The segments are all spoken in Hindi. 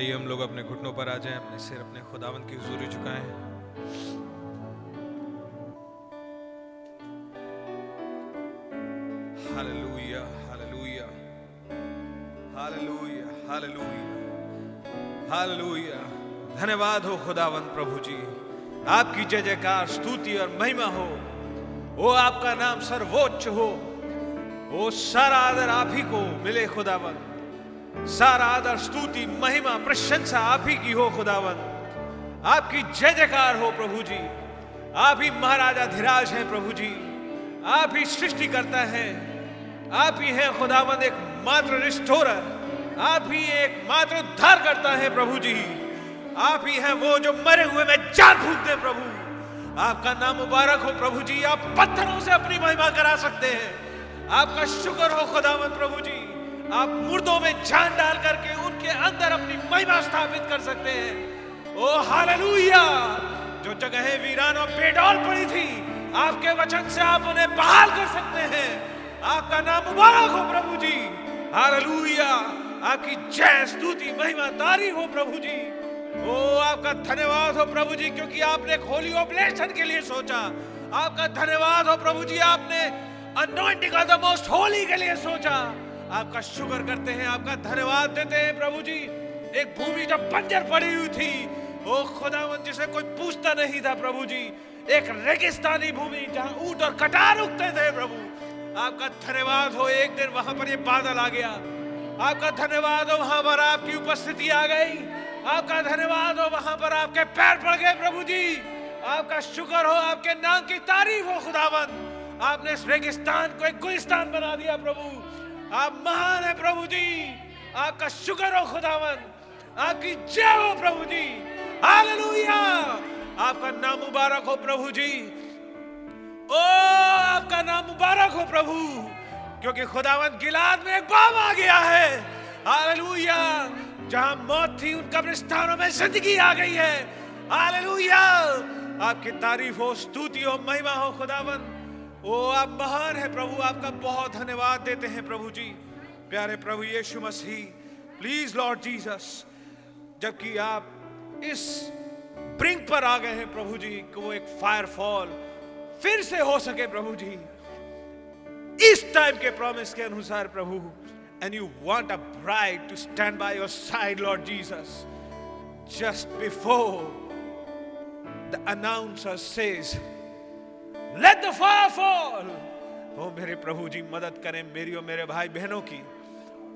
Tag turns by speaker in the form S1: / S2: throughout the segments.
S1: आइए हम लोग अपने घुटनों पर आ जाएँ, अपने सिर, अपने खुदावंत की हुजूरी हालेलुया धन्यवाद हो खुदावंत प्रभु जी। आपकी जय जयकार, स्तुति और महिमा हो। वो आपका नाम सर्वोच्च हो। वो सारा आदर आप ही को मिले खुदावन सारा आदर, स्तुति, महिमा, प्रशंसा आप ही की हो, खुदावन। आपकी जय जयकार हो, प्रभु जी। आप ही महाराजा धीराज हैं, प्रभु जी। आप ही सृष्टि करता है। आप ही हैं, खुदावन, एक मात्र रिस्टोरर। आप ही एक मात्र उद्धार करता है, प्रभु जी। आप ही हैं वो जो मरे हुए में जान फूक दे प्रभु। आपका नाम मुबारक हो, प्रभु जी। आप पत्थरों से अपनी महिमा करा सकते हैं। आपका शुक्र हो खुदावंत प्रभु जी। आप मुर्दों में जान डाल करके उनके अंदर अपनी महिमा स्थापित कर सकते हैं। Oh, hallelujah! जो जगह वीरान और बेडौल पड़ी थी, आपके वचन से आप उन्हें बहाल कर सकते हैं। आपका नाम मुबारक हो, प्रभु जी। हालेलुया! आपकी जय स्तुति महिमा तारी हो, प्रभु जी। ओ, आपका धन्यवाद हो, प्रभु जी, क्योंकि आपने एक होली ऑपरेशन के लिए सोचा। आपका धन्यवाद हो, प्रभु जी, आपने anointing of the most holy के लिए सोचा। आपका शुक्र करते हैं, आपका धन्यवाद देते हैं प्रभु जी। एक भूमि जब बंजर पड़ी हुई थी, ओ खुदावन जिसे कोई पूछता नहीं था प्रभु जी, एक रेगिस्तानी भूमि जहाँ ऊँट और कटार उगते थे प्रभु। आपका धन्यवाद हो, एक दिन वहाँ पर ये बादल आ गया। आपका धन्यवाद हो, वहाँ पर आपकी उपस्थिति आ गई। आपका धन्यवाद हो, वहाँ पर आपके पैर पड़ गए प्रभु जी। आपका शुक्र हो, आपके नाम की तारीफ़ हो खुदावन आपने इस रेगिस्तान को एक गुलिस्तान बना दिया प्रभु। आप महान है प्रभु जी। आपका शुक्र हो खुदावन आपकी जय हो प्रभु जी। हालेलुया। आपका नाम मुबारक हो प्रभु जी। ओ, आपका नाम मुबारक हो प्रभु। क्योंकि खुदावन गिलाद में एक बाम आ गया है। हालेलुया। जहाँ मौत थी उन कब्रिस्तानों में ज़िंदगी आ गई है। हालेलुया। आपकी तारीफ़ हो, स्तुति हो, महिमा हो खुदावन ओ आप महान है प्रभु आपका बहुत धन्यवाद देते हैं प्रभु जी। प्यारे प्रभु Yeshu Masih please Lord Jesus जबकि आप इस ब्रिंक पर आ गए हैं प्रभु जी कि एक फायर फॉल फिर से हो सके प्रभु जी। इस टाइम के प्रॉमिस के अनुसार प्रभु and you want a bride to stand by your side, Lord Jesus, just before the announcer says, Let the fire fall. ओ मेरे प्रभु जी मदद करें मेरी और मेरे भाई बहनों की,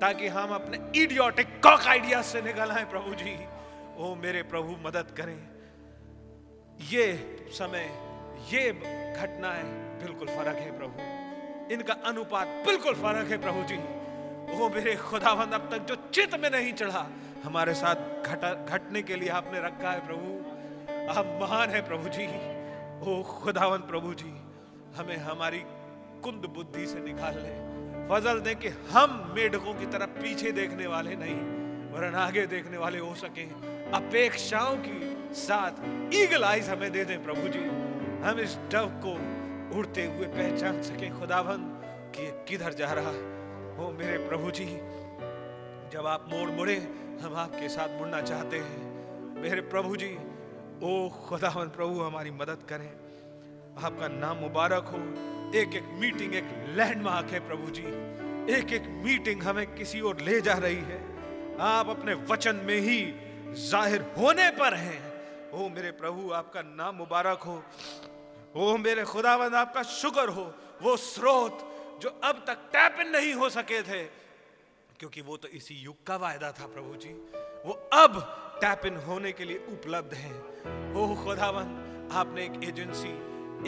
S1: ताकि हम अपने इडियोटिक कॉक आइडिया से निकल आए प्रभु जी ओ मेरे प्रभु, मदद करें। ये समय, ये घटनाएँ बिल्कुल फ़र्क है, प्रभु। इनका अनुपात बिल्कुल फ़र्क है प्रभु जी ओ मेरे खुदावंद, अब तक जो चित में नहीं चढ़ा, हमारे साथ घटा, घटने के लिए आपने रखा है, प्रभु। आप महान है प्रभु जी ओ खुदावंद प्रभु जी, हमें हमारी कुंद बुद्धि से निकाल ले। फजल दे कि हम मेढकों की तरफ़ पीछे देखने वाले नहीं, वरन आगे देखने वाले हो सके। अपेक्षाओं की साथ ईगल आइज़ हमें दे दें प्रभु जी। हम इस डव को उड़ते हुए पहचान सके। खुदावन कि किधर जा रहा? है मेरे प्रभु जी, जब आप मोड़ मुड़े, हम आपके साथ मुड़ना चाहते हैं। मेरे प्रभु जी ओ खुदावंद प्रभु, हमारी मदद करें। आपका नाम मुबारक हो। एक एक मीटिंग, एक लैंडमार्क है प्रभु जी। एक एक मीटिंग हमें किसी ओर ले जा रही है। आप अपने वचन में ही ज़ाहिर होने पर हैं। ओ मेरे प्रभु, आपका नाम मुबारक हो। ओ मेरे खुदावंद, आपका शुक्र हो। वो स्रोत जो अब तक टैप इन नहीं हो सके थे, क्योंकि वो तो इसी युग का वायदा था प्रभु जी। वो अब टैप इन होने के लिए उपलब्ध है। ओ खुदावंद आपने एक एजेंसी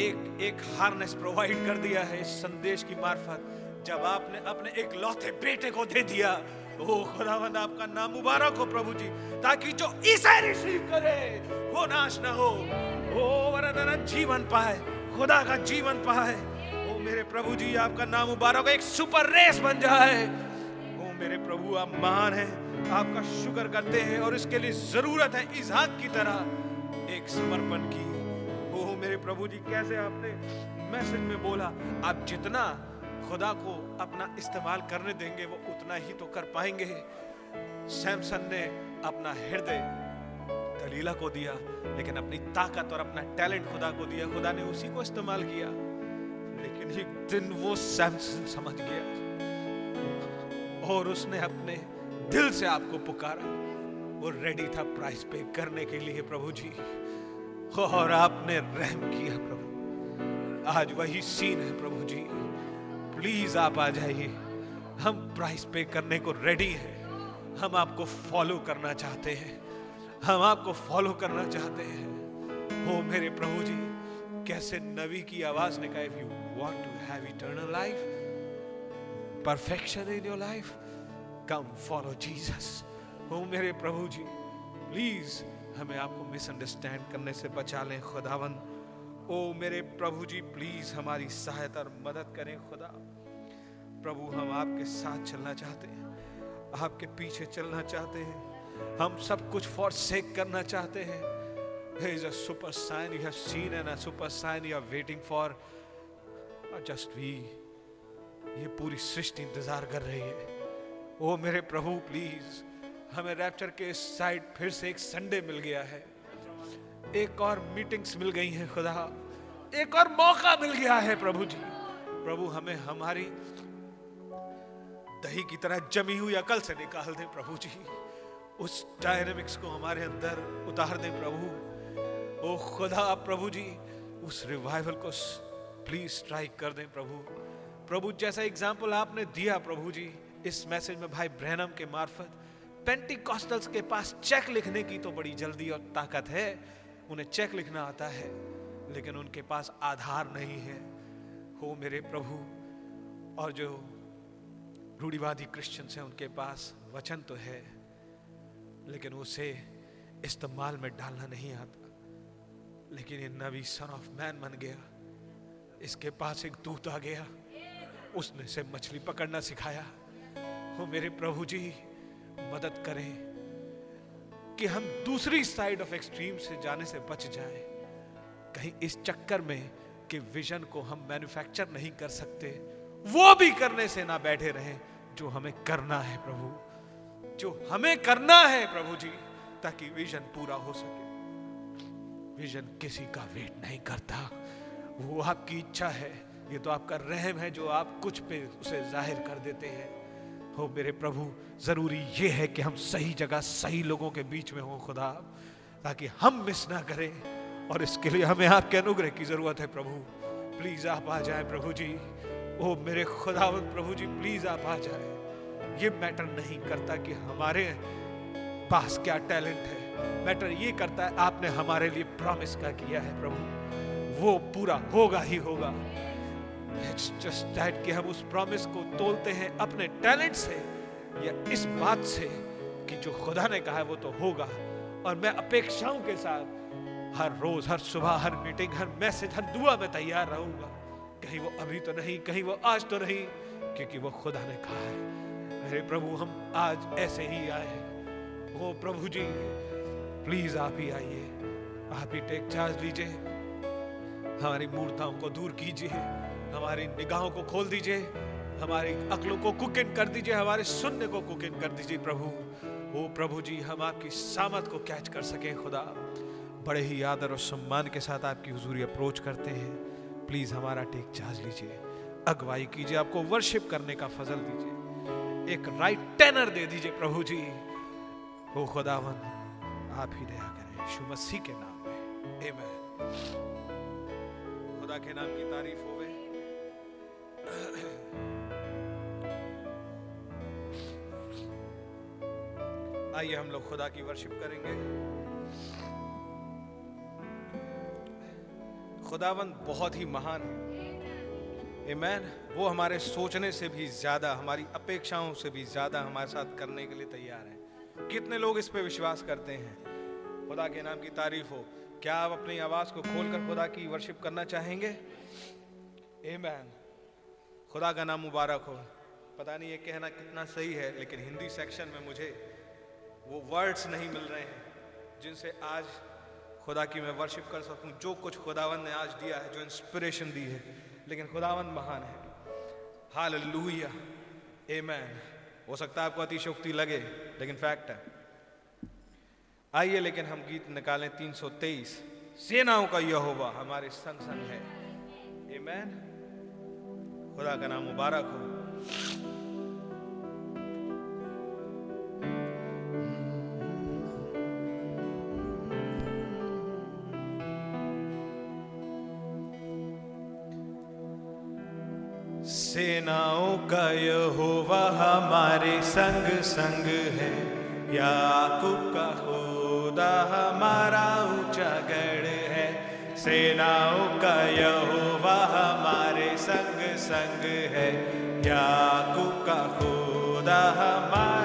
S1: एक एक हार्नेस प्रोवाइड कर दिया है इस संदेश की मार्फत। जब आपने अपने एक लौते बेटे को दे दिया, ओ खुदावंद आपका नाम मुबारक हो प्रभु जी, ताकि जो इसे रिसीव करे, वो नाश ना हो। ओ वरन जीवन पाए, खुदा का जीवन पाए। ओ मेरे प्रभु जी, आपका नाम मुबारक एक सुपर रेस बन जाए। ओ मेरे प्रभु, आप महान हैं, आपका शुक्र करते हैं और इसके लिए ज़रूरत है इजहाक की तरह। एक समर्पण की। ओ मेरे प्रभु जी कैसे आपने मैसेज में बोला, आप जितना खुदा को अपना इस्तेमाल करने देंगे, वो उतना ही तो कर पाएँगे। सैमसन ने अपना हृदय दलीला को दिया, लेकिन अपनी ताकत और अपना टैलेंट खुदा को दिया। खुदा ने उसी को इस्तेमाल किया, लेकिन एक दिन वो सैमसन समझ गया और उसने अपने दिल से आपको पुकारा। वो रेडी था प्राइस पे करने के लिए, प्रभु जी। और आपने रहम किया, प्रभु। आज वही सीन है, प्रभु जी। प्लीज़ आप आ जाइए। हम प्राइस पे करने को रेडी हैं। हम आपको फॉलो करना चाहते हैं। हम आपको फॉलो करना चाहते हैं। हो मेरे प्रभु जी, कैसे नबी की आवाज़ ने कहा if you want to have eternal life perfection in your life come follow Jesus हो मेरे प्रभु जी प्लीज़ हमें आपको मिसअंडरस्टैंड करने से बचा लें, खुदावन ओ मेरे प्रभु जी प्लीज़ हमारी सहायता और मदद करें, खुदा प्रभु, हम आपके साथ चलना चाहते हैं, आपके पीछे चलना चाहते हैं, हम सब कुछ फॉर सेक करना चाहते हैं There is a super sign you have seen and a super sign you are waiting for. Not just we. ये पूरी सृष्टि इंतज़ार कर रही है ओ मेरे प्रभु प्लीज़ हमें रैप्चर के इस साइड फिर से एक संडे मिल गया है। एक और मीटिंग्स मिल गई हैं, खुदा। एक और मौका मिल गया है, प्रभु जी। प्रभु, हमें हमारी दही की तरह जमी हुई अकल से निकाल दे, प्रभु जी। उस डायनेमिक्स को हमारे अंदर उतार दे, प्रभु। ओ खुदा, प्रभु जी, उस रिवाइवल को प्लीज़ स्ट्राइक कर दें, प्रभु। प्रभु, जैसा एग्ज़ाम्पल आपने दिया, प्रभु जी, इस मैसेज में भाई ब्रहणम के मार्फत पेंटिकॉस्टल्स के पास चेक लिखने की तो बड़ी जल्दी और ताकत है। उन्हें चेक लिखना आता है, लेकिन उनके पास आधार नहीं है। हो मेरे प्रभु, और जो रूढ़िवादी क्रिश्चियंस हैं, उनके पास वचन तो है, लेकिन उसे इस्तेमाल में डालना नहीं आता। लेकिन ये नबी सन ऑफ़ मैन बन गया। इसके पास एक दूत आ गया। उसने से मछली पकड़ना सिखाया। हो मेरे प्रभु जी मदद करें कि हम दूसरी साइड ऑफ़ एक्सट्रीम से जाने से बच जाएँ। कहीं इस चक्कर में कि विजन को हम मैन्युफैक्चर नहीं कर सकते, वो भी करने से ना बैठे रहें, जो हमें करना है प्रभु। जो हमें करना है प्रभु जी, ताकि विजन पूरा हो सके। विजन किसी का वेट नहीं करता। वो आपकी इच्छा है। ये तो आपका रहम है जो आप कुछ पे उसे ज़ाहिर कर देते हैं। हो मेरे प्रभु, ज़रूरी ये है कि हम सही जगह, सही लोगों के बीच में हो, खुदा, ताकि हम मिस ना करें। और इसके लिए हमें आपके अनुग्रह की ज़रूरत है, प्रभु। प्लीज़ आप आ जाए, प्रभु जी। ओ मेरे खुदावंत, प्रभु जी, प्लीज़ आप आ जाए। ये मैटर नहीं करता कि हमारे पास क्या टैलेंट है। मैटर ये करता है, आपने हमारे लिए प्रॉमिस का किया है, प्रभु। वो पूरा होगा ही होगा। इट्स जस्ट दैट कि हम उस प्रॉमिस को तोलते हैं अपने टैलेंट से या इस बात से कि जो खुदा ने कहा है वो तो होगा। और मैं अपेक्षाओं के साथ हर रोज, हर सुबह, हर मीटिंग हर मैसेज हर दुआ में तैयार रहूँगा। कहीं वो अभी तो नहीं, कहीं वो आज तो नहीं, क्योंकि वो खुदा ने कहा है। मेरे प्रभु, हम आज ऐसे ही आए हैं। प्रभु जी प्लीज़ आप ही आइए। आप ही टेक चार्ज लीजिए हमारी मूर्ताओं को दूर कीजिए। हमारी निगाहों को खोल दीजिए, हमारी अकलों को कुकिन कर दीजिए, हमारे सुनने को कुकिन कर दीजिए प्रभु। ओ प्रभु जी, हम आपकी सामत को कैच कर सकें, खुदा। बड़े ही आदर और सम्मान के साथ आपकी हुजूरी अप्रोच करते हैं। प्लीज़ हमारा टेक चार्ज लीजिए, अगवाई कीजिए, आपको वर्शिप करने का फजल दीजिए। एक राइट टेनर दे दीजिए प्रभु जी। ओ खुदावन आप ही दया करें, यीशु मसीह के नाम में। खुदा के नाम की तारीफ़ होवे आइए हम लोग खुदा की वर्शिप करेंगे। खुदावन बहुत ही महान है। मैन वो हमारे सोचने से भी ज़्यादा, हमारी अपेक्षाओं से भी ज़्यादा हमारे साथ करने के लिए तैयार है। कितने लोग इस पे विश्वास करते हैं? खुदा के नाम की तारीफ़ हो। क्या आप अपनी आवाज़ को खोलकर खुदा की वर्शिप करना चाहेंगे? मैन खुदा का नाम मुबारक हो। पता नहीं ये कहना कितना सही है, लेकिन हिंदी सेक्शन में मुझे वो वर्ड्स नहीं मिल रहे हैं, जिनसे आज खुदा की मैं वर्शिप कर सकूँ। जो कुछ खुदावन ने आज दिया है, जो इंस्पिरेशन दी है, लेकिन खुदावन महान है। हाल लुहिया मैन हो सकता है आपको अतिशोक्ति लगे, लेकिन फैक्ट है। आइए, लेकिन हम गीत निकालें 323 सेनाओं का यहोवा हमारे संग संग है। आमेन खुदा का नाम मुबारक हो। सेनाओं का यहोवा हमारे संग संग है। याकूब का खुदा हमारा ऊँचा गढ़ है। सेनाओं का यहोवा हमारे संग संग है। याकूब का खुदा हमारा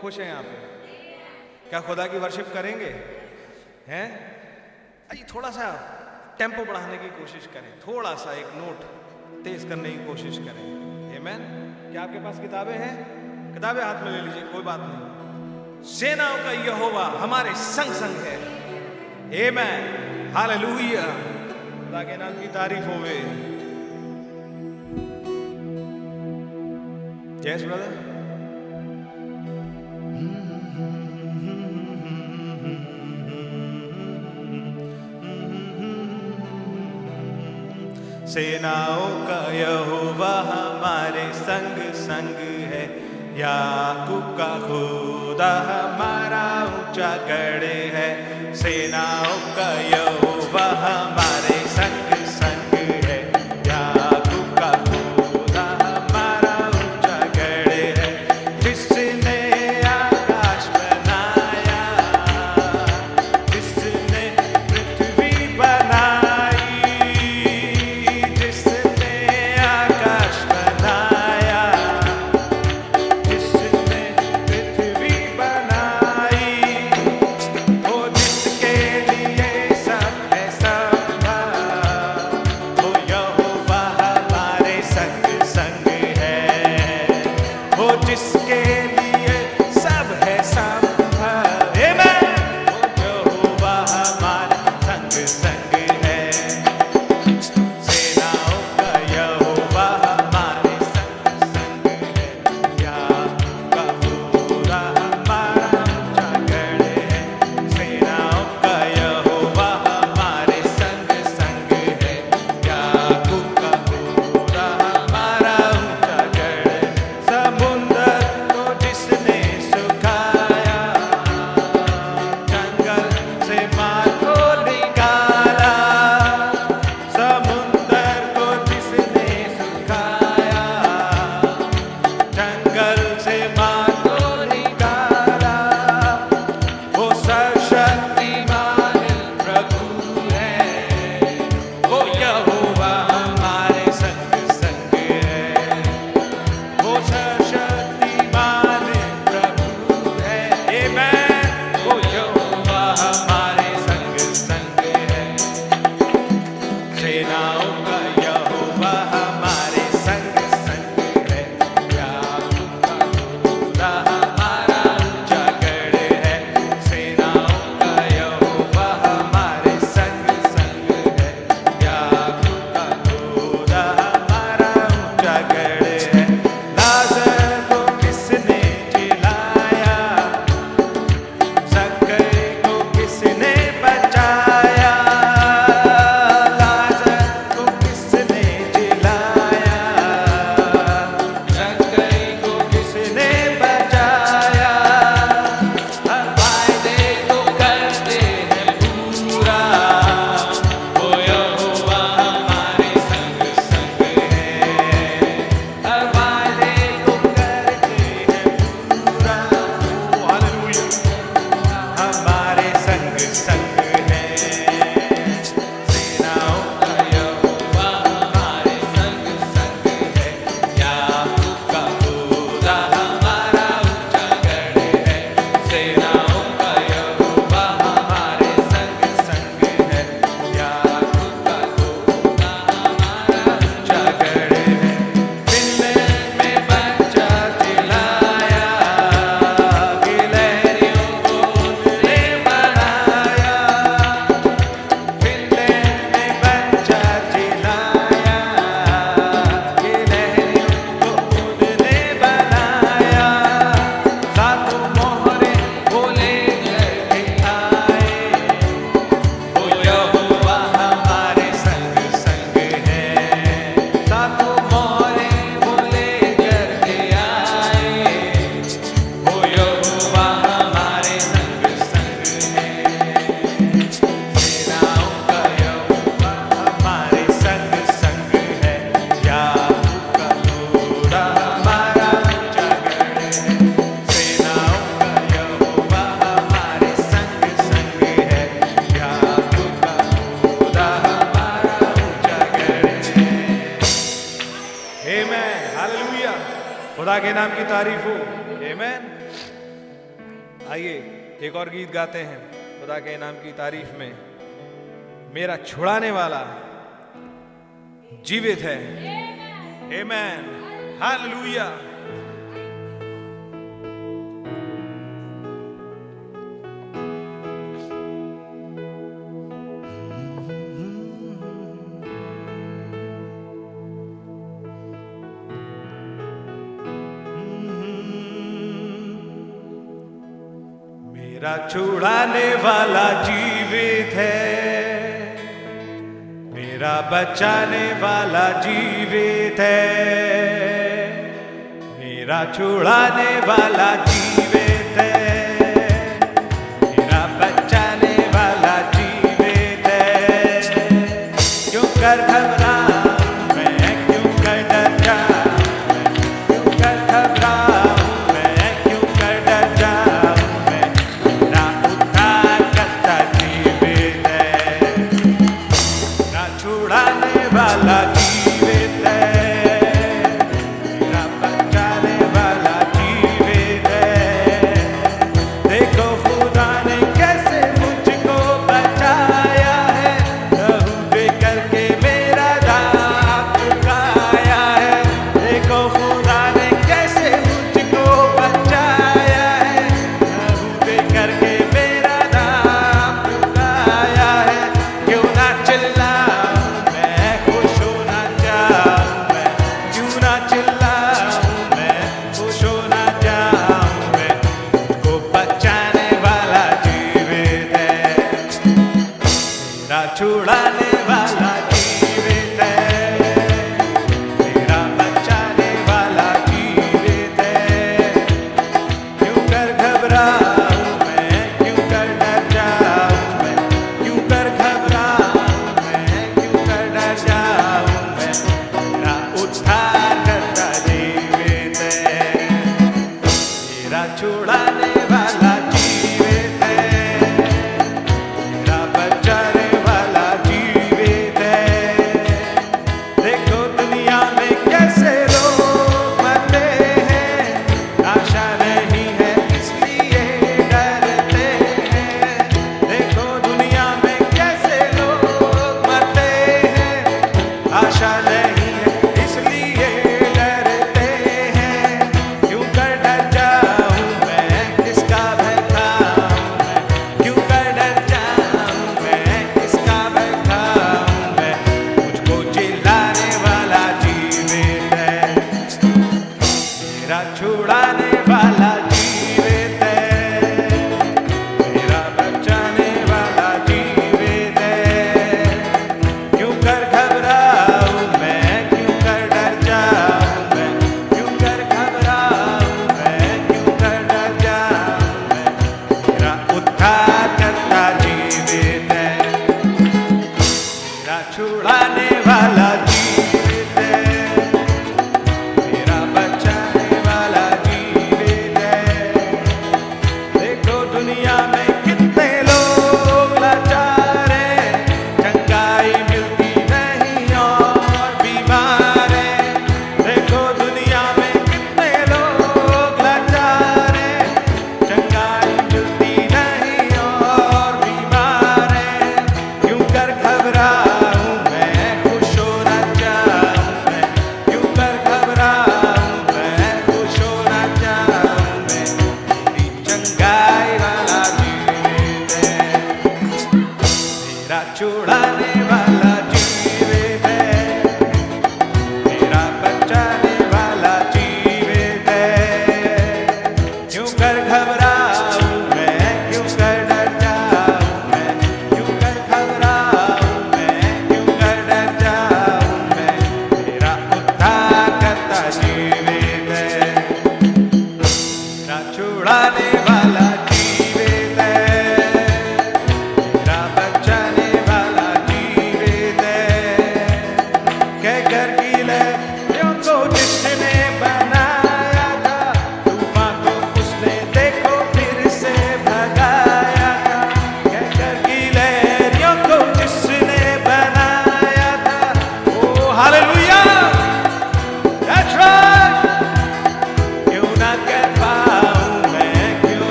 S1: खुश हैं यहाँ पे। क्या खुदा की वर्शिप करेंगे? हैं? आइए थोड़ा सा टेंपो बढ़ाने की कोशिश करें। थोड़ा सा एक नोट तेज करने की कोशिश करें। आमेन क्या आपके पास किताबें हैं? किताबें हाथ में ले लीजिए, कोई बात नहीं। सेनाओं का यहोवा हमारे संग संग है। आमेन हालेलुया खुदा के नाम की तारीफ़ होवे जयस ब्रदर सेनाओं का यहोवा हमारे संग संग है। याकूब का खुदा हमारा ऊँचा गढ़ है। सेनाओं का यहोवा हमारे की तारीफ़ में मेरा छुड़ाने वाला जीवित है। हेमैन हाल लुया छुड़ाने वाला जीवित है। मेरा बचाने वाला जीवित है। मेरा छुड़ाने वाला जीवित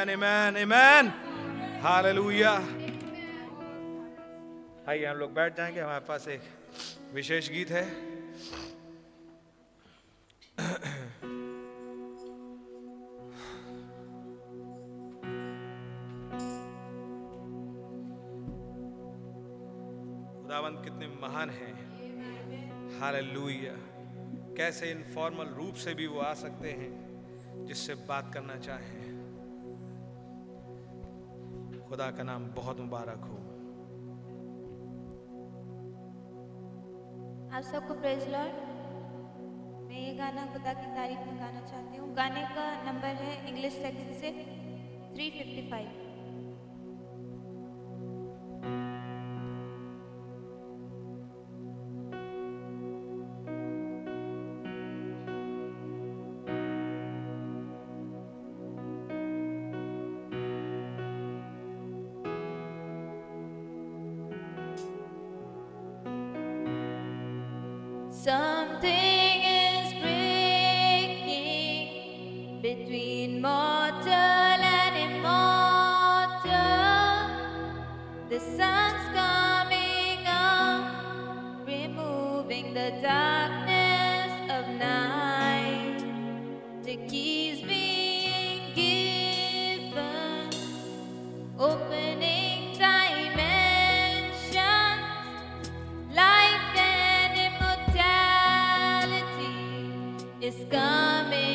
S1: amen, amen, amen. Hallelujah. आइए हम लोग बैठ जाएँगे हमारे पास एक विशेष गीत है खुदावंत कितने महान हैं हालेलुया कैसे इनफॉर्मल रूप से भी वो आ सकते हैं जिससे बात करना चाहें खुदा का नाम बहुत मुबारक हो।
S2: आप सबको प्रेज लॉर्ड मैं ये गाना खुदा की तारीफ़ में गाना चाहती हूँ। गाने का नंबर है इंग्लिश सेक्शन से 355 Something is breaking between my coming.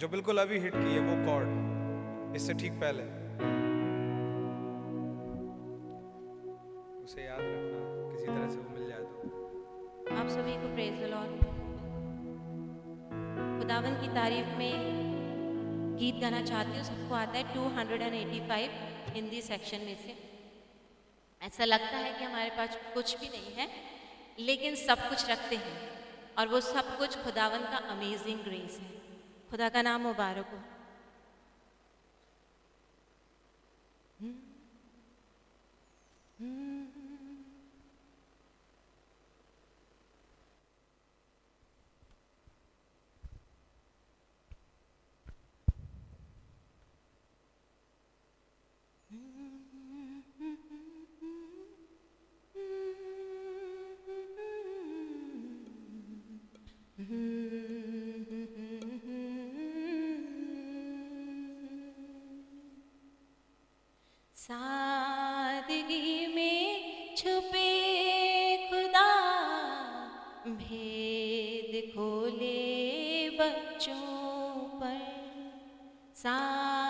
S1: जो बिल्कुल अभी हिट की है वो कॉर्ड इससे ठीक पहले। उसे याद रखना, किसी तरह से वो मिल जाए तो।
S2: आप सभी को प्रेज लॉर्ड खुदावन की तारीफ़ में गीत गाना चाहती हूँ, सबको आता है 285 हिंदी सेक्शन में से। ऐसा लगता है कि हमारे पास कुछ भी नहीं है, लेकिन सब कुछ रखते हैं, और वो सब कुछ खुदावन का अमेजिंग ग्रेस है। खुदा का नाम मुबारक हो। सादगी में छुपे खुदा भेद खोले बच्चों पर। सादगी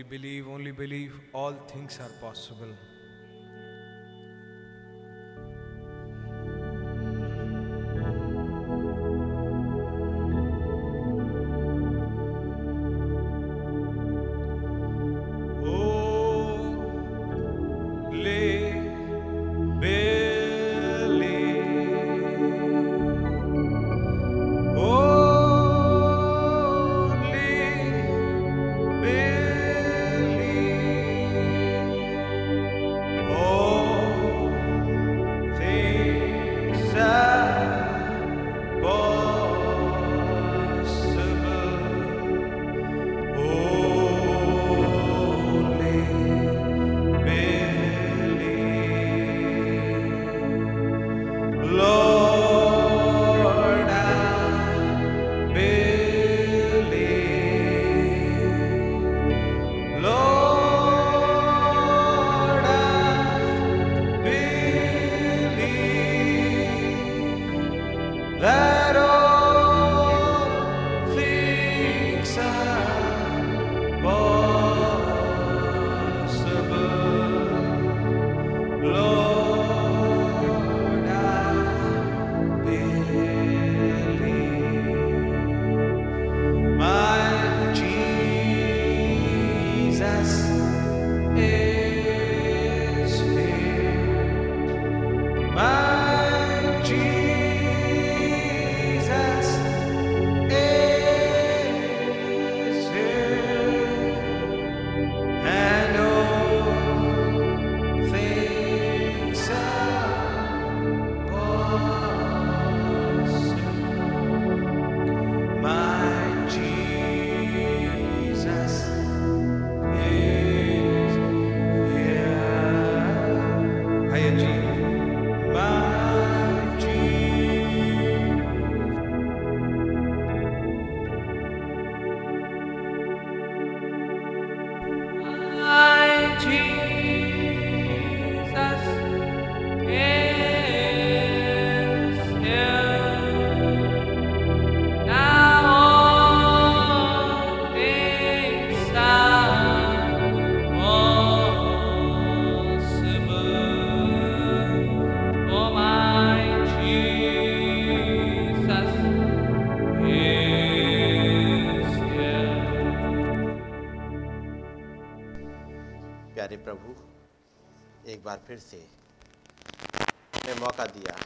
S1: only believe, only believe, all things are possible.
S3: से। हमें मौका दिया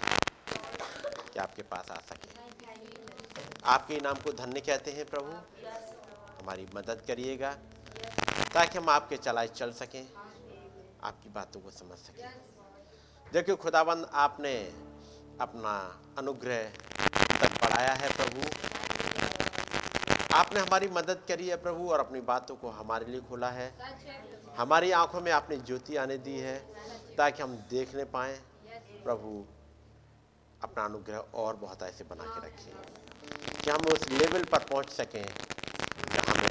S3: कि आपके पास आ सके। आपके इनाम को धन्य कहते हैं प्रभु। हमारी मदद करिएगा ताकि हम आपके चलाए चल सकें, आपकी बातों को समझ सकें। देखियो खुदाबंद, आपने अपना अनुग्रह तक बढ़ाया है प्रभु। आपने हमारी मदद करी है प्रभु और अपनी बातों को हमारे लिए खोला है। हमारी आँखों में आपने ज्योति आने दी है ताकि हम देखने पाए। प्रभु अपना अनुग्रह और बहुत ऐसे बना के रखें। कि हम उस लेवल पर पहुँच सकें जहाँ हम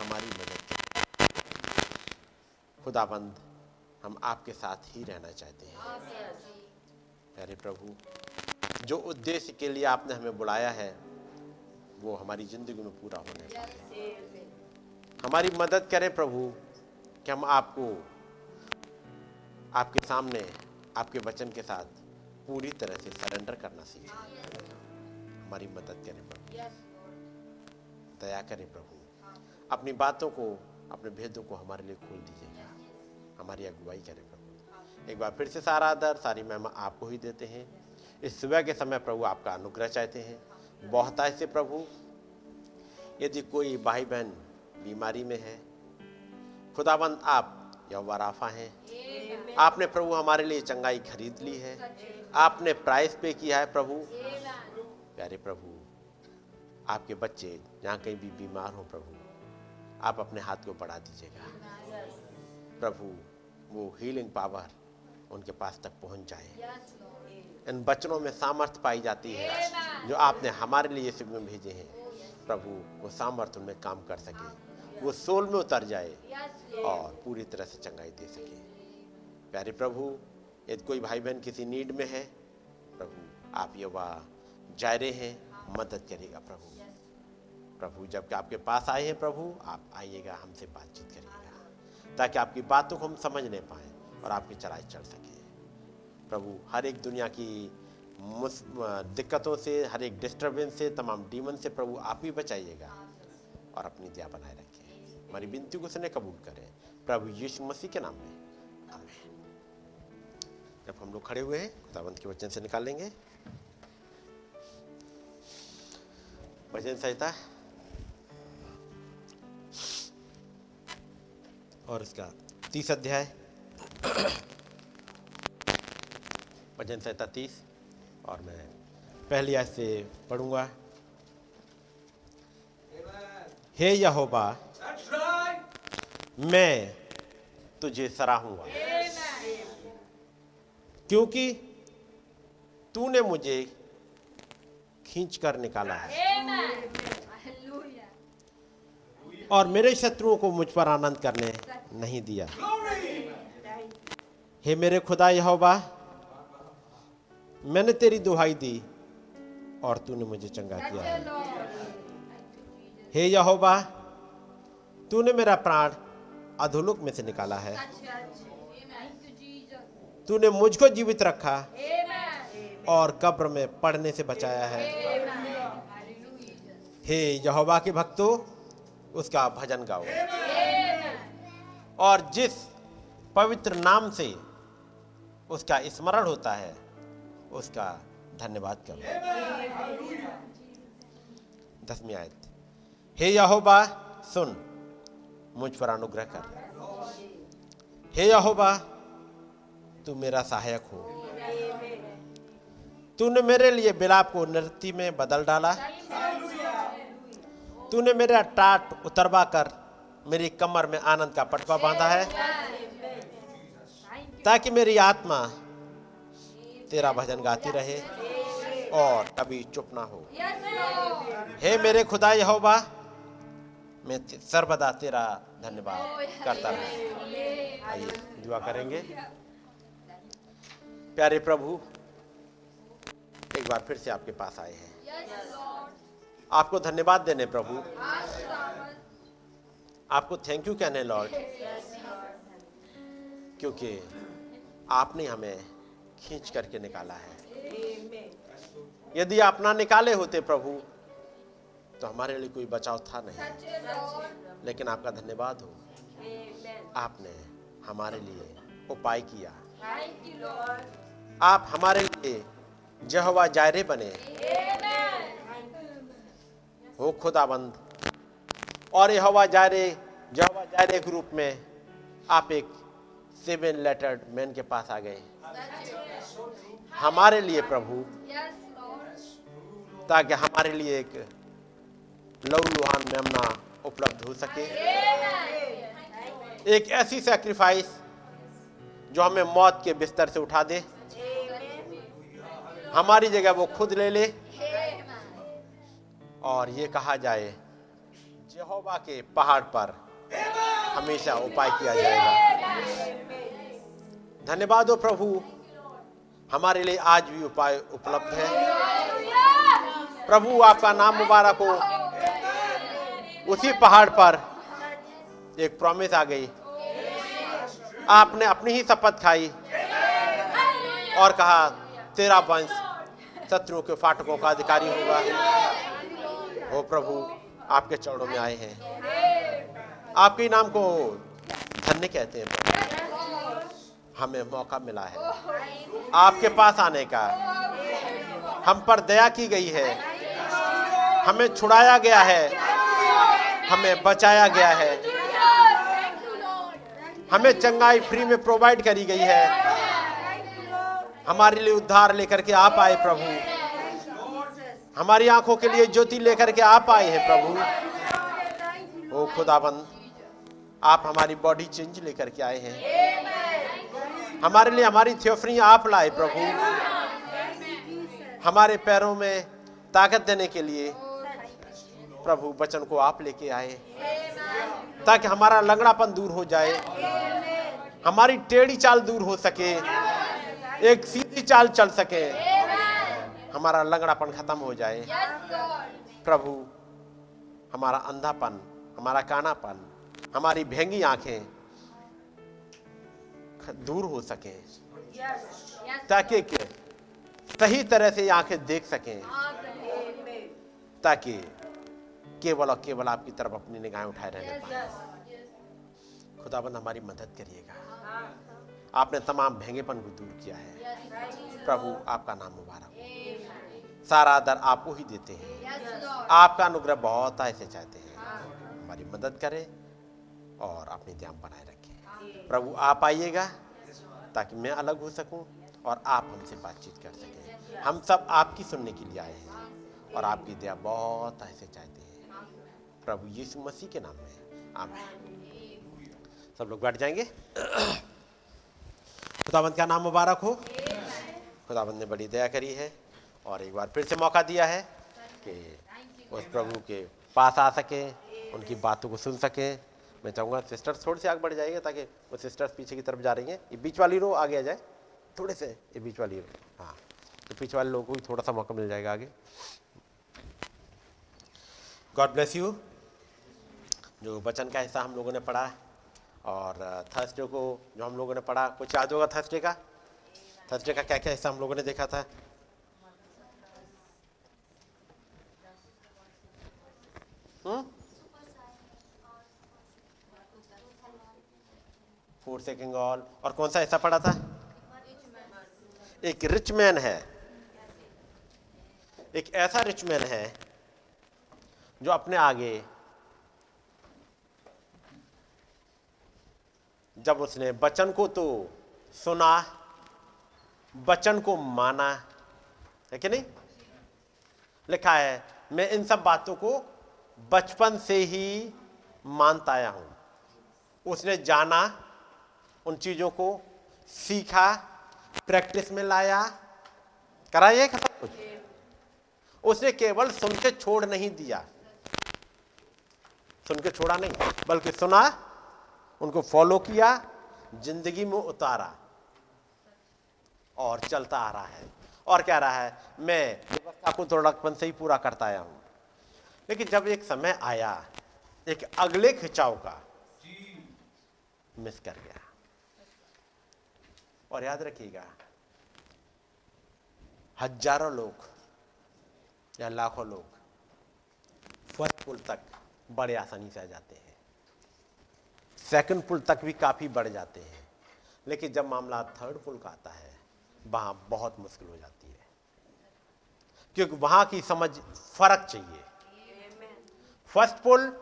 S3: हमारी मदद खुदाबंद हम आपके साथ ही रहना चाहते हैं। प्यारे प्रभु जो उद्देश्य के लिए आपने हमें बुलाया है वो हमारी ज़िंदगी में पूरा होने पाए हमारी मदद करें प्रभु कि हम आपको आपके सामने आपके वचन के साथ पूरी तरह से सरेंडर करना सीखें। हमारी मदद करें प्रभु। दया करें प्रभु। अपनी बातों को अपने भेदों को हमारे लिए खोल दीजिएगा हमारी अगुवाई करें प्रभु। एक बार फिर से सारा आदर सारी महिमा आपको ही देते हैं। इस सुबह के समय प्रभु आपका अनुग्रह चाहते हैं। बहुत ऐसे प्रभु यदि कोई भाई बहन बीमारी में है खुदाबंद आप यवाराफा हैं। आपने प्रभु हमारे लिए चंगाई खरीद ली है। आपने प्राइस पे किया है प्रभु। प्यारे प्रभु आपके बच्चे जहाँ कहीं भी बीमार हो प्रभु आप अपने हाथ को बढ़ा दीजिएगा। प्रभु वो हीलिंग पावर उनके पास तक पहुँच जाए। इन बचनों में सामर्थ्य पाई जाती है जो आपने हमारे लिए इस में भेजे हैं। प्रभु वो सामर्थ्य उनमें काम कर सके। वो सोल में उतर जाए और पूरी तरह से चंगाई दे सके। प्यारे प्रभु यदि कोई भाई बहन किसी नीड में है प्रभु आप ये वह जायरे हैं मदद करेगा प्रभु। प्रभु जबकि आपके पास आए हैं प्रभु आप आइएगा हमसे बातचीत करिएगा ताकि आपकी बातों को हम समझ नहीं पाए और आपकी चढ़ाई चढ़ सके। प्रभु। हर एक दुनिया की दिक्कतों से, हर एक डिस्टर्बेंस से, तमाम डीमन से प्रभु आप ही बचाइएगा और अपनी दया बनाए रखें। हमारी विनती को सुने कबूल करें। प्रभु यीशु मसीह के नाम में। जब हम लोग खड़े हुए हैं, खुदावंत के वचन से निकालेंगे। वचन संहिता। और इसका तीस अध्याय। भजन संहिता और मैं पहली आज से पढ़ूँगा। हे यहोबा मैं तुझे सराहूँगा। क्योंकि तूने मुझे खींच कर निकाला है। और मेरे शत्रुओं को मुझ पर आनंद करने नहीं दिया। हे मेरे खुदा यहोबा मैंने तेरी दुहाई दी और तूने मुझे चंगा किया है। हे यहोबा तूने मेरा प्राण अधोलोक में से निकाला है। तूने मुझको जीवित रखा और कब्र में पड़ने से बचाया है। हे यहोवा के भक्तों उसका भजन गाओ। और जिस पवित्र नाम से उसका स्मरण होता है उसका धन्यवाद करो। दसवीं आयत। हे यहोबा सुन, मुझ पर अनुग्रह कर। हे यहोबा तू मेरा सहायक हो। तूने मेरे लिए बिलाप को नृत्य में बदल डाला। तूने मेरा टाट उतरवा कर मेरी कमर में आनंद का पटवा बांधा है। ताकि मेरी आत्मा तेरा भजन गाती रहे और कभी चुप ना हो। हे मेरे खुदा यहोवा, मैं सर्वदा तेरा धन्यवाद करता रहा। आइए, दुआ करेंगे। प्यारे प्रभु, एक बार फिर से आपके पास आए हैं। आपको धन्यवाद देने प्रभु। आपको थैंक यू कहने लॉर्ड क्योंकि आपने हमें खींच करके निकाला है। यदि आप ना निकाले होते प्रभु तो हमारे लिए कोई बचाव था नहीं। लेकिन आपका धन्यवाद हो। आपने हमारे लिए उपाय किया। आप हमारे लिए जहवा जायरे बने। हो खुदाबंद। और यह हवा जायरे जहवा जायरे के रूप में आप एक सेवन लेटर्ड मैन के पास आ गए। हमारे लिए प्रभु। ताकि हमारे लिए एक लव लुहान मेमना उपलब्ध हो सके। एक ऐसी सेक्रीफाइस जो हमें मौत के बिस्तर से उठा दे। हमारी जगह वो खुद ले ले। और ये कहा जाए यहोवा के पहाड़ पर हमेशा उपाय किया जाएगा। धन्यवाद हो प्रभु। हमारे लिए आज भी उपाय उपलब्ध है। प्रभु, आपका नाम मुबारक हो। उसी पहाड़ पर एक प्रॉमिस आ गई। आपने अपनी ही शपथ खाई और कहा, तेरा वंश शत्रुओं के फाटकों का अधिकारी होगा। हो प्रभु, आपके चरणों में आए हैं। आपके नाम को धन्य कहते हैं हमें मौका मिला है। आपके पास आने का। हम पर दया की गई है। हमें छुड़ाया गया है। हमें बचाया गया है। हमें चंगाई फ्री में प्रोवाइड करी गई है। हमारे लिए उद्धार लेकर के आप आए प्रभु। हमारी आँखों के लिए ज्योति लेकर के आप आए हैं प्रभु। ओ खुदाबंद आप हमारी बॉडी चेंज लेकर के आए हैं। हमारे लिए हमारी थियोफरी आप लाए प्रभु। हमारे पैरों में ताकत देने के लिए प्रभु वचन को आप लेके आए। ताकि हमारा लंगड़ापन दूर हो जाए। हमारी टेढ़ी चाल दूर हो सके। एक सीधी चाल चल सके। हमारा लंगड़ापन खत्म हो जाए। प्रभु, हमारा अंधापन, हमारा कानापन, हमारी भेंगी आँखें दूर हो सके। ताकि सही तरह से आँखें देख सकें। ताकि केवल और केवल आपकी तरफ़ अपनी निगाहें उठाए रहने पाए। खुदाबंद हमारी मदद करिएगा। आपने तमाम भेंगेपन को दूर किया है। प्रभु आपका नाम मुबारक सारा आदर आपको ही देते हैं। आपका अनुग्रह बहुत ऐसे चाहते हैं। हमारी मदद करें और अपनी ध्यान बनाए प्रभु आप आइएगा ताकि मैं अलग हो सकूँ और आप हमसे बातचीत कर सकें। हम सब आपकी सुनने के लिए आए हैं और आपकी दया बहुत ऐसे चाहते हैं। प्रभु यीशु मसीह के नाम में। आमीन। सब लोग बैठ जाएँगे। खुदाबंद का नाम मुबारक हो? खुदाबंद ने बड़ी दया करी है और एक बार फिर से मौका दिया है कि उस प्रभु के पास आ सकें, उनकी बातों को सुन सके। मैं चाहूँगा सिस्टर्स थोड़े से आगे बढ़ जाएँगे ताकि वो सिस्टर्स पीछे की तरफ़ जा रही हैं। ये बीच वाली रो आगे आ जाए। थोड़े से ये बीच वाली रो हाँ तो पीछे वाले लोगों को भी थोड़ा सा मौका मिल जाएगा आगे। गॉड ब्लेस यू जो वचन का हिस्सा हम लोगों ने पढ़ा है। और थर्सडे को जो हम लोगों ने पढ़ा, कुछ याद होगा थर्सडे का? थर्सडे का क्या क्या हिस्सा हम लोगों ने देखा था? फोर सेकिंग ऑल और कौन सा हिस्सा पढ़ा था? एक रिच मैन है। एक ऐसा रिच मैन है जो अपने आगे जब उसने बचन को तो सुना, बचन को माना, है कि नहीं? लिखा है, मैं इन सब बातों को बचपन से ही मानता आया हूँ। उसने जाना उन चीज़ों को सीखा प्रैक्टिस में लाया। कराइए सब कुछ उसने केवल सुन के छोड़ नहीं दिया। सुन के छोड़ा नहीं, बल्कि सुना, उनको फॉलो किया, ज़िंदगी में उतारा और चलता आ रहा है। और कह रहा है? मैं व्यवस्था को थोड़ापन से ही पूरा करता आया हूँ। लेकिन जब एक समय आया, एक अगले खिंचाव का, मिस कर गया। और याद रखिएगा, हज़ारों लोग या लाखों लोग फ़र्स्ट पुल तक बड़े आसानी से आ जाते हैं। सेकंड पुल तक भी काफ़ी बढ़ जाते हैं। लेकिन जब मामला थर्ड पुल का आता है, वहाँ बहुत मुश्किल हो जाती है। क्योंकि वहाँ की समझ, फ़र्क चाहिए। फ़र्स्ट पुल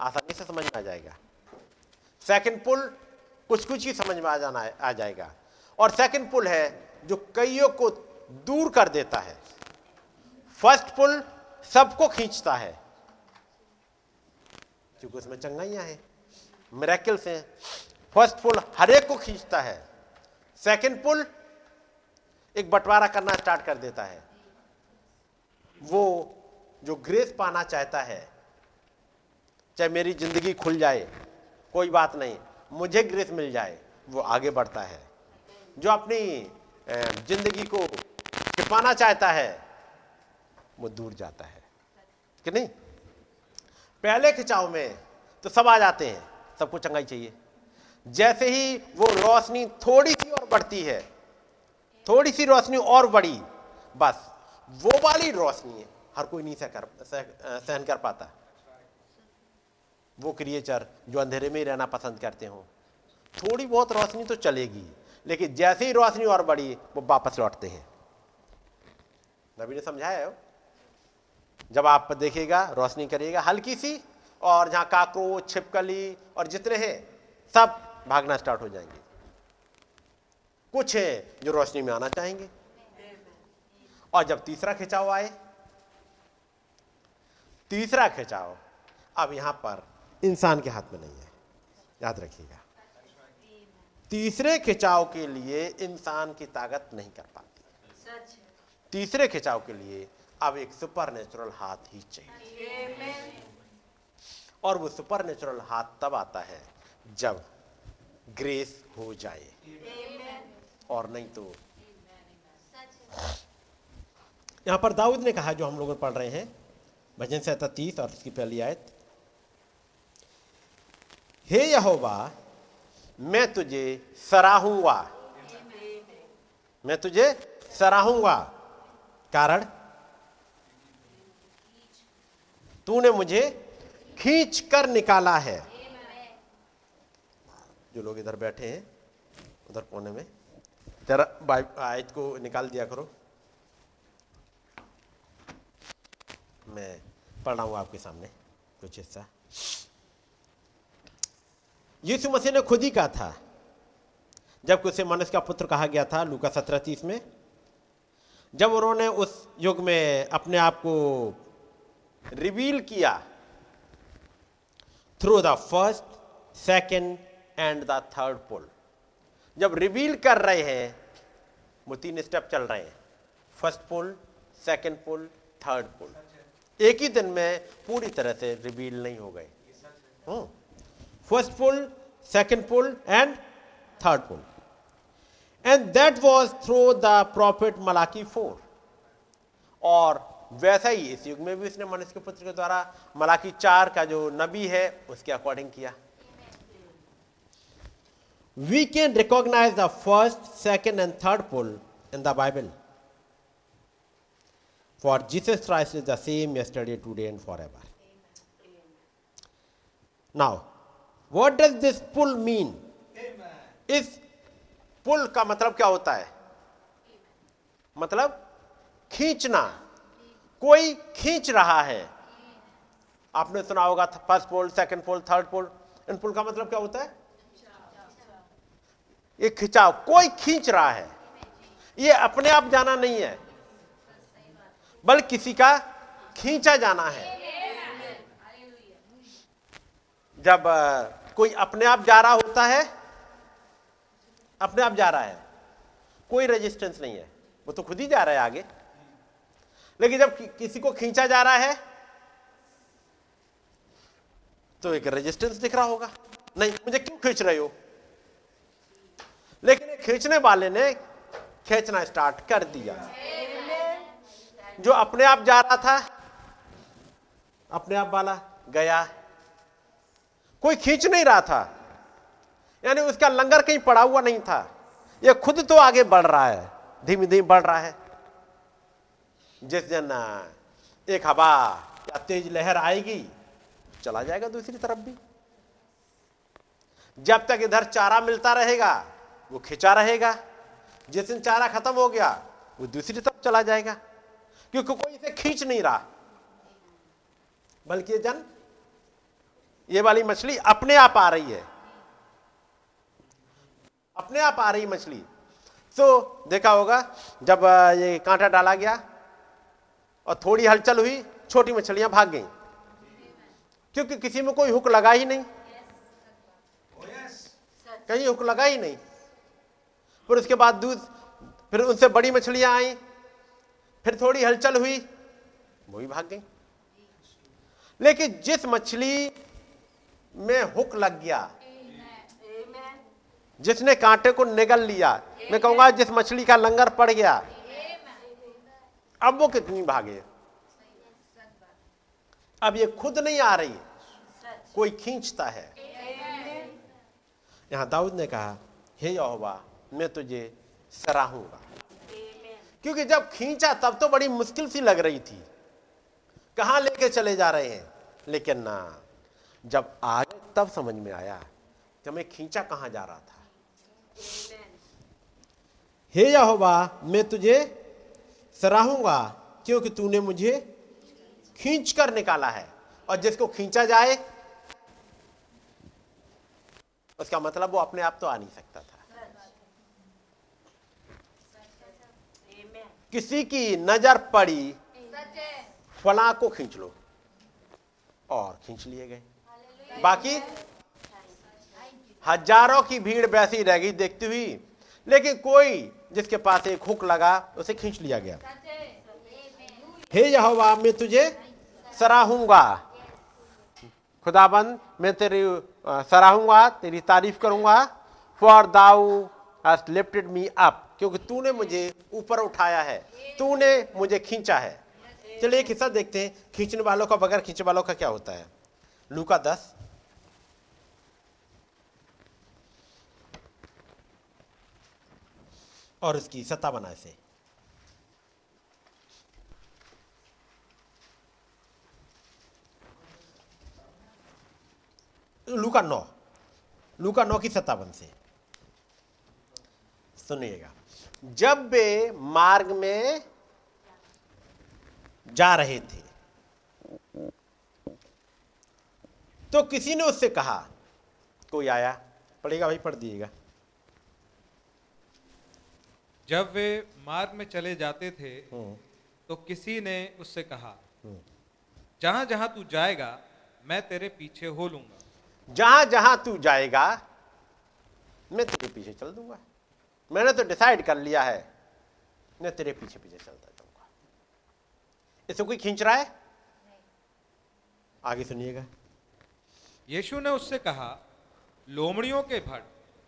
S3: आसानी से समझ में आ जाएगा। सेकंड पुल कुछ कुछ ही समझ में आ जाना, आ जाएगा। और सेकंड पुल है जो कईयों को दूर कर देता है। फ़र्स्ट पुल सबको खींचता है। क्योंकि उसमें चंगाइयाँ हैं मेरेकल्स हैं। फ़र्स्ट पुल हर एक को खींचता है। सेकंड पुल एक बंटवारा करना स्टार्ट कर देता है। वो जो ग्रेस पाना चाहता है, चाहे मेरी ज़िंदगी खुल जाए, कोई बात नहीं, मुझे ग्रेस मिल जाए, वो आगे बढ़ता है। जो अपनी ज़िंदगी को छिपाना चाहता है, वो दूर जाता है। कि नहीं? पहले खिंचाव में तो सब आ जाते हैं, सबको चंगाई चाहिए। जैसे ही वो रोशनी थोड़ी सी और बढ़ती है थोड़ी सी रोशनी और बढ़ी बस, वो वाली रोशनी है हर कोई नहीं सह कर सहन कर पाता। वो क्रिएचर जो अंधेरे में ही रहना पसंद करते हो, थोड़ी बहुत रोशनी तो चलेगी। लेकिन जैसे ही रोशनी और बढ़ी, वो वापस लौटते हैं। नबी ने समझाया हो जब आप देखेगा रोशनी करिएगा, हल्की सी, और जहाँ काकरोच छिपकली और जितने हैं, सब भागना स्टार्ट हो जाएँगे। कुछ हैं जो रोशनी में आना चाहेंगे। और जब तीसरा खिंचाव आए, तीसरा खिंचाव अब यहाँ पर इंसान के हाथ में नहीं है। याद रखिएगा तीसरे खिंचाव के लिए इंसान की ताकत नहीं कर पाती। तीसरे खिंचाव के लिए अब एक सुपर नेचुरल हाथ ही चाहिए। और वो सुपर नेचुरल हाथ तब आता है जब ग्रेस हो जाए। और नहीं तो यहाँ पर दाऊद ने कहा, जो हम लोग पढ़ रहे हैं, भजन से तीस और उसकी पहली आयत, हे यहोवा मैं तुझे सराहूँगा। मैं तुझे सराहूँगा। कारण? तूने मुझे खींच कर निकाला है। जो लोग इधर बैठे हैं, उधर कोने में, जरा आयत को निकाल दिया करो। मैं पढ़ रहा हूँ आपके सामने कुछ हिस्सा। यीशु मसीह ने खुद ही कहा था जब उसे मनुष्य का पुत्र कहा गया था लूका सत्रह तीस में जब उन्होंने उस युग में अपने आप को रिवील किया through the first second and the third pull जब रिवील कर रहे हैं वो तीन स्टेप चल रहे हैं first pull second pull third pull एक ही दिन में पूरी तरह से रिवील नहीं हो गए। First pull second pull and third pull and that was through the prophet Malachi four और वैसा ही इस युग में भी उसने मनुष्य के पुत्र के द्वारा मलाकी चार का जो नबी है उसके अकॉर्डिंग किया। We can recognise the first second and third pull in the Bible for Jesus Christ is the same yesterday today and forever now what does this pull mean इस पुल का मतलब क्या होता है? मतलब खींचना। कोई खींच रहा है। आपने सुना होगा first pull second pull third pull इन पुल का मतलब क्या होता है? ये खिंचाव। कोई खींच रहा है। ये अपने आप जाना नहीं है। बल्कि किसी का खींचा जाना है। जब कोई अपने आप जा रहा होता है? अपने आप जा रहा है। कोई रेजिस्टेंस नहीं है। वो तो खुद ही जा रहा है आगे। लेकिन जब कि, किसी को खींचा जा रहा है तो एक रेजिस्टेंस दिख रहा होगा। नहीं मुझे क्यों खींच रहे हो? लेकिन खींचने वाले ने खींचना स्टार्ट कर दिया। जो अपने आप जा रहा था अपने आप वाला गया। कोई खींच नहीं रहा था। यानी उसका लंगर कहीं पड़ा हुआ नहीं था। ये खुद तो आगे बढ़ रहा है धीमे धीमे बढ़ रहा है। जिस दिन एक हवा या तेज लहर आएगी, चला जाएगा दूसरी तरफ़ भी। जब तक इधर चारा मिलता रहेगा, वो खिंचा रहेगा। जिस दिन चारा खत्म हो गया, वो दूसरी तरफ़ चला जाएगा। क्योंकि कोई इसे खींच नहीं रहा। बल्कि जन ये वाली मछली अपने आप आ रही है। अपने आप आ रही मछली। तो देखा होगा, जब ये कांटा डाला गया और थोड़ी हलचल हुई, छोटी मछलियाँ भाग गई। क्योंकि किसी में कोई हुक लगा ही नहीं। कहीं हुक लगा ही नहीं। फिर उसके बाद दूध, फिर उनसे बड़ी मछलियाँ आई। फिर थोड़ी हलचल हुई, वो भी भाग गई। लेकिन जिस मछली में हुक लग गया। जिसने कांटे को निगल लिया मैं कहूँगा जिस मछली का लंगर पड़ गया अब वो कितनी भागे? अब ये खुद नहीं आ रही कोई खींचता है। यहाँ दाऊद ने कहा हे यहोवा मैं तुझे सराहूँगा। क्योंकि जब खींचा तब तो बड़ी मुश्किल सी लग रही थी। कहाँ लेके चले जा रहे हैं? लेकिन ना जब आगे तब समझ में आया कि मैं खींचा कहाँ जा रहा था। हे यहोवा, मैं तुझे सराहूँगा, क्योंकि तूने मुझे खींच कर निकाला है। और जिसको खींचा जाए, उसका मतलब वो अपने आप तो आ नहीं सकता था। किसी की नज़र पड़ी, फला को खींच लो। और खींच लिए गए। बाकी हज़ारों की भीड़ वैसी रह गई देखती हुई, लेकिन कोई जिसके पास एक हुक लगा, उसे खींच लिया गया। हे यहोवा, मैं तुझे सराहूँगा। खुदाबंद, मैं तेरी सराहूँगा, तेरी तारीफ़ करूँगा। For thou has lifted me up क्योंकि तूने मुझे ऊपर उठाया है, तूने मुझे खींचा है। चलिए एक हिस्सा देखते हैं, खींचने वालों का बगैर खींचने वालों का क्या होता है? लूका दस और उसकी सत्ता बनाए से। लूका नौ। लूका नौ की सत्तावन से। सुनिएगा। जब वे मार्ग में जा रहे थे तो किसी ने उससे कहा, कोई आया? पढ़ेगा भाई, पढ़ दिएगा
S4: जब वे मार्ग में चले जाते थे
S3: हम्म,
S4: तो किसी ने उससे कहा जहाँ जहाँ तू जाएगा मैं तेरे पीछे हो लूँगा।
S3: जहाँ जहाँ तू जाएगा मैं तेरे पीछे चल दूँगा। मैंने तो डिसाइड कर लिया है मैं तेरे पीछे पीछे चलता जाऊँगा। इसे कोई खींच रहा है? आगे सुनिएगा।
S4: यीशु ने उससे कहा लोमड़ियों के भट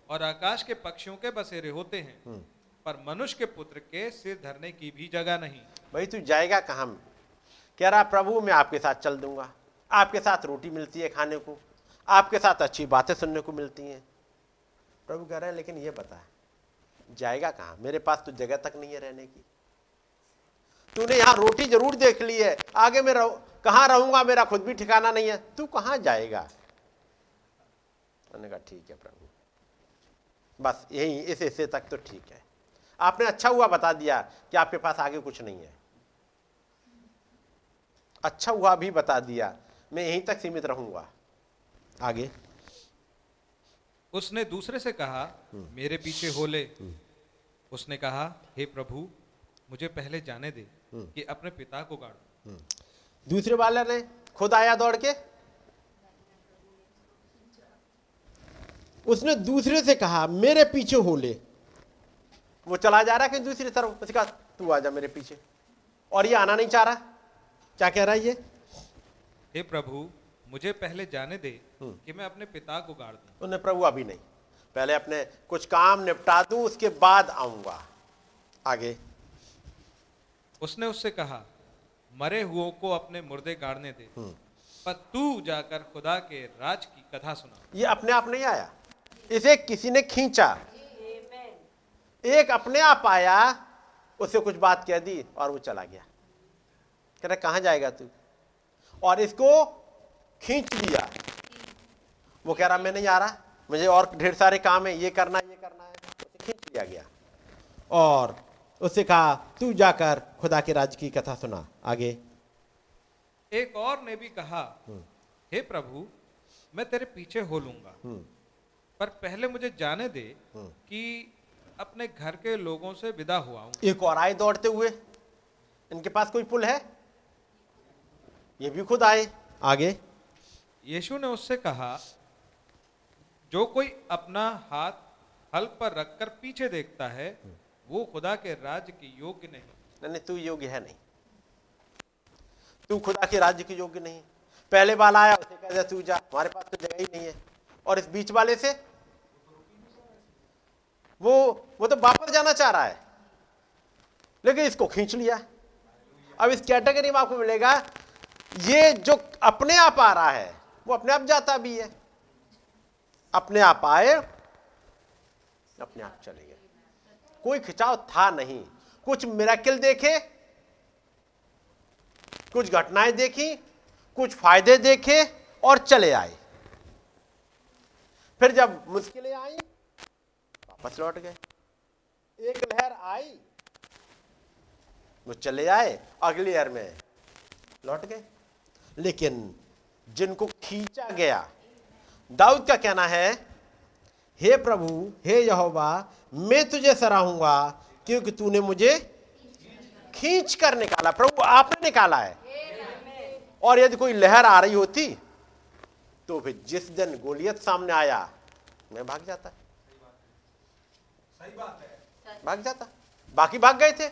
S4: और आकाश के पक्षियों के बसेरे होते हैं। पर मनुष्य के पुत्र के सिर धरने की भी जगह नहीं।
S3: भाई, तू जाएगा कहाँ? कह रहा, प्रभु, मैं आपके साथ चल दूँगा। आपके साथ रोटी मिलती है खाने को। आपके साथ अच्छी बातें सुनने को मिलती हैं। प्रभु कह रहे हैं, लेकिन ये बता, जाएगा कहाँ? मेरे पास तो जगह तक नहीं है रहने की। तूने यहाँ रोटी ज़रूर देख ली है। आगे मैं रह, कहाँ रहूँगा? मेरा खुद भी ठिकाना नहीं है। तू कहाँ जाएगा? मैंने कहा, ठीक है प्रभु। बस यही, इस हिस्से तक तो ठीक है। आपने अच्छा हुआ बता दिया कि आपके पास आगे कुछ नहीं है। अच्छा हुआ भी बता दिया। मैं यहीं तक सीमित रहूँगा। आगे।
S4: उसने दूसरे से कहा मेरे पीछे हो ले। उसने कहा हे प्रभु मुझे पहले जाने दे कि अपने पिता को गाड़ू।
S3: दूसरे वाले ने खुद आया दौड़ के? उसने दूसरे से कहा मेरे पीछे हो ले। वो चला जा रहा है कहीं दूसरी तरफ़। उसने कहा तू आ जा मेरे पीछे। और ये आना नहीं चाह रहा। क्या कह रहा है ये?
S4: हे प्रभु मुझे पहले जाने दे कि मैं अपने पिता को गाड़ दूँ।
S3: उन्हें प्रभु अभी नहीं। पहले अपने कुछ काम निपटा दूँ उसके बाद आऊँगा। आगे।
S4: उसने उससे कहा मरे हुओं को अपने मुर्दे गाड़ने दे। पर तू जाकर खुदा के राज की कथा सुना।
S3: ये अपने आप नहीं आया। इसे किसी ने खींचा। एक अपने आप आया उसे कुछ बात कह दी और वो चला गया। कह रहा कहाँ जाएगा तू? और इसको खींच लिया। वो कह रहा मैं नहीं आ रहा मुझे और ढेर सारे काम है ये करना है ये करना है। उसे खींच लिया गया। और उससे कहा तू जाकर खुदा के राज की कथा सुना आगे।
S4: एक और ने भी कहा हे प्रभु मैं तेरे पीछे हो लूँगा पर पहले मुझे जाने दे कि अपने घर के लोगों से विदा हुआ हूँ।
S3: एक और आए दौड़ते हुए इनके पास कोई पुल है? ये भी खुद आए। आगे।
S4: यीशु ने उससे कहा जो कोई अपना हाथ
S1: हल पर रखकर पीछे देखता है वो खुदा के राज्य की योग्य नहीं।
S3: नहीं तू योग्य है नहीं। तू खुदा के राज्य के योग्य नहीं। पहले वाला आया उसे कह दिया तू जा हमारे पास तो जगह ही नहीं है। और इस बीच वाले से वो वो तो वापस जाना चाह रहा है। लेकिन इसको खींच लिया। अब इस कैटेगरी में आपको मिलेगा, ये जो अपने आप आ रहा है, वो अपने आप जाता भी है। अपने आप आए, अपने आप चले गए। कोई खिंचाव था नहीं। कुछ मिराकिल देखे, कुछ घटनाएँ देखी, कुछ फ़ायदे देखे और चले आए। फिर जब मुश्किलें आई वापस लौट गए। एक लहर आई। वो चले आए अगली लहर में। लौट गए। लेकिन जिनको खींचा गया दाऊद का कहना है हे प्रभु हे यहोवा मैं तुझे सराहूँगा क्योंकि तूने मुझे खींच कर निकाला। प्रभु आपने निकाला है। और यदि कोई लहर आ रही होती तो फिर जिस दिन गोलियत सामने आया मैं भाग जाता।
S1: सही बात है।
S3: भाग जाता। बाकी भाग गए थे?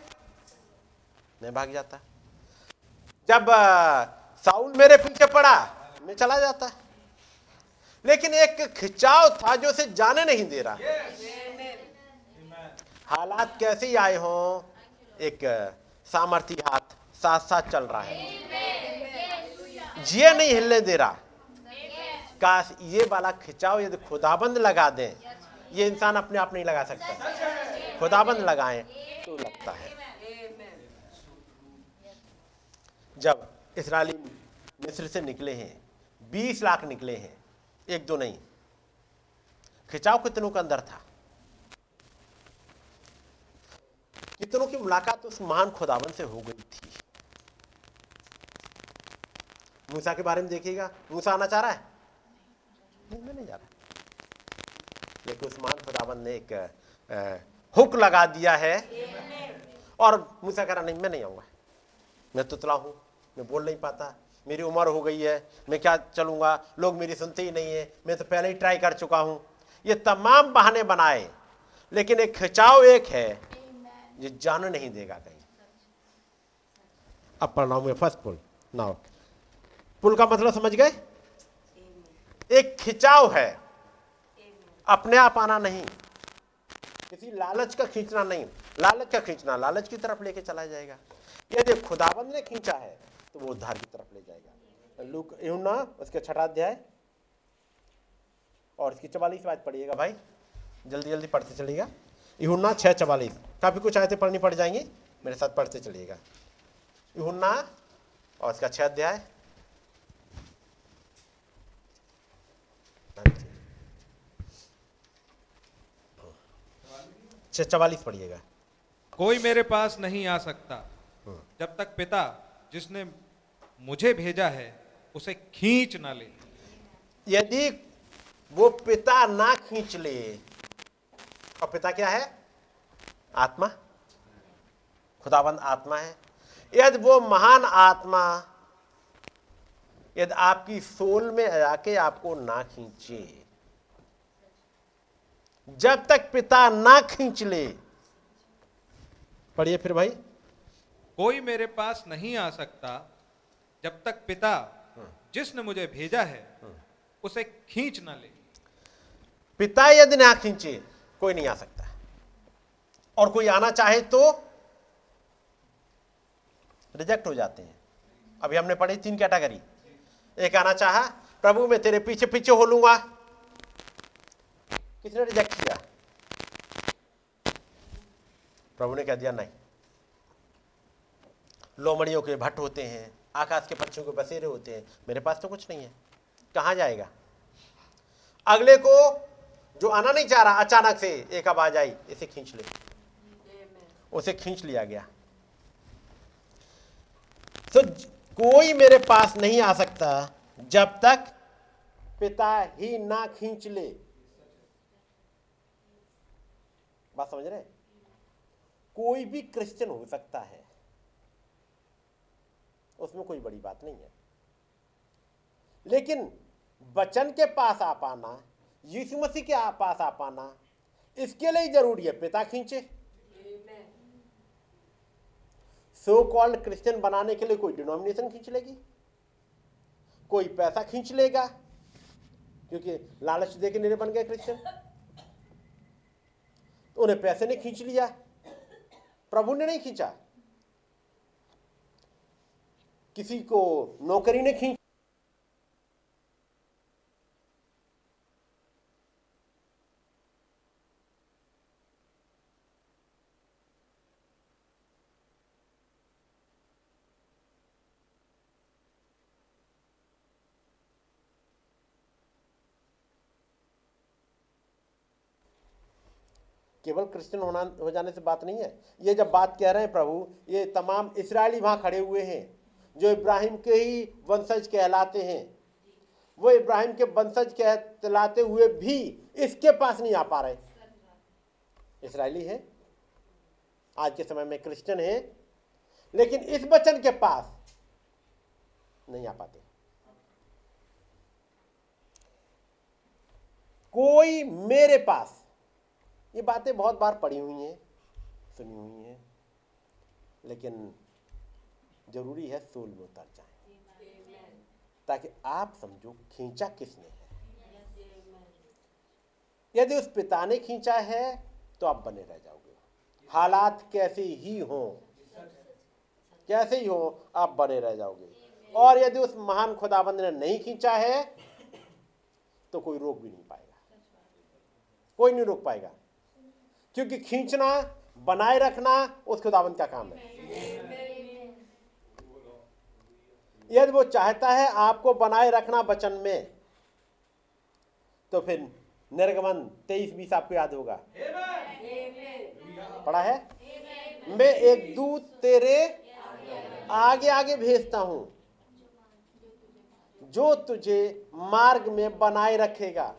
S3: मैं भाग जाता। जब साउल मेरे पीछे पड़ा मैं चला जाता। लेकिन एक खिंचाव था जो उसे जाने नहीं दे रहा। हालात कैसे ही आए हो एक सामर्थ्य हाथ साथ साथ चल रहा है। जिए नहीं हिलने दे रहा। काश ये वाला खिंचाव यदि खुदाबंद लगा दें ये इंसान अपने आप नहीं लगा सकता। खुदाबंद लगाए तो लगता है। जब इसराइली मिस्र से निकले हैं, बीस लाख निकले हैं, एक दो नहीं। खिंचाव कितनों के अंदर था? कितनों की मुलाकात उस महान खुदावन से हो गई थी? मूसा के बारे में देखिएगा। मूसा आना चाह रहा है? नहीं नहीं जा रहा। लेकिन उस महान खुदावन ने एक हुक लगा दिया है। और मूसा कह रहा, नहीं, मैं नहीं आऊँगा। मैं तुतला हूँ, मैं बोल नहीं पाता। मेरी उम्र हो गई है, मैं क्या चलूँगा? लोग मेरी सुनते ही नहीं है। मैं तो पहले ही ट्राई कर चुका हूँ। ये तमाम बहाने बनाए। लेकिन एक खिंचाव एक है जो जान नहीं देगा कहीं। अब पढ़ रहा मैं फ़र्स्ट पुल। नाउ, पुल का मतलब समझ गए? एक खिंचाव है। अपने आप आना नहीं। किसी लालच का खींचना नहीं। लालच का खींचना, लालच की तरफ़ लेके चला जाएगा। यदि खुदाबंद ने खींचा है तो वो उद्धार की तरफ़ ले जाएगा। लूक यूना उसके छठा अध्याय। और इसकी चवालीस बात पढ़िएगा भाई। जल्दी जल्दी पढ़ते चलिएगा। यूना छः चवालीस। काफ़ी कुछ आयतें पढ़नी पड़ जाएँगी। मेरे साथ पढ़ते चलिएगा। यूना और इसका छः अध्याय छः चवालीस पढ़िएगा।
S1: कोई मेरे पास नहीं आ सकता। जब तक पिता जिसने मुझे भेजा है उसे खींच ना ले।
S3: यदि वो पिता ना खींच ले और पिता क्या है? आत्मा? खुदाबंद आत्मा है। यदि वो महान आत्मा यदि आपकी सोल में आके आपको ना खींचे जब तक पिता ना खींच ले पढ़िए फिर भाई।
S1: कोई मेरे पास नहीं आ सकता जब तक पिता जिसने मुझे भेजा है उसे खींच ना ले।
S3: पिता यदि ना खींचे कोई नहीं आ सकता। और कोई आना चाहे तो रिजेक्ट हो जाते हैं। अभी हमने पढ़ी तीन कैटेगरी एक आना चाहा प्रभु मैं तेरे पीछे पीछे हो लूँगा। किसने रिजेक्ट किया? प्रभु ने कह दिया, नहीं. लोमड़ियों के भट्ट होते हैं, आकाश के पक्षियों के बसेरे होते हैं, मेरे पास तो कुछ नहीं है। कहाँ जाएगा? अगले को, जो आना नहीं चाह रहा, अचानक से एक आवाज़ आई, इसे खींच ले। उसे खींच लिया गया। तो कोई मेरे पास नहीं आ सकता, जब तक पिता ही ना खींच ले। बात समझ रहे? कोई भी क्रिश्चियन हो सकता है। उसमें कोई बड़ी बात नहीं है। लेकिन वचन के पास आ पाना यीशु मसीह के आ- पास आ पाना इसके लिए ज़रूरी है पिता खींचे। सो कॉल्ड क्रिश्चियन बनाने के लिए कोई डिनोमिनेशन खींच लेगी। कोई पैसा खींच लेगा। क्योंकि लालच दे के मेरे बन गए क्रिश्चियन तो उन्हें पैसे ने खींच लिया। प्रभु ने नहीं खींचा। किसी को नौकरी ने खींच केवल क्रिश्चियन होना, हो जाने से बात नहीं है। ये जब बात कह रहे हैं प्रभु, ये तमाम इसराइली वहाँ खड़े हुए हैं, जो इब्राहिम के ही वंशज कहलाते हैं। वो इब्राहिम के वंशज कहलाते हुए भी इसके पास नहीं आ पा रहे। इसराइली है। आज के समय में क्रिश्चियन है, लेकिन इस वचन के पास नहीं आ पाते। कोई मेरे पास ये बातें बहुत बार पढ़ी हुई हैं, सुनी हुई हैं, लेकिन ज़रूरी है सोल में उतर जाए। ताकि आप समझो खींचा किसने है। यदि उस पिता ने खींचा है तो आप बने रह जाओगे। हालात कैसे ही हो, कैसे ही हो, आप बने रह जाओगे। और यदि उस महान खुदाबंद ने नहीं खींचा है तो कोई रोक भी नहीं पाएगा। कोई नहीं रोक पाएगा। क्योंकि खींचना, बनाए रखना उस खुदावंत का काम है। यदि वो चाहता है आपको बनाए रखना वचन में तो फिर निर्गमन तेईस बीस आपको याद होगा। पढ़ा है? मैं एक दूत तेरे आगे आगे भेजता हूँ, जो तुझे मार्ग में बनाए रखेगा।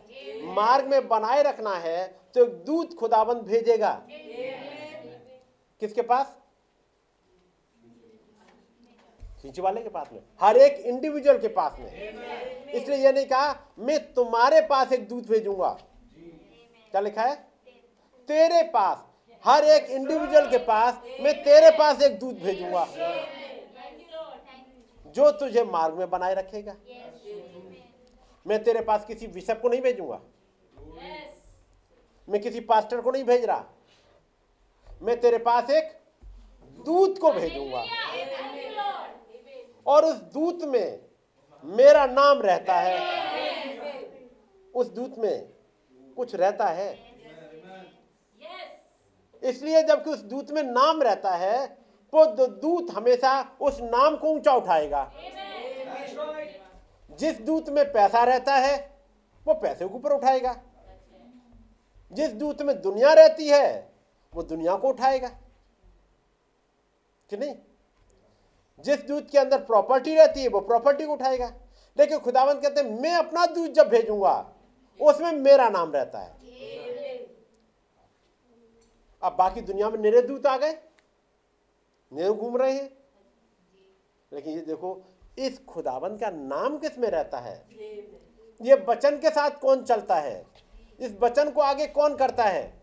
S3: मार्ग में बनाए रखना है तो दूत खुदाबंद भेजेगा। किसके पास? खींच वाले के पास में। हर एक इंडिविजुअल के पास में। इसलिए यह नहीं कहा, मैं तुम्हारे पास एक दूत भेजूँगा। क्या लिखा है? तेरे पास। हर एक इंडिविजुअल के पास, मैं तेरे पास एक दूत भेजूँगा। जो तुझे मार्ग में बनाए रखेगा। मैं तेरे पास किसी विषय को नहीं भेजूँगा। मैं किसी पास्टर को नहीं भेज रहा। मैं तेरे पास एक दूत को भेजूँगा। और उस दूत में मेरा नाम रहता है। उस दूत में कुछ रहता है। इसलिए जबकि उस दूत में नाम रहता है तो दूत हमेशा उस नाम को ऊँचा उठाएगा। जिस दूत में पैसा रहता है, वो पैसे के ऊपर उठाएगा। जिस दूत में दुनिया रहती है, वो दुनिया को उठाएगा। कि नहीं? जिस दूत के अंदर प्रॉपर्टी रहती है, वो प्रॉपर्टी को उठाएगा। लेकिन खुदावंत कहते हैं, मैं अपना दूत जब भेजूँगा, उसमें मेरा नाम रहता है। अब बाकी दुनिया में निरे दूत आ गए। घूम रहे हैं। लेकिन ये देखो इस खुदाबंद का नाम किसमें रहता है? ये बचन के साथ कौन चलता है? इस वचन को आगे कौन करता है?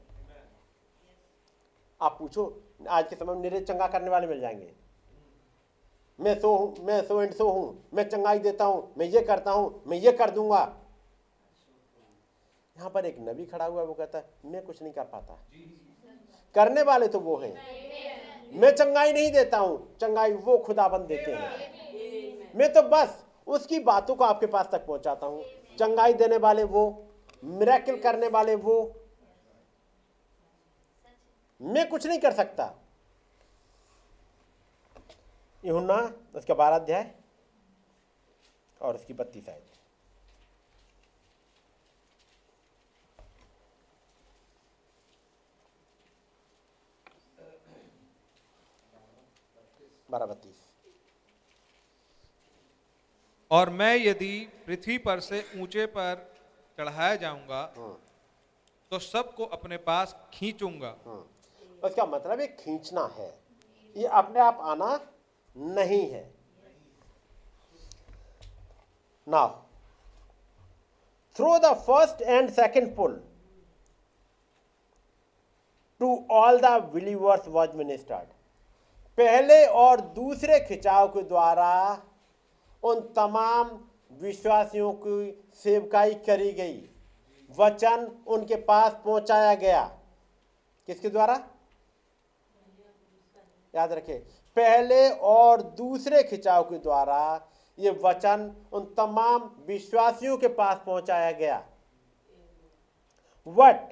S3: आप पूछो आज के समय में निरे चंगा करने वाले मिल जाएँगे। मैं सो हूँ मैं सो एंड सो हूँ मैं चंगाई देता हूँ मैं ये करता हूँ मैं ये कर दूँगा। यहाँ पर एक नबी खड़ा हुआ वो कहता है मैं कुछ नहीं कर पाता। करने वाले तो वो हैं। मैं चंगाई नहीं देता हूँ चंगाई वो खुदाबंद देते हैं। मैं तो बस उसकी बातों को आपके पास तक पहुंचाता हूँ। चंगाई देने वाले वो मिराकिल करने वाले वो। मैं कुछ नहीं कर सकता। यूना उसका बारह अध्याय और उसकी बत्तीस आयत। बारह बत्तीस।
S1: और मैं यदि पृथ्वी पर से ऊँचे पर चढ़ाया जाऊँगा हाँ। तो सबको अपने पास खींचूँगा हाँ।
S3: उसका मतलब ये खींचना है ये अपने आप आना नहीं है now through the first and second pull to all the believers was ministered पहले और दूसरे खिंचाव के द्वारा उन तमाम विश्वासियों की सेवकाई करी गई। वचन उनके पास पहुँचाया गया। किसके द्वारा? याद रखें पहले और दूसरे खिंचाव के द्वारा ये वचन उन तमाम विश्वासियों के पास पहुँचाया गया। But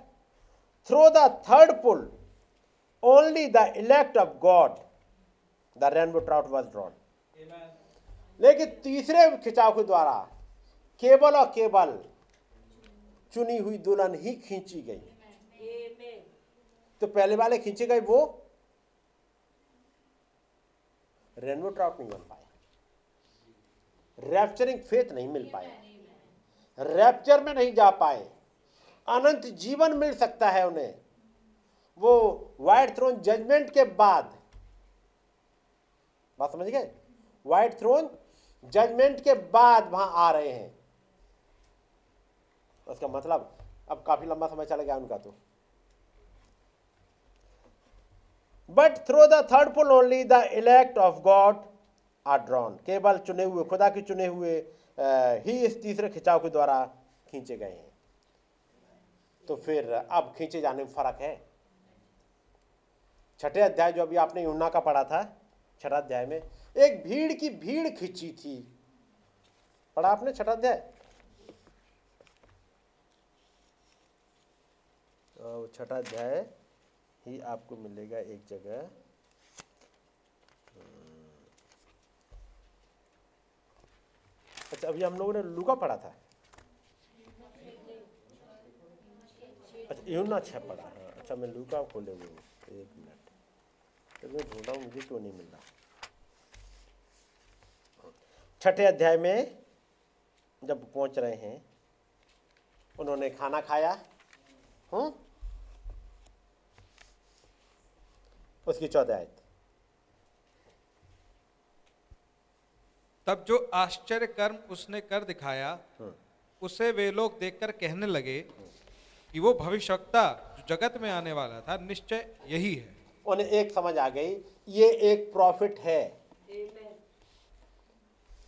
S3: through the third pull only the elect of God the rainbow trout was drawn लेकिन तीसरे खिंचाव के द्वारा केवल और केवल चुनी हुई दुल्हन ही खींची गई। तो पहले वाले खींचे गए वो रेनबो ट्राउट नहीं बन पाया रैप्चरिंग फेथ नहीं मिल पाया रैप्चर में नहीं जा पाए। अनंत जीवन मिल सकता है उन्हें। वो व्हाइट थ्रोन जजमेंट के बाद बात समझ गए? व्हाइट थ्रोन जजमेंट के बाद वहाँ आ रहे हैं। उसका मतलब अब काफ़ी लंबा समय चला गया उनका तो। But through the third pull only the elect of God are drawn केवल चुने हुए, खुदा के चुने हुए ही इस तीसरे खिंचाव के द्वारा खींचे गए हैं। तो फिर अब खींचे जाने में फ़र्क है। छठे अध्याय जो अभी आपने यूना का पढ़ा था, छठा अध्याय में एक भीड़ की भीड़ खींची थी। पढ़ा आपने छठा अध्याय? छठा अध्याय ही आपको मिलेगा एक जगह। अच्छा अभी हम लोगों ने लुका पढ़ा था। अच्छा यूना छः पढ़ा। हाँ अच्छा मैं लुका खोले हुए एक मिनट। तो मैं ढूंढा मुझे क्यों नहीं मिल? रहा छठे अध्याय में जब पहुँच रहे हैं उन्होंने खाना खाया हूँ उसकी चौदह आयत।
S1: तब जो आश्चर्य कर्म उसने कर दिखाया उसे वे लोग देखकर कहने लगे कि वो भविष्यता जो जगत में आने वाला था निश्चय यही है।
S3: उन्हें एक समझ आ गई ये एक प्रॉफिट है।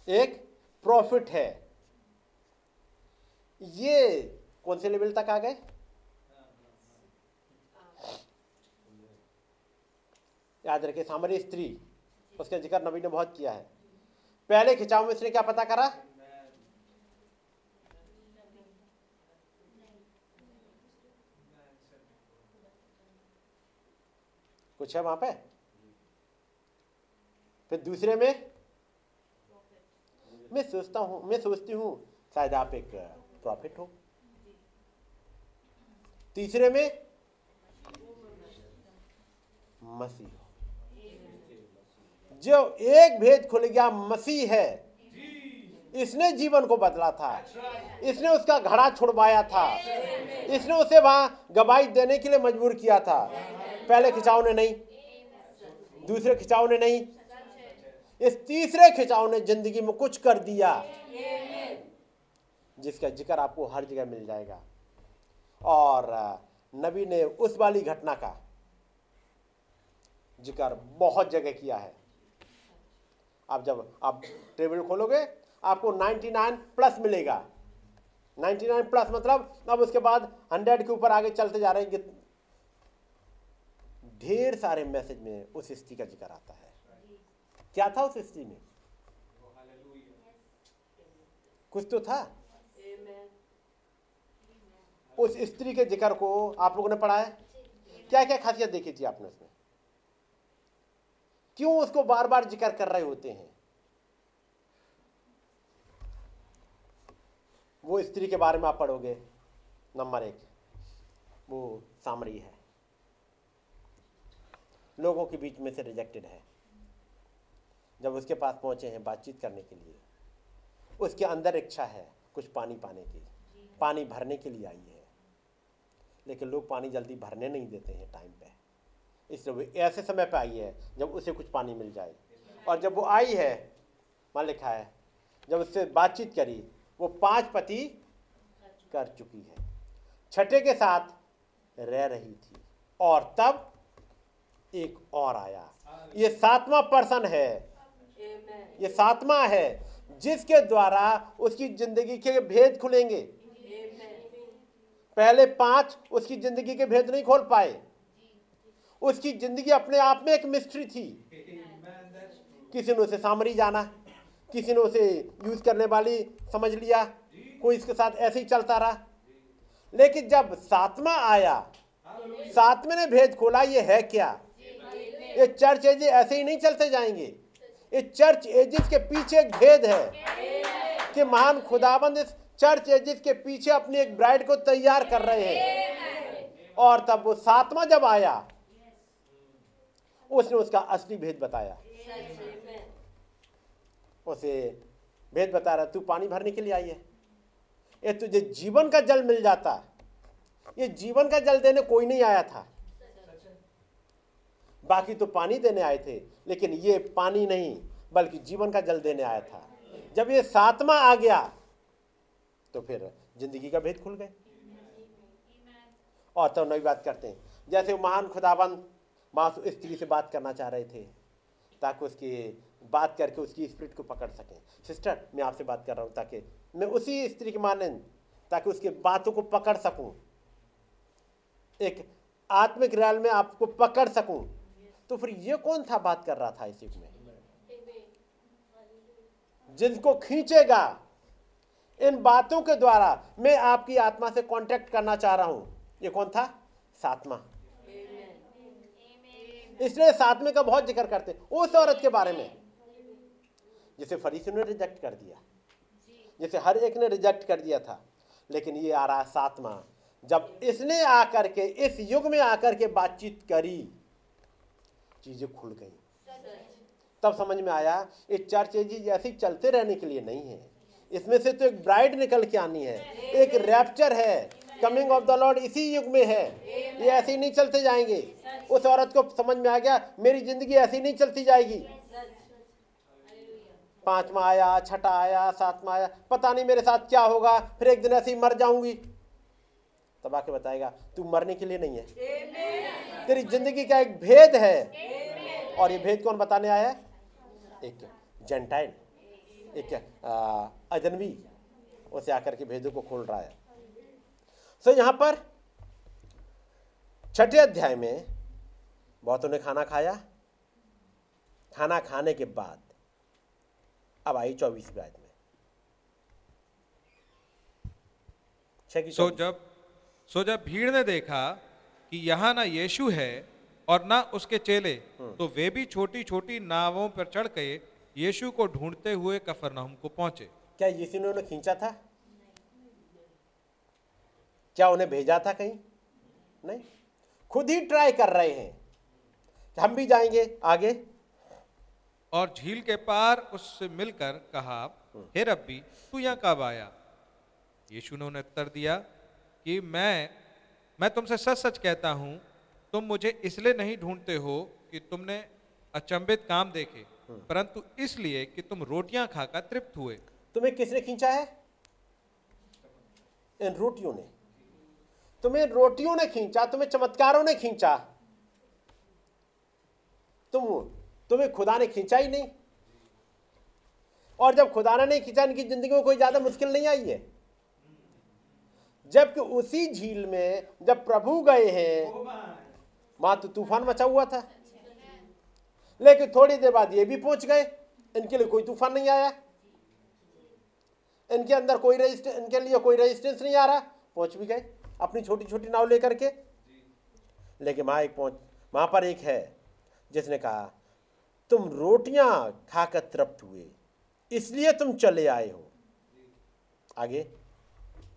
S3: एक प्रॉफिट है। ये कौन से लेवल तक आ गए? याद रखिए सामरी स्त्री उसका ज़िक्र नबी ने बहुत किया है। पहले खिंचाव में इसने क्या पता करा? कुछ है वहाँ पे? फिर दूसरे में मैं सोचता हूँ, मैं सोचती हूँ, शायद आप एक प्रॉफिट हो। तीसरे में, मसीह जो एक भेद खुल गया, मसीह है। इसने जीवन को बदला था। इसने उसका घड़ा छुड़वाया था। इसने उसे वहाँ गवाही देने के लिए मजबूर किया था। पहले खिंचाव ने नहीं, दूसरे खिंचाव ने नहीं इस तीसरे खिंचाव ने ज़िंदगी में कुछ कर दिया। जिसका ज़िक्र आपको हर जगह मिल जाएगा। और नबी ने उस वाली घटना का ज़िक्र बहुत जगह किया है। आप जब, आप टेबल खोलोगे, आपको 99 प्लस मिलेगा। 99 प्लस मतलब अब उसके बाद 100 के ऊपर आगे चलते जा रहे हैं। ढेर सारे मैसेज में उस स्त्री का ज़िक्र आता है। क्या था उस स्त्री में? कुछ तो था। उस स्त्री के ज़िक्र को आप लोगों ने पढ़ा है? क्या क्या खासियत देखी थी आपने उसमें? क्यों उसको बार बार ज़िक्र कर रहे होते हैं? वो स्त्री के बारे में आप पढ़ोगे। नंबर एक, वो सामरी है। लोगों के बीच में से रिजेक्टेड है। जब उसके पास पहुँचे हैं बातचीत करने के लिए। उसके अंदर इच्छा है कुछ पानी पाने की। पानी भरने के लिए आई है। लेकिन लोग पानी जल्दी भरने नहीं देते हैं टाइम पे। इसलिए वो ऐसे समय पे आई है जब उसे कुछ पानी मिल जाए। और जब वो आई है, मान लिखा है, जब उससे बातचीत करी, वो पाँच पति कर चुकी है। छठे के साथ रह रही थी और तब एक और आया। ये सातवां पर्सन है। ये सातवां है, जिसके द्वारा उसकी ज़िंदगी के भेद खुलेंगे। पहले पाँच उसकी ज़िंदगी के भेद नहीं खोल पाए। उसकी ज़िंदगी अपने आप में एक मिस्ट्री थी। किसी ने उसे सामरी जाना, किसी ने उसे यूज़ करने वाली समझ लिया, कोई इसके साथ ऐसे ही चलता रहा। लेकिन जब सातवां आया, सातवें ने भेद खोला, ये है क्या? ये चर्च ऐसे ही नहीं चलते जाएँगे। ये चर्च एजेस के पीछे एक भेद है कि महान खुदाबंद इस चर्च एजेस के पीछे अपनी एक ब्राइड को तैयार कर रहे हैं। और तब वो सातवां जब आया, उसने उसका असली भेद बताया। उसे भेद बता रहा, तू पानी भरने के लिए आई है। ये तुझे जीवन का जल मिल जाता। ये जीवन का जल देने कोई नहीं आया था। बाकी तो पानी देने आए थे, लेकिन ये पानी नहीं, बल्कि जीवन का जल देने आया था। जब ये सातवां आ गया तो फिर ज़िंदगी का भेद खुल गए। और तो नई बात करते हैं। जैसे महान खुदाबंद मास स्त्री से बात करना चाह रहे थे, ताकि उसकी बात करके उसकी स्पिरिट को पकड़ सकें। सिस्टर, मैं आपसे बात कर रहा हूँ, ताकि मैं उसी स्त्री के माने ताकि उसकी बातों को पकड़ सकूँ। एक आत्मिक रैल में आपको पकड़ सकूँ। तो फिर ये कौन था बात कर रहा था इस युग में जिनको खींचेगा इन बातों के द्वारा मैं आपकी आत्मा से कांटेक्ट करना चाह रहा हूँ। ये कौन था? सातवा। इसलिए सातवें का बहुत ज़िक्र करते उस औरत के बारे में। जिसे फरीसी ने रिजेक्ट कर दिया। जिसे हर एक ने रिजेक्ट कर दिया था। लेकिन ये आ रहा सातवा। जब इसने आकर के इस युग में आकर के बातचीत करी चीज़ें खुल गई। तब समझ में आया ये चर्च एजी ऐसे चलते रहने के लिए नहीं है। इसमें से तो एक ब्राइड निकल के आनी है एक रैप्चर है कमिंग ऑफ़ द लॉर्ड इसी युग में है। ये ऐसे ही नहीं चलते जाएँगे। उस औरत को समझ में आ गया मेरी ज़िंदगी ऐसी नहीं चलती जाएगी। पांचवा आया छठा आया सातवा आया पता नहीं मेरे साथ क्या होगा फिर एक दिन ऐसे ही मर जाऊँगी। तब आके बताएगा तू मरने के लिए नहीं है। तेरी ज़िंदगी का एक भेद है। और ये भेद कौन बताने आया है? एक जेंटाइल एक अजनबी। उसे आकर के भेदों को खोल रहा है। सो so, यहाँ पर छठे अध्याय में बहुतों ने खाना खाया। खाना खाने के बाद अब आई चौबीस में।
S4: सो जब सो जब भीड़ ने देखा कि यहाँ ना यीशु है और ना उसके चेले हम्म। तो वे भी छोटी छोटी नावों पर चढ़ के यीशु को ढूंढते हुए कफरनहूम को पहुँचे।
S3: क्या यीशु ने उन्हें खींचा था? क्या उन्हें भेजा था कहीं? नहीं। खुद ही ट्राई कर रहे हैं। हम भी जाएँगे आगे।
S4: और झील के पार उससे मिलकर कहा हम्म। हे रब्बी तू यहाँ कब आया? यीशु ने उन्हें उत्तर दिया कि मैं मैं तुमसे सच सच कहता हूँ तुम मुझे इसलिए नहीं ढूंढते हो कि तुमने अचंभित काम देखे हम्म। परंतु इसलिए कि तुम रोटियाँ खाकर तृप्त हुए।
S3: तुम्हें किसने खींचा है? इन रोटियों ने। तुम्हें रोटियों ने खींचा तुम्हें चमत्कारों ने खींचा। तुम तुम्हें खुदा ने खींचा ही नहीं। और जब खुदा ने नहीं खींचा इनकी ज़िंदगी में कोई ज़्यादा मुश्किल नहीं आई है। जबकि उसी झील में जब प्रभु गए हैं, वहाँ तो तूफ़ान मचा हुआ था। लेकिन थोड़ी देर बाद ये भी पहुँच गए। इनके लिए कोई तूफ़ान नहीं आया। इनके अंदर कोई रजिस्टेंस इनके लिए कोई रजिस्टेंस नहीं आ रहा। पहुँच भी गए। अपनी छोटी छोटी नाव लेकर के। लेकिन वहाँ एक पहुँच, वहाँ पर एक है, जिसने कहा, तुम रोटियाँ खाकर तृप्त हुए, इसलिए तुम चले आए हो। आगे।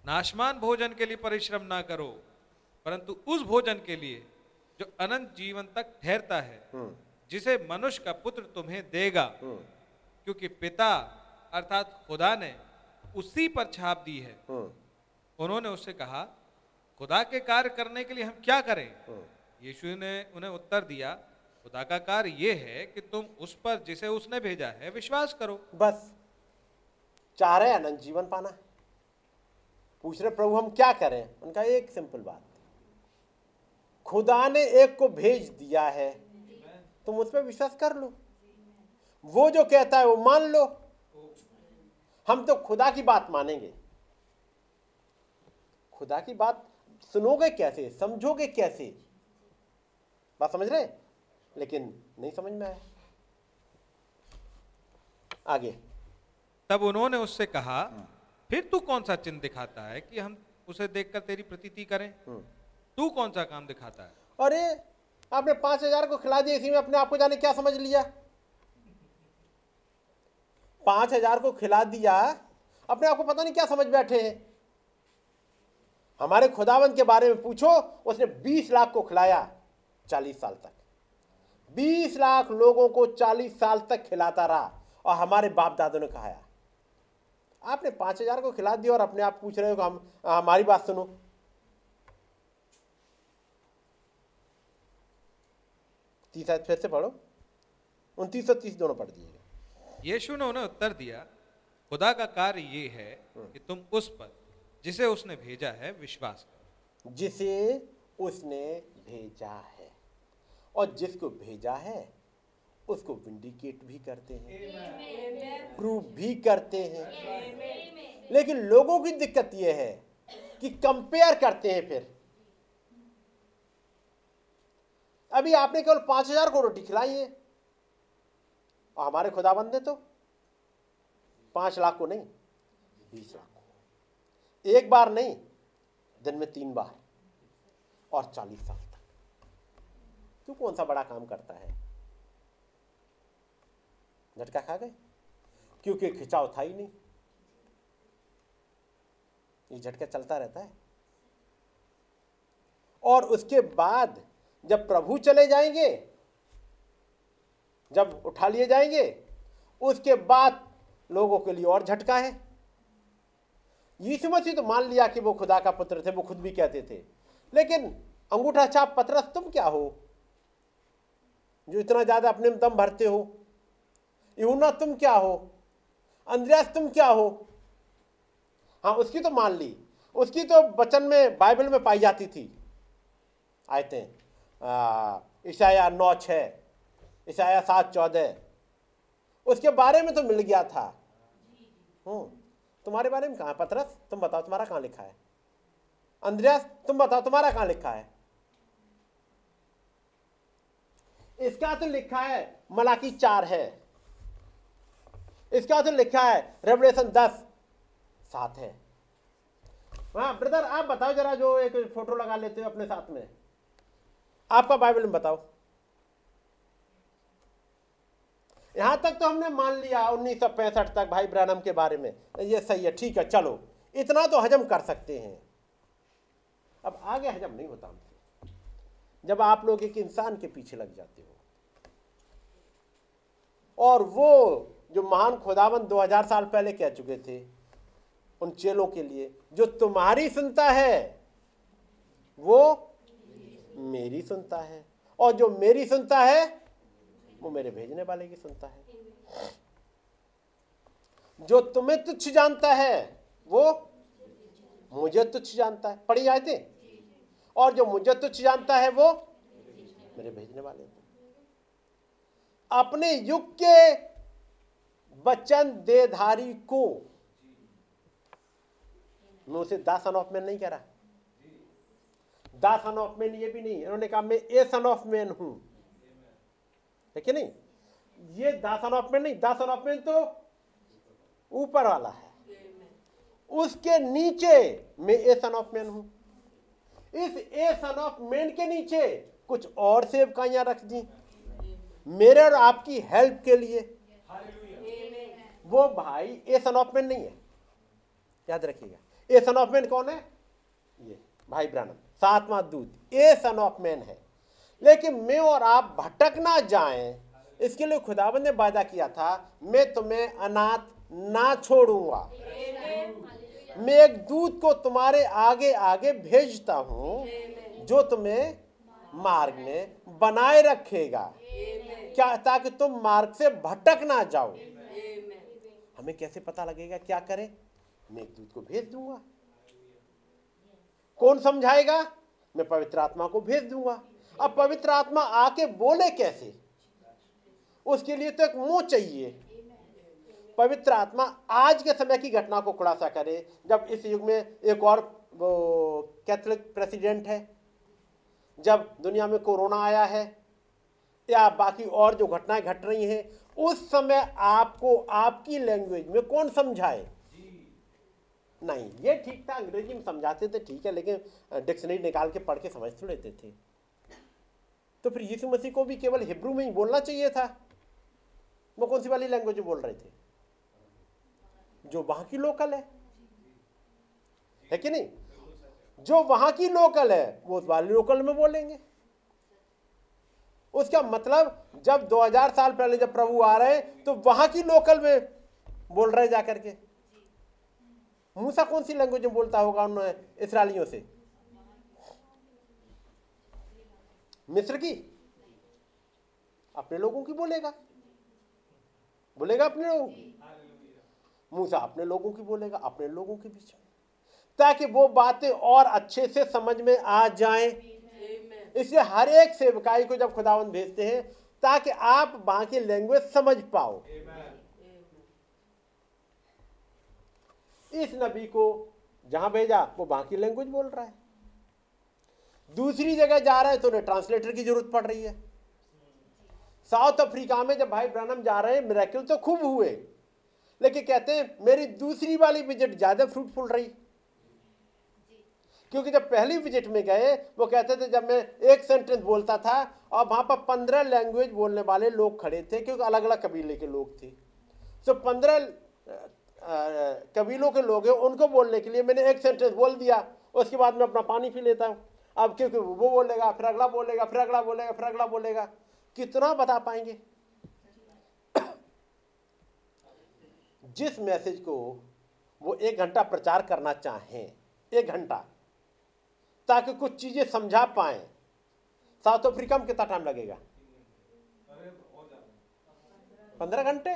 S4: नाशमान भोजन के लिए परिश्रम ना करो परंतु उस भोजन के लिए जो अनंत जीवन तक ठहरता है हम्म। जिसे मनुष्य का पुत्र तुम्हें देगा हम्म। क्योंकि पिता अर्थात खुदा ने उसी पर छाप दी है हम्म। उन्होंने उससे कहा खुदा के कार्य करने के लिए हम क्या करें यीशु ने उन्हें उत्तर दिया खुदा का कार्य यह है कि तुम उस पर जिसे उसने भेजा है विश्वास करो
S3: बस चाह रहे अनंत जीवन पाना पूछ रहे प्रभु हम क्या करें? उनका एक सिंपल बात खुदा ने एक को भेज दिया है तुम उस पर विश्वास कर लो। वो जो कहता है वो मान लो। हम तो खुदा की बात मानेंगे। खुदा की बात सुनोगे कैसे? समझोगे कैसे? बात समझ रहे लेकिन नहीं समझ में आया। आगे।
S1: तब उन्होंने उससे कहा फिर तू कौन सा चिन्ह दिखाता है कि हम उसे देखकर तेरी प्रतीति करें?
S3: हम्म।
S1: तू कौन सा काम दिखाता है?
S3: अरे आपने पाँच हज़ार को खिला दिया इसी में अपने आप को जाने क्या समझ लिया? पाँच हज़ार को खिला दिया अपने आप को पता नहीं क्या समझ बैठे हैं। हमारे खुदावंत के बारे में पूछो उसने बीस लाख को खिलाया चालीस साल तक। बीस लाख लोगों को चालीस साल तक खिलाता रहा और हमारे बाप दादों ने कहा आपने पाँच हज़ार को खिला दिया और अपने आप पूछ रहे हो हम हमारी बात सुनो। तीस फिर से पढ़ो। उनतीस और तीस दोनों पढ़ दीजिएगा।
S1: यीशु ने उन्हें उत्तर दिया खुदा का कार्य ये है कि तुम उस पर जिसे उसने भेजा है विश्वास करो।
S3: जिसे उसने भेजा है और जिसको भेजा है उसको विंडिकेट भी करते हैं। प्रूव भी करते हैं। लेकिन लोगों की दिक्कत यह है कि कंपेयर करते हैं फिर। अभी आपने केवल पाँच हज़ार को रोटी खिलाई है। और हमारे खुदाबंद ने तो पाँच लाख को नहीं बीस लाख को। एक बार नहीं दिन में तीन बार और चालीस साल तक। तू कौन सा बड़ा काम करता है? झटका खा गए? क्योंकि खिंचाव था ही नहीं। ये झटका चलता रहता है। और उसके बाद जब प्रभु चले जाएँगे, जब उठा लिए जाएँगे, उसके बाद लोगों के लिए और झटका है। यीशु मसीह तो मान लिया कि वो खुदा का पुत्र थे, वो खुद भी कहते थे। लेकिन अंगूठा छाप पतरस तुम क्या हो? जो इतना ज़्यादा अपने में दम भरते हो यूना तुम क्या हो? अंद्रयास, तुम क्या हो? हाँ उसकी तो मान ली। उसकी तो वचन में, बाइबल में पाई जाती थी। आयतें ईशाया नौ छ ईशाया सात, चौदह। उसके बारे में तो मिल गया था। तुम्हारे बारे में कहा है, पतरस? तुम बताओ, तुम्हारा कहाँ लिखा है? अंद्रयास, तुम बताओ, तुम्हारा कहाँ लिखा है? इसका तो लिखा है, मलाकी चार है। इसका तो लिखा है रेवलेशन दस, सात है। हाँ ब्रदर आप बताओ जरा जो एक फ़ोटो लगा लेते हो अपने साथ में। आपका बाइबल में बताओ। यहाँ तक तो हमने मान लिया उन्नीस सौ पैंसठ तक भाई ब्रहणम के बारे में। ये सही है, ठीक है, चलो। इतना तो हजम कर सकते हैं। अब आगे हजम नहीं होता हमसे। जब आप लोग एक इंसान के पीछे लग जाते हो। और वो जो महान खुदावन 2000 साल पहले कह चुके थे उन चेलों के लिए, जो तुम्हारी सुनता है, वो मेरी सुनता है। और जो मेरी सुनता है, वो मेरे भेजने वाले की सुनता है। जो तुम्हें तुच्छ जानता है, वो मुझे तुच्छ जानता है। पढ़ी थे और जो मुझे तुच्छ जानता है, वो मेरे भेजने वाले अपने युग के वचन देधारी को। मैं उसे सन ऑफ़ मैन नहीं कह रहा। दा सन ऑफ़ मैन ये भी नहीं, इन्होंने कहा, मैं ए सन ऑफ़ मैन हूँ। है नहीं? ये दा सन ऑफ़ मैन नहीं दा सन ऑफ़ मैन तो ऊपर वाला है। उसके नीचे मैं ए सन ऑफ़ मैन हूँ। इस ए सन ऑफ़ मैन के नीचे कुछ और सेवकाइयाँ रख दी। मेरे और आपकी हेल्प के लिए। वो भाई ए सन ऑफ़ मैन नहीं है। याद रखिएगा। ए सन ऑफ़ मैन कौन है? ये, भाई ब्रानम सातवां दूत। ए सन ऑफ़ मैन है। लेकिन मैं और आप भटक ना जाएँ। इसके लिए खुदाबंद ने वादा किया था, मैं तुम्हें अनाथ ना छोड़ूँगा। मैं एक दूत को तुम्हारे आगे आगे भेजता हूँ, जो तुम्हें मार्ग में बनाए रखेगा। क्या, ताकि तुम मार्ग से भटक ना जाओ। हमें कैसे पता लगेगा क्या करें? मैं एक दूत को भेज दूँगा। कौन समझाएगा? मैं पवित्र आत्मा को भेज दूँगा। अब पवित्र आत्मा आके बोले कैसे? उसके लिए तो एक मुँह चाहिए। पवित्र आत्मा आज के समय की घटना को खुलासा करे। जब इस युग में एक और, वो, कैथोलिक प्रेसिडेंट है। जब दुनिया में कोरोना आया है, या बाकी और जो घटनाएँ घट रही हैं उस समय आपको आपकी लैंग्वेज में कौन समझाए? नहीं, ये ठीक था, अंग्रेज़ी में समझाते थे, ठीक है, लेकिन डिक्शनरी निकाल के पढ़ के समझ तो लेते थे। तो फिर यीशु मसीह को भी केवल हिब्रू में ही बोलना चाहिए था? वो कौन सी वाली लैंग्वेज बोल रहे थे? जो वहाँ की लोकल है। है कि नहीं? जो वहाँ की लोकल है, वो उस वाली लोकल में बोलेंगे। उसका मतलब जब 2000 साल पहले जब प्रभु आ रहे हैं तो वहाँ की लोकल में बोल रहे जाकर के। मूसा कौन सी लैंग्वेज में बोलता होगा उन इसराइलियों से? मिस्र की। अपने लोगों की बोलेगा। बोलेगा अपने लोगों की। मूसा अपने लोगों की बोलेगा, अपने लोगों के बीच में ताकि वो बातें और अच्छे से समझ में आ जाएँ। इसलिए हर एक सेवकाई को जब खुदावन भेजते हैं, ताकि आप बाकी लैंग्वेज समझ पाओ। इस नबी को जहाँ भेजा, वो बाकी लैंग्वेज बोल रहा है। दूसरी जगह जा रहा है तो उन्हें ट्रांसलेटर की ज़रूरत पड़ रही है। साउथ अफ्रीका में जब भाई ब्रनम जा रहे हैं मेरेकल तो खूब हुए। लेकिन कहते हैं, मेरी दूसरी वाली विज़िट ज़्यादा फ्रूटफुल रही। क्योंकि जब पहली विज़िट में गए, वो कहते थे, जब मैं एक सेंटेंस बोलता था और वहाँ पर पंद्रह लैंग्वेज बोलने वाले लोग खड़े थे, क्योंकि अलग अलग कबीले के लोग थे। तो पंद्रह कबीलों के लोग हैं, उनको बोलने के लिए मैंने एक सेंटेंस बोल दिया। उसके बाद मैं अपना पानी पी लेता हूँ। अब क्योंकि वो बोलेगा, फिर अगला बोलेगा, फिर अगला बोलेगा, फिर अगला बोलेगा। कितना बता पाएँगे? जिस मैसेज को वो एक घंटा प्रचार करना चाहें, एक घंटा ताकि कुछ चीज़ें समझा पाए। साउथ अफ्रीका में कितना टाइम लगेगा? पंद्रह घंटे?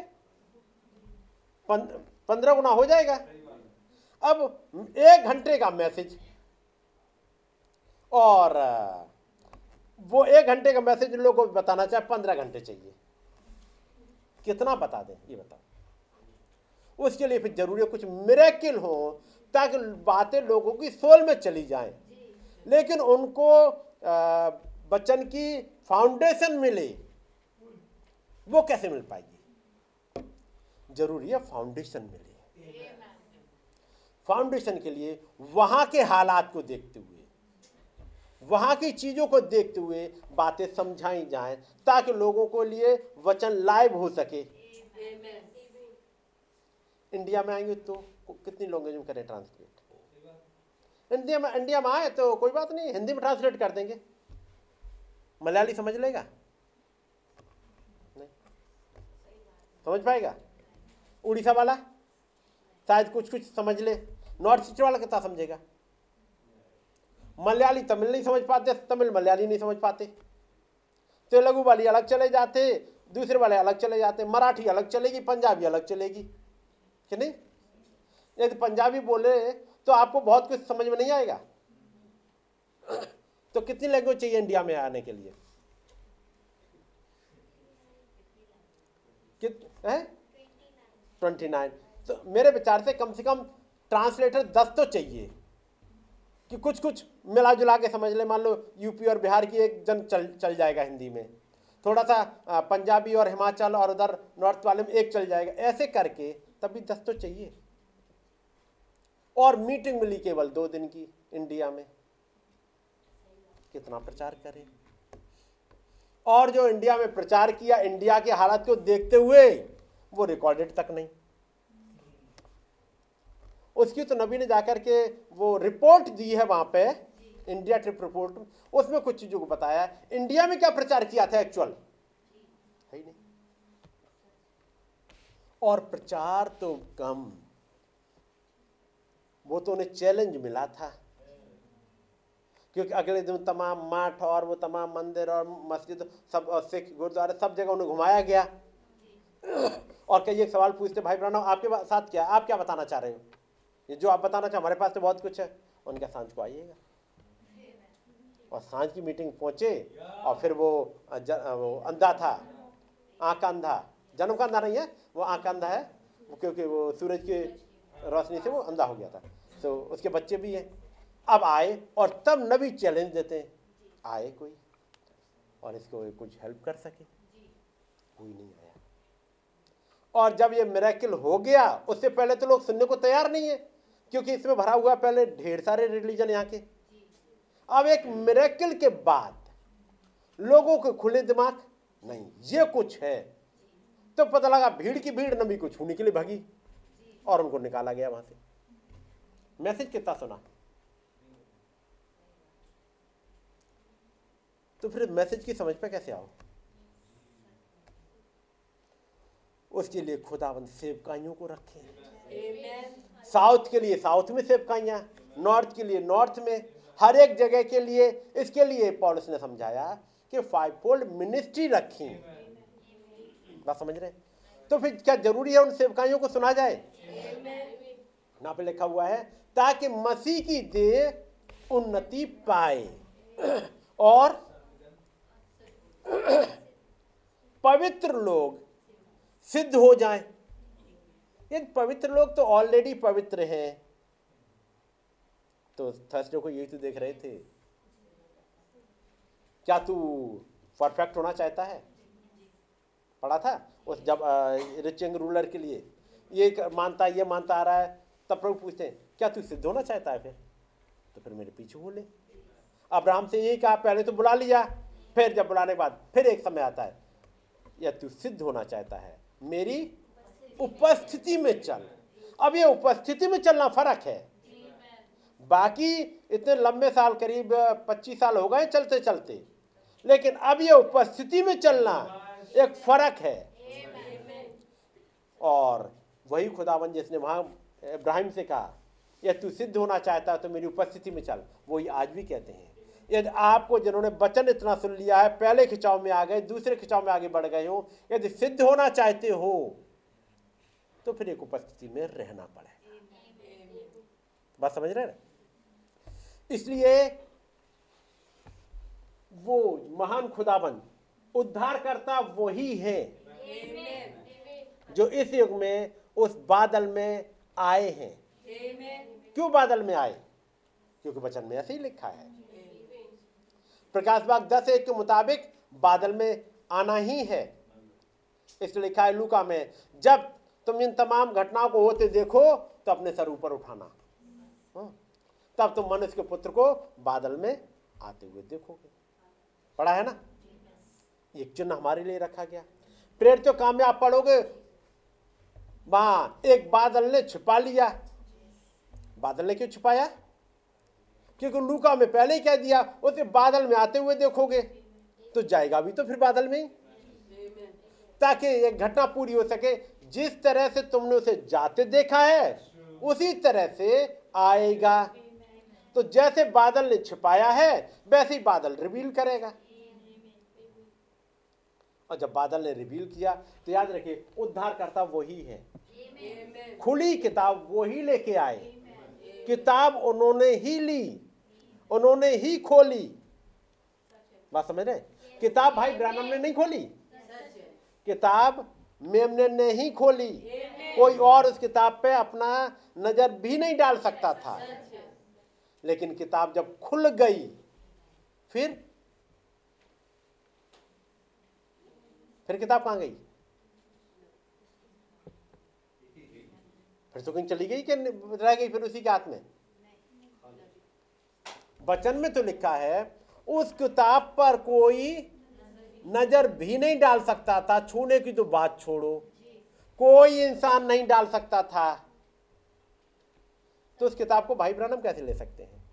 S3: पंद्रह गुना हो जाएगा। अब एक घंटे का मैसेज और, वो एक घंटे का मैसेज लोगों को बताना चाहे पंद्रह घंटे चाहिए। कितना बता दें, ये बताओ। उसके लिए फिर ज़रूरी है कुछ मेरेकिल हो, ताकि बातें लोगों की सोल में चली जाएँ। लेकिन उनको बच्चन की फाउंडेशन मिले। वो कैसे मिल पाएगी? ज़रूरी है फाउंडेशन मिले। फाउंडेशन के लिए वहाँ के हालात को देखते हुए वहाँ की चीज़ों को देखते हुए बातें समझाई जाएँ ताकि लोगों को लिए वचन लाइव हो सके। इंडिया में आएँगे तो कितनी लैंग्वेज में करें ट्रांसलेट इंडिया में इंडिया में आए तो कोई बात नहीं, हिंदी में ट्रांसलेट कर देंगे। मलयाली समझ लेगा? नहीं। समझ पाएगा? उड़ीसा वाला? शायद कुछ कुछ समझ ले। नॉर्थ ईस्ट वाला कितना समझेगा? मलयाली तमिल नहीं समझ पाते, तमिल मलयाली नहीं समझ पाते। तेलुगु वाली अलग चले जाते, दूसरे वाले अलग चले जाते, मराठी अलग चलेगी, पंजाबी अलग चलेगी। कि नहीं? यदि पंजाबी बोले तो आपको बहुत कुछ समझ में नहीं आएगा। तो कितनी लैंग्वेज चाहिए इंडिया में आने के लिए? ट्वेंटी नाइन तो मेरे विचार से कम से कम ट्रांसलेटर दस तो चाहिए। कि कुछ कुछ मिला जुला के समझ ले। मान लो यूपी और बिहार की एक जन चल चल जाएगा हिंदी में। थोड़ा सा पंजाबी और हिमाचल और उधर नॉर्थ वाले में एक चल जाएगा। ऐसे करके तभी दस तो चाहिए। और मीटिंग मिली केवल दो दिन की इंडिया में। कितना प्रचार करें? और जो इंडिया में प्रचार किया, इंडिया के हालात को देखते हुए, वो रिकॉर्डेड तक नहीं। उसकी तो नबी ने जाकर के वो रिपोर्ट दी है वहाँ पे इंडिया ट्रिप रिपोर्ट उसमें कुछ चीज़ों को बताया। इंडिया में क्या प्रचार किया था एक्चुअल है ही नहीं। और प्रचार तो कम वो तो उन्हें चैलेंज मिला था। क्योंकि अगले दिन तमाम मठ और वो तमाम मंदिर और मस्जिद सब सिख गुरुद्वारे सब जगह उन्हें घुमाया गया। और कई एक सवाल पूछते भाई ब्रानो आपके साथ क्या आप क्या बताना चाह रहे हो? ये जो आप बताना चाहे हमारे पास तो बहुत कुछ है। उनके साँझ को आइएगा। और साँझ की मीटिंग पहुँचे और फिर वो, वो अंधा था। आँख अंधा। जन्म का अंधा नहीं है वो आँख अंधा है क्योंकि वो सूरज की रोशनी से वो अंधा हो गया था। तो उसके बच्चे भी हैं। अब आए और तब नबी चैलेंज देते हैं। आए कोई? और इसको कुछ हेल्प कर सके? कोई नहीं आया। और जब ये मेरेकिल हो गया, उससे पहले तो लोग सुनने को तैयार नहीं है, क्योंकि इसमें भरा हुआ पहले ढेर सारे रिलीजन यहाँ के। अब एक मेरेकिल के बाद लोगों के खुले दिमाग नहीं, ये कुछ है। तो पता लगा भीड़ की भीड़ नबी को छूने के लिए भागी और उनको निकाला गया वहाँ से। मैसेज कितना सुना? तो फिर मैसेज की समझ पे कैसे आओ? उसके लिए खुदाबंद सेवकाइयों को रखे। साउथ के लिए साउथ में सेवकाइयाँ नॉर्थ के लिए नॉर्थ में हर एक जगह के लिए इसके लिए पॉलिस ने समझाया कि फाइव फोल्ड मिनिस्ट्री रखी बात समझ रहे तो फिर क्या ज़रूरी है उन सेवकाइयों को सुना जाए? ना पे लिखा हुआ है, ताकि मसीह की देह उन्नति पाए। और पवित्र लोग सिद्ध हो जाएँ। ये पवित्र लोग तो ऑलरेडी पवित्र हैं। तो थर्सडे को यही तो देख रहे थे। क्या तू परफेक्ट होना चाहता है? पढ़ा था? उस जब रिचिंग रूलर के लिए। ये मानता ये मानता आ रहा है तब प्रभु पूछते हैं, क्या तू सिद्ध होना चाहता है फिर? तो फिर मेरे पीछे बोले, अब्राहम से यही कहा, पहले तो बुला लिया, फिर जब बुलाने के बाद फिर एक समय आता है। या तू सिद्ध होना चाहता है? मेरी उपस्थिति में चल। अब ये उपस्थिति में चलना फ़र्क है। बाकी इतने लंबे साल, करीब 25 साल हो गए चलते चलते, लेकिन अब ये उपस्थिति में चलना एक फ़र्क है। और वही खुदावन जिसने वहाँ इब्राहिम से कहा यह तू सिद्ध होना चाहता है तो मेरी उपस्थिति में चल। वही आज भी कहते हैं यदि आपको जिन्होंने वचन इतना सुन लिया है पहले खिंचाव में आ गए दूसरे खिंचाव में आगे बढ़ गए हो यदि सिद्ध होना चाहते हो तो फिर एक उपस्थिति में रहना पड़े बात समझ रहे इसलिए वो महान खुदाबंद उद्धार करता वही है जो इस युग में उस बादल में आए हैं। क्यों बादल में आए? क्योंकि वचन में ऐसे ही लिखा है। प्रकाश बाग दस एक के मुताबिक बादल में आना ही है। इसलिए लिखा है लूका में जब तुम इन तमाम घटनाओं को होते देखो तो अपने सर ऊपर उठाना। हाँ। तब तुम मनुष्य के पुत्र को बादल में आते हुए देखोगे। पढ़ा है ना? एक चिन्ह हमारे लिए रखा गया। प्रेरित तो काम पढ़ोगे वहाँ एक बादल ने छुपा लिया। बादल ने क्यों छुपाया? क्योंकि लूका में पहले ही कह दिया, उसे बादल में आते हुए देखोगे। तो जाएगा भी तो फिर बादल में ही। ताकि एक घटना पूरी हो सके। जिस तरह से तुमने उसे जाते देखा है, उसी तरह से आएगा। तो जैसे बादल ने छिपाया है, वैसे ही बादल रिवील करेगा। और जब बादल ने रिवील किया तो याद रखिए उद्धार करता वही है। खुली किताब वो ही लेके आए। किताब उन्होंने ही ली, उन्होंने ही खोली। बात समझ रहे किताब भाई ब्रानम ने नहीं खोली? किताब मेमने ने ही खोली। कोई और उस किताब पे अपना नज़र भी नहीं डाल सकता था। लेकिन किताब जब खुल गई, फिर फिर किताब कहाँ गई? फिर तो कहीं चली गई कि रह गई फिर उसी के हाथ में? वचन में तो लिखा है, उस किताब पर कोई नज़र भी नहीं डाल सकता था। छूने की तो बात छोड़ो। कोई इंसान नहीं डाल सकता था। तो उस किताब को भाई ब्रहणम कैसे ले सकते हैं?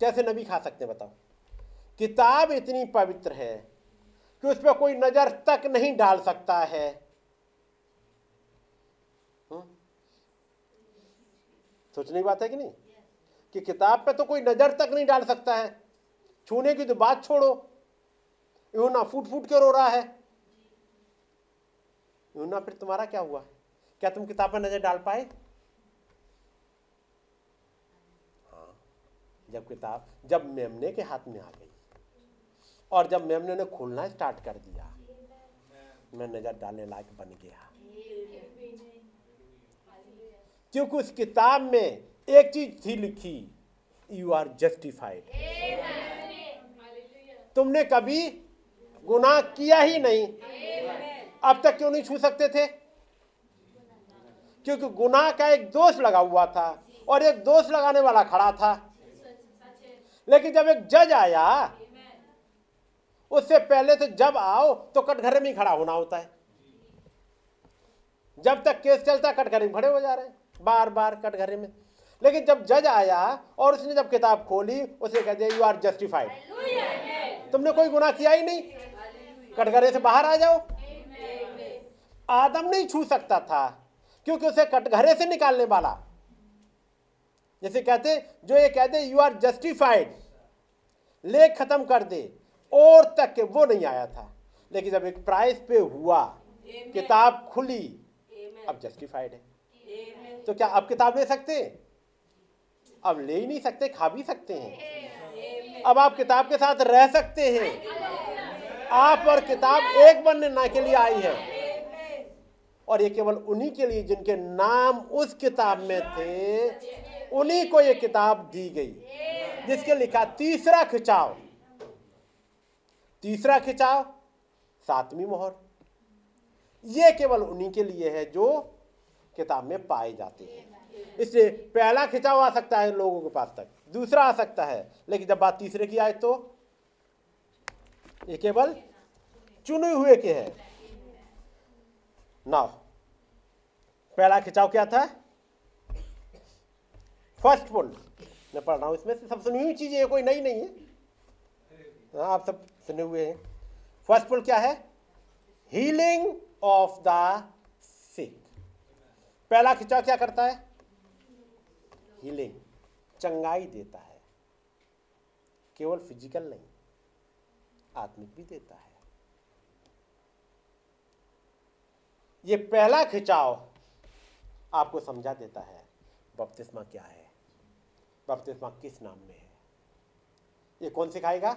S3: कैसे नबी खा सकते हैं, बताओ? किताब इतनी पवित्र है कि उस पर कोई नज़र तक नहीं डाल सकता है। हम्म? सोचने की बात है कि नहीं? कि किताब पे तो कोई नज़र तक नहीं डाल सकता है। छूने की तो बात छोड़ो। यू ना फूट फूट के रो रहा है। यू ना फिर तुम्हारा क्या हुआ? क्या तुम किताब पर नज़र डाल पाए? हाँ। जब किताब, जब मेमने के हाथ में आ गई। और जब मेमने ने खोलना स्टार्ट कर दिया मैं नज़र डालने लायक बन गया। क्योंकि उस किताब में एक चीज़ थी लिखी यू आर जस्टिफाइड तुमने कभी गुनाह किया ही नहीं। अब तक क्यों नहीं छू सकते थे? क्योंकि गुनाह का एक दोष लगा हुआ था और एक दोष लगाने वाला खड़ा था। लेकिन जब एक जज आया उससे पहले तो जब आओ तो कटघरे में ही खड़ा होना होता है। जब तक केस चलता कटघरे में खड़े हो जा रहे हैं बार बार कटघरे में। लेकिन जब जज आया और उसने जब किताब खोली, उसे कह दिया यू आर जस्टिफाइड तुमने कोई गुनाह किया ही नहीं। कटघरे से बाहर आ जाओ। आदम नहीं छू सकता था, क्योंकि उसे कटघरे से निकालने वाला। जैसे कहते जो ये कहते यू आर जस्टिफाइड लेख खत्म कर दे। और तक के वो नहीं आया था। लेकिन जब एक प्राइस पे हुआ किताब खुली अब जस्टिफाइड है। तो क्या अब किताब ले सकते हैं? अब ले ही नहीं सकते खा भी सकते हैं। अब आप किताब के साथ रह सकते हैं। आप और किताब एक बनने ना के लिए आई है। और ये केवल उन्हीं के लिए जिनके नाम उस किताब में थे उन्हीं को ये किताब दी गई जिसके लिखा तीसरा खिंचाव। तीसरा खिंचाव, सातवीं मोहर। ये केवल उन्हीं के लिए है जो किताब में पाए जाते हैं। इसलिए पहला खिंचाव आ सकता है लोगों के पास तक, दूसरा आ सकता है, लेकिन जब बात तीसरे की आए तो ये केवल चुने हुए के है। नाउ, पहला खिंचाव क्या था? First pull. मैं पढ़ रहा हूँ इसमें से सब सुनी हुई चीज़ें कोई नई नहीं है। हाँ आप सब सुने हुए। हैं फ़र्स्ट पुल क्या है? हीलिंग ऑफ़ द सिक पहला खिंचाव क्या करता है? हीलिंग चंगाई देता है। केवल फ़िज़िकल नहीं, आत्मिक भी देता है। ये पहला खिंचाव आपको समझा देता है बपतिस्मा क्या है? बपतिस्मा किस नाम में है? ये कौन सिखाएगा?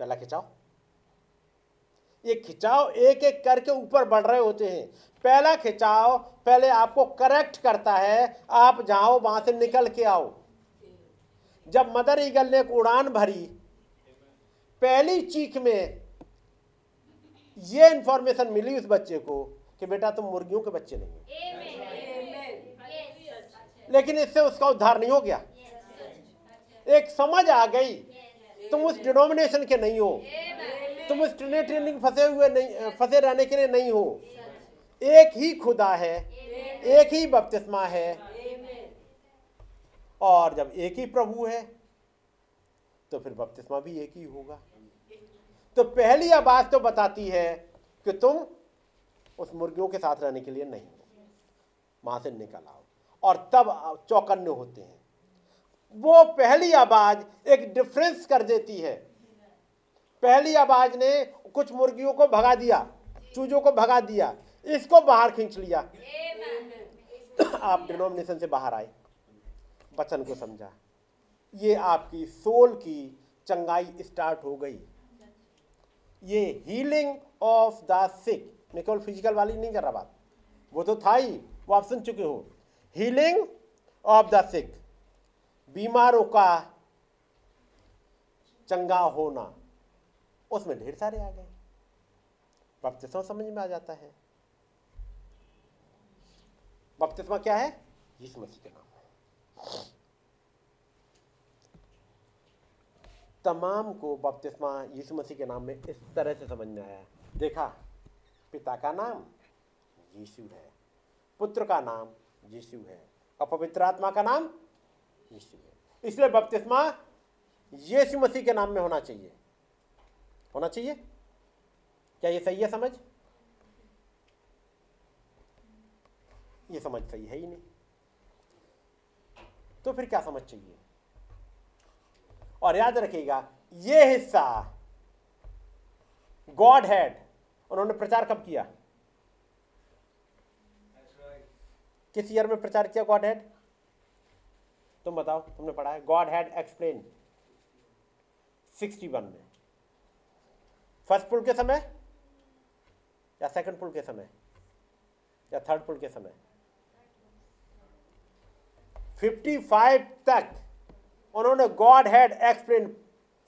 S3: पहला खिंचाव। ये खिंचाव एक एक करके ऊपर बढ़ रहे होते हैं। पहला खिंचाव पहले आपको करेक्ट करता है आप जाओ वहाँ से निकल के आओ। जब मदर ईगल ने एक उड़ान भरी पहली चीख में ये इंफॉर्मेशन मिली उस बच्चे को कि बेटा तुम मुर्गियों के बच्चे नहीं लेकिन इससे उसका उद्धार नहीं हो गया। एक समझ आ गई तुम उस डिनोमिनेशन के नहीं हो। तुम उस ट्रेनिंग फंसे हुए नहीं फंसे रहने के लिए नहीं हो। एक ही खुदा है, एक ही बपतिस्मा है। और जब एक ही प्रभु है तो फिर बपतिस्मा भी एक ही होगा। तो पहली आवाज़ तो बताती है कि तुम उस मुर्गियों के साथ रहने के लिए नहीं हो। वहाँ से निकल आओ। और तब चौकन्ने होते हैं। वो पहली आवाज़ एक डिफरेंस कर देती है। पहली आवाज़ ने कुछ मुर्गियों को भगा दिया, चूजों को भगा दिया, इसको बाहर खींच लिया। आप डिनोमिनेशन से बाहर आए, वचन को समझा। ये आपकी सोल की चंगाई स्टार्ट हो गई। ये हीलिंग ऑफ़ द सिक मैं केवल फ़िज़िकल वाली नहीं कर रहा बात। वो तो था ही, वो आप सुन चुके हो। हीलिंग ऑफ़ द सिक बीमारों का चंगा होना, उसमें ढेर सारे आ गए। बपतिस्मा समझ में आ जाता है। बपतिस्मा क्या है? यीशु मसीह के नाम। तमाम को बपतिस्मा यीशु मसीह के नाम में इस तरह से समझ में आया। देखा, पिता का नाम यीशु है, पुत्र का नाम यीशु है और पवित्र आत्मा का नाम है इसलिए बपतिस्मा यीशु मसीह के नाम में होना चाहिए। होना चाहिए? क्या ये सही है समझ? ये समझ सही है ही नहीं। तो फिर क्या समझ चाहिए? और याद रखिएगा, ये हिस्सा गॉड हैड उन्होंने प्रचार कब किया? किस ईयर में प्रचार किया गॉड हैड तुम बताओ, तुमने पढ़ा है? God had explain sixty one में। फ़र्स्ट पुल के समय या सेकंड पुल के समय या थर्ड पुल के समय? 55 तक उन्होंने गॉड हैड एक्सप्लेन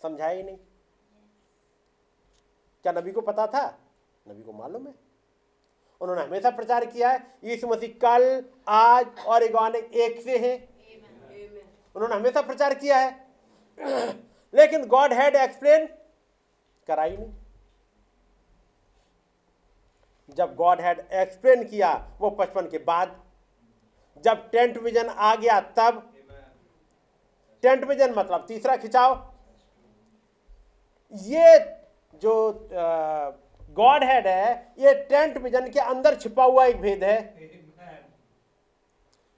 S3: समझाया ही नहीं। क्या नबी को पता था? नबी को मालूम है। उन्होंने हमेशा प्रचार किया है, यीशु मसीह कल, आज और एक से हैं। उन्होंने हमेशा प्रचार किया है। लेकिन गॉड हैड एक्सप्लेन कराई नहीं। जब गॉड हैड एक्सप्लेन किया वो पचपन के बाद जब टेंट विजन आ गया तब टेंट विजन मतलब तीसरा खिंचाव। ये जो गॉड हेड है ये टेंट विजन के अंदर छिपा हुआ एक भेद है।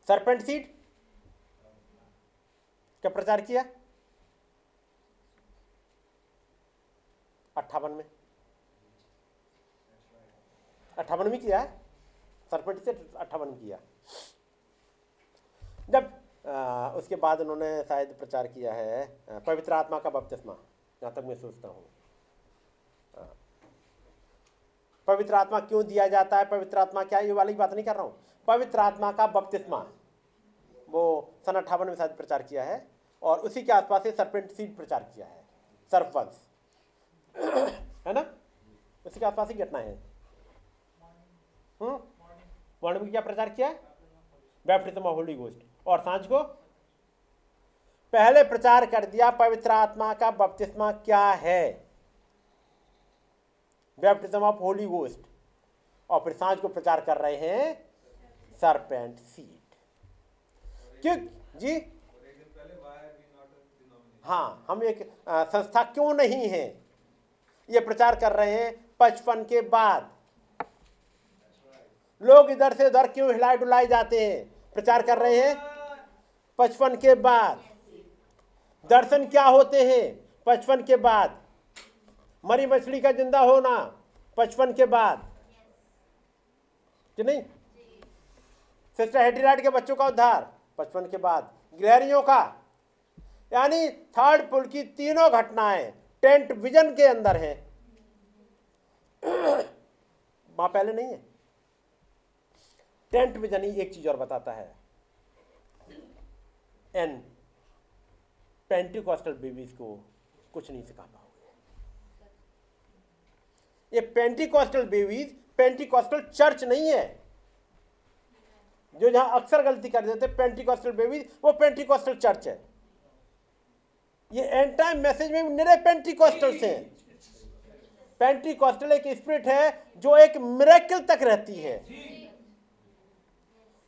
S3: सरपेंट सीड क्या प्रचार किया? अट्ठावन में। अट्ठावन में किया? सरपेंट से अट्ठावन में किया। जब आ, उसके बाद उन्होंने शायद प्रचार किया है पवित्र आत्मा का बपतिस्मा जहाँ तक मैं सोचता हूँ। पवित्र आत्मा क्यों दिया जाता है? पवित्र आत्मा क्या ये वाली बात नहीं कर रहा हूँ? पवित्र आत्मा का बपतिस्मा। वो सन अट्ठावन में शायद प्रचार किया है। और उसी के आसपास से सरपेंट सीड प्रचार किया है। सरफवंश है ना? उसी के आसपास ही घटना है। मॉर्निंग में क्या प्रचार किया है? होली गोस्ट और साँझ को? पहले प्रचार कर दिया, पवित्र आत्मा का बपतिस्मा क्या है? बैप्टिज्म ऑफ़ होली गोस्ट और फिर साँझ को प्रचार कर रहे हैं सरपेंट सीट क्यों? जी हाँ हम एक संस्था क्यों नहीं है? ये प्रचार कर रहे हैं पचपन के बाद। लोग इधर से उधर क्यों हिलाए डुलाए जाते हैं? प्रचार कर रहे हैं पचपन के बाद। दर्शन क्या होते हैं? पचपन के बाद। मरी मछली का ज़िंदा होना, पचपन के बाद। कि नहीं? सिस्टर हेडीराइड के बच्चों का उद्धार, पचपन के बाद। गिलहरियों का। यानी थर्ड पुल की तीनों घटनाएँ टेंट विजन के अंदर है। वहाँ पहले नहीं है। टेंट विजन ही एक चीज़ और बताता है। एन, पेंटिकॉस्टल बेबीज को कुछ नहीं सिखा पाओगे। ये पेंटिकॉस्टल बेबीज, पेंटिकॉस्टल चर्च नहीं है। जो जहाँ अक्सर गलती कर देते पेंटिकॉस्टल बेबीज, वो पेंटिकॉस्टल चर्च है। ये एंड टाइम मैसेज में निरे पेंटिकॉस्टल से। पेंटिकॉस्टल एक स्पिरिट है जो एक मिरेकल तक रहती है।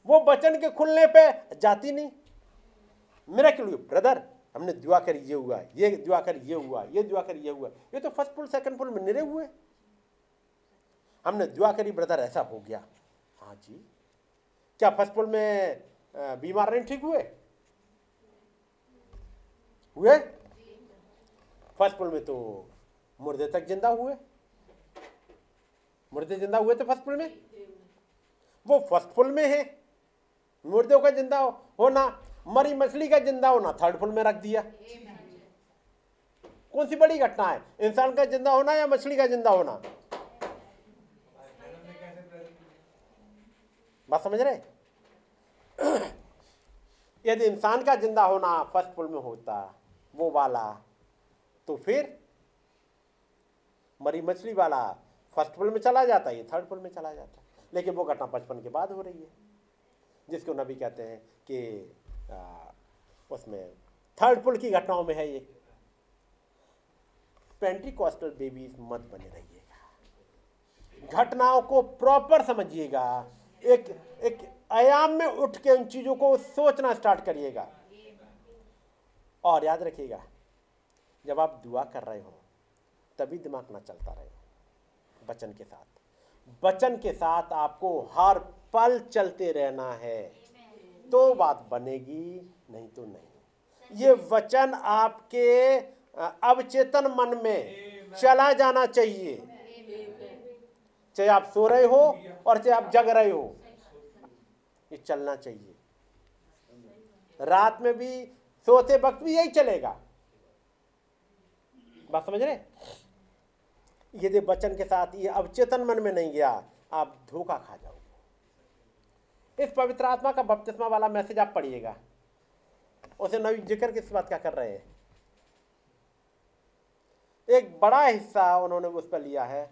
S3: वो बचन के खुलने पे जाती नहीं। मिरेकल ब्रदर, हमने दुआ कर ये हुआ, ये दुआ कर ये हुआ, ये दुआ कर ये हुआ। ये तो फ़र्स्ट पुल, सेकंड पुल में निरे हुए। हमने दुआ करी, ब्रदर, ऐसा हो गया। हाँ जी। क्या फ़र्स्ट पुल में बीमार नहीं ठीक हुए? हुए? फ़र्स्ट पुल में तो मुर्दे तक ज़िंदा हुए। मुर्दे ज़िंदा हुए थे फ़र्स्ट पुल में? वो फ़र्स्ट पुल में है। मुर्दों का ज़िंदा होना, मरी मछली का ज़िंदा होना थर्ड पुल में रख दिया। कौन सी बड़ी घटना है? इंसान का ज़िंदा होना या मछली का ज़िंदा होना? बात समझ रहे? यदि इंसान का ज़िंदा होना फ़र्स्ट पुल में होता, वो वाला तो फिर मरी मछली वाला फ़र्स्ट पुल में चला जाता है, ये थर्ड पुल में चला जाता है। लेकिन वो घटना पचपन के बाद हो रही है। जिसको नबी कहते हैं कि उसमें थर्ड पुल की घटनाओं में है ये। पेंटिकॉस्टल बेबीज मत बने रहिएगा। घटनाओं को प्रॉपर समझिएगा। एक एक आयाम में उठ के उन चीज़ों को सोचना स्टार्ट करिएगा। और याद रखिएगा जब आप दुआ कर रहे हो, तभी दिमाग ना चलता रहे बचन के साथ। बचन के साथ आपको हर पल चलते रहना है। तो बात बनेगी, नहीं तो नहीं। ये वचन आपके अवचेतन मन में चला जाना चाहिए। चाहे आप सो रहे हो और चाहे आप जग रहे हो, ये चलना चाहिए। रात में भी सोते वक्त भी यही चलेगा। बात समझ रहे यदि वचन के साथ ये अवचेतन मन में नहीं गया आप धोखा खा जाओगे। इस पवित्र आत्मा का बपतिस्मा वाला मैसेज आप पढ़िएगा। उसे नवी ज़िक्र किस बात का कर रहे हैं? एक बड़ा हिस्सा उन्होंने उस पर लिया है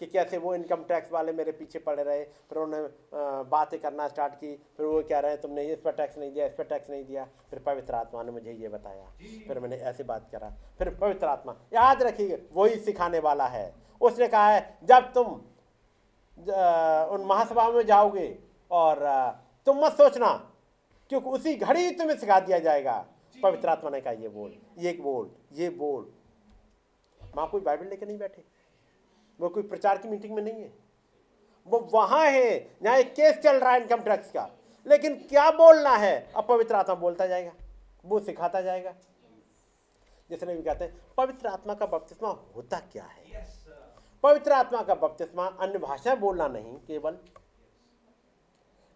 S3: कि कैसे वो इनकम टैक्स वाले मेरे पीछे पड़े रहे फिर उन्होंने बातें करना स्टार्ट की फिर वो कह रहे हैं तुमने इस पर टैक्स नहीं दिया इस पर टैक्स नहीं दिया। फिर पवित्र आत्मा ने मुझे ये बताया। फिर मैंने ऐसे बात करा। फिर पवित्र आत्मा याद रखिए वही सिखाने वाला है। उसने कहा है जब तुम उन महासभा में जाओगे और तुम मत सोचना क्योंकि उसी घड़ी तुम्हें सिखा दिया जाएगा। पवित्र आत्मा ने कहा ये बोल ये बोल ये बोल। वहाँ कोई बाइबल लेके नहीं बैठे? वो कोई प्रचार की मीटिंग में नहीं है। वो वहाँ है जहाँ एक केस चल रहा है इनकम टैक्स का। लेकिन क्या बोलना है? अपवित्र आत्मा बोलता जाएगा वो सिखाता जाएगा। जैसे भी कहते हैं पवित्र आत्मा का बपतिस्मा होता क्या है? पवित्र आत्मा का बपतिस्मा अन्य भाषा बोलना नहीं केवल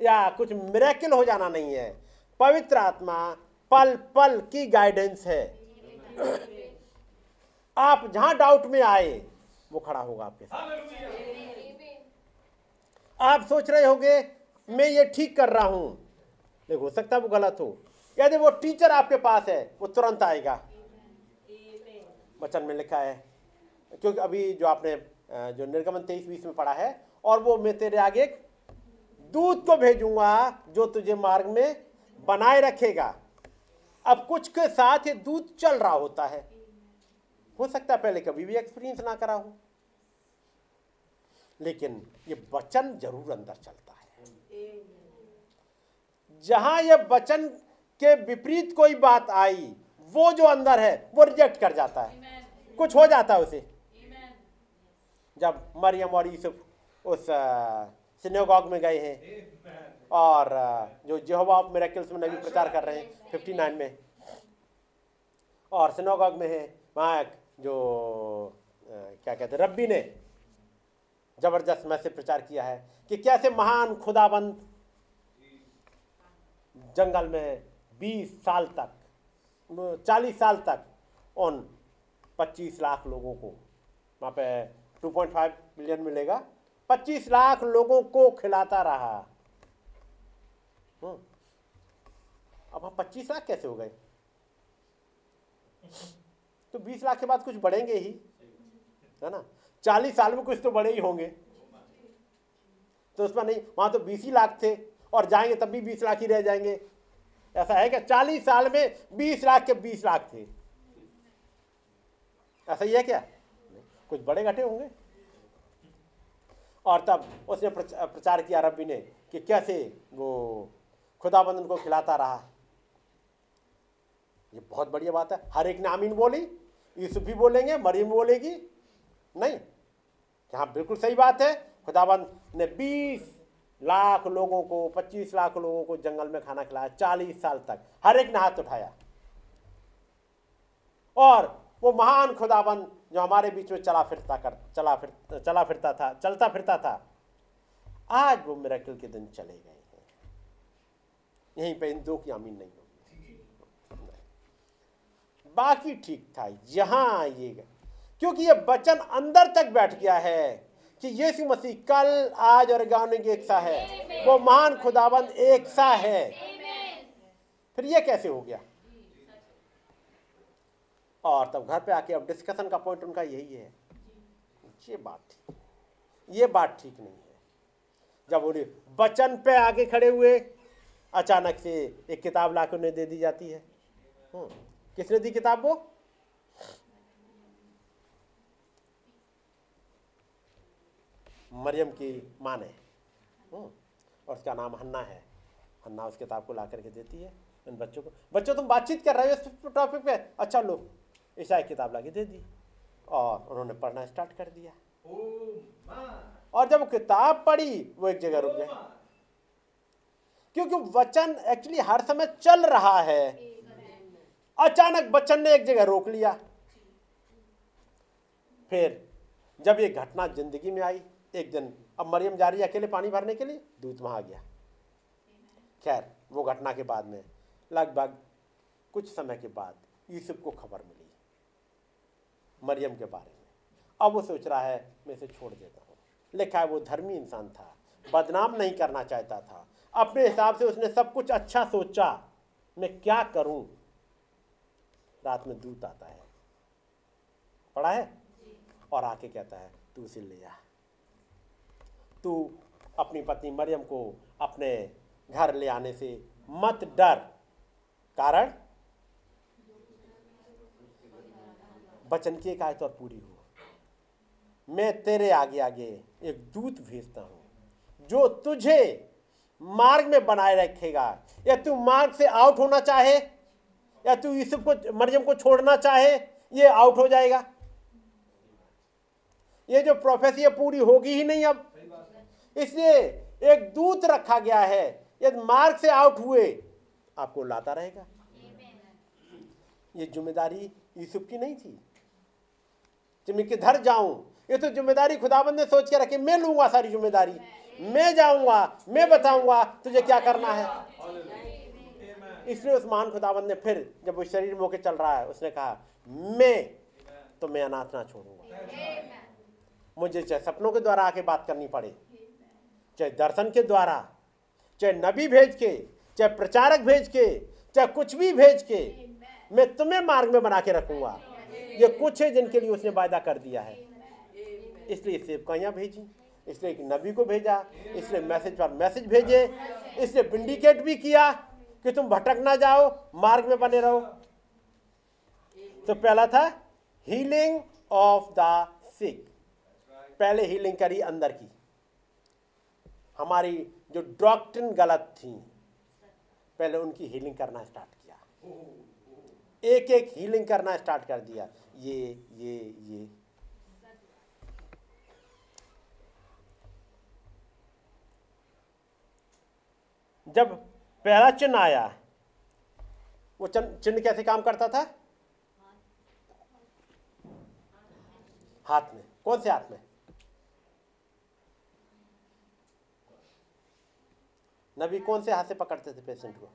S3: या कुछ मिरेकिल हो जाना नहीं है। पवित्र आत्मा पल पल की गाइडेंस है। आप जहाँ डाउट में आए, वो खड़ा होगा आपके साथ। आप सोच रहे होंगे, मैं ये ठीक कर रहा हूँ। देखो हो सकता है वो गलत हो। यदि वो टीचर आपके पास है, वो तुरंत आएगा। वचन में लिखा है। क्योंकि अभी जो आपने जो निर्गमन तेईस बीस में पढ़ा है, और वो मैं तेरे आगे दूध को भेजूँगा, जो तुझे मार्ग में बनाए रखेगा। अब कुछ के साथ ये दूध चल रहा होता है। हो सकता है पहले कभी भी एक्सपीरियंस ना करा हो। लेकिन ये वचन ज़रूर अंदर चलता है। जहाँ ये वचन के विपरीत कोई बात आई वो जो अंदर है वो रिजेक्ट कर जाता है। कुछ हो जाता है उसे। जब मरियम और यूसुफ उस सिनेगॉग में गए हैं और जो जेहोवा मेरेकल्स में नबी प्रचार कर रहे हैं फिफ्टी नाइन में और सिनेगॉग में है वहाँ जो क्या कहते हैं, रब्बी ने ज़बरदस्त मैसेज प्रचार किया है कि कैसे महान खुदाबंद जंगल में 20 साल तक 40 साल तक उन 25 लाख लोगों को, वहाँ पे 2.5 मिलियन मिलेगा 25 लाख लोगों को खिलाता रहा हम्म। अब हम 25 लाख कैसे हो गए तो 20 लाख के बाद कुछ बढ़ेंगे ही, है ना? 40 साल में कुछ तो बड़े ही होंगे। तो उसमें नहीं, वहाँ तो 20 ही लाख थे, और जाएँगे तब भी 20 लाख ही रह जाएँगे। ऐसा है क्या? 40 साल में 20 लाख के 20 लाख थे। ऐसा ही है क्या? कुछ बड़े घटे होंगे। और तब उसने प्रचार किया रब्बी ने कि कैसे वो खुदाबंद उनको खिलाता रहा। ये बहुत बढ़िया बात है। हर एक ने आमीन बोली, यूसुफ भी बोलेंगे, मरियम बोलेगी। नहीं हाँ बिल्कुल सही बात है। खुदाबंद ने 20 लाख लोगों को 25 लाख लोगों को जंगल में खाना खिलाया 40 साल तक। हर एक ने हाथ उठाया। और वो महान खुदाबंद जो हमारे बीच में चला फिरता कर, चला फिर, चला फिरता था, चलता फिरता था, आज वो मेरा के दिन चले गए हैं। यहीं पे इन दो की आमीन नहीं। बाकी ठीक था, यहाँ आइएगा क्योंकि ये वचन अंदर तक बैठ गया है कि यीशु मसीह कल, आज और गाने एक सा है। वो महान खुदाबंद एक सा है। फिर ये कैसे हो गया? और तब घर पे आके अब डिस्कशन का पॉइंट उनका यही है। ये बात ठीक ये बात ठीक नहीं है। जब उन्हें वचन पे आगे खड़े हुए, अचानक से एक किताब ला उन्हें दे दी जाती है। हम्म। किसने दी किताब वो मरियम की माँ ने। हम्म, और उसका नाम हन्ना है। हन्ना उस किताब को ला करके देती है इन बच्चों को। बच्चों तुम बातचीत कर रहे हो इस टॉपिक पे? अच्छा लो। ईसा किताब ला के दे दी। और उन्होंने पढ़ना स्टार्ट कर दिया। और जब किताब पढ़ी वो एक जगह रुक गए। क्योंकि वचन एक्चुअली हर समय चल रहा है। अचानक बच्चन ने एक जगह रोक लिया। फिर जब ये घटना ज़िंदगी में आई, एक दिन अब मरियम जा रही है अकेले पानी भरने के लिए, दूत वहाँ आ गया। खैर, वो घटना के बाद में, लगभग कुछ समय के बाद यूसुफ को खबर मिली, मरियम के बारे में। अब वो सोच रहा है, मैं इसे छोड़ देता हूँ। लिखा है, वो धर्मी इंसान था, बदनाम नहीं करना चाहता था। अपने हिसाब से उसने सब कुछ अच्छा सोचा। मैं क्या करूँ? रात में दूत आता है। पढ़ा है? और आके कहता है, तू उसे ले जा तू अपनी पत्नी मरियम को अपने घर ले आने से मत डर। कारण? बचन की एक आयत और पूरी हो। मैं तेरे आगे आगे एक दूत भेजता हूँ, जो तुझे मार्ग में बनाए रखेगा। या तू मार्ग से आउट होना चाहे या तू यूसुफ को मरियम को छोड़ना चाहे, ये आउट हो जाएगा। ये जो प्रोफेसी है, पूरी होगी ही नहीं अब। इसलिए एक दूत रखा गया है, यदि मार्ग से आउट हुए, आपको लाता रहेगा। ये ज़िम्मेदारी यूसुफ की नहीं थी। कि मैं किधर जाऊँ? ये तो ज़िम्मेदारी खुदाबंद ने सोच के रखी, मैं लूँगा सारी ज़िम्मेदारी। मैं जाऊँगा, मैं बताऊँगा तुझे क्या करना है। इसलिए उस महान खुदाबंद ने फिर जब वो शरीर में होकर चल रहा है उसने कहा मैं तो मैं अनाथ ना छोड़ूँगा। मुझे चाहे सपनों के द्वारा आके बात करनी पड़े चाहे दर्शन के द्वारा चाहे नबी भेज के चाहे प्रचारक भेज के चाहे कुछ भी भेज के मैं तुम्हें मार्ग में बना के रखूँगा। ये कुछ है जिनके लिए उसने वायदा कर दिया है। इसलिए सेवकाइयाँ भेजी इसलिए एक नबी को भेजा इसलिए मैसेज पर मैसेज भेजे इसलिए विंडिकेट भी किया कि तुम भटक ना जाओ, मार्ग में बने रहो। तो पहला था हीलिंग ऑफ़ द सिक पहले हीलिंग करी अंदर की। हमारी जो डॉक्ट्रिन गलत थी, पहले उनकी हीलिंग करना स्टार्ट किया। एक एक हीलिंग करना स्टार्ट कर दिया। ये ये ये। जब पहला चिन्ह आया। वो चिन्ह कैसे काम करता था? हाथ में। कौन से हाथ में? नबी कौन से हाथ से पकड़ते थे पेशेंट को?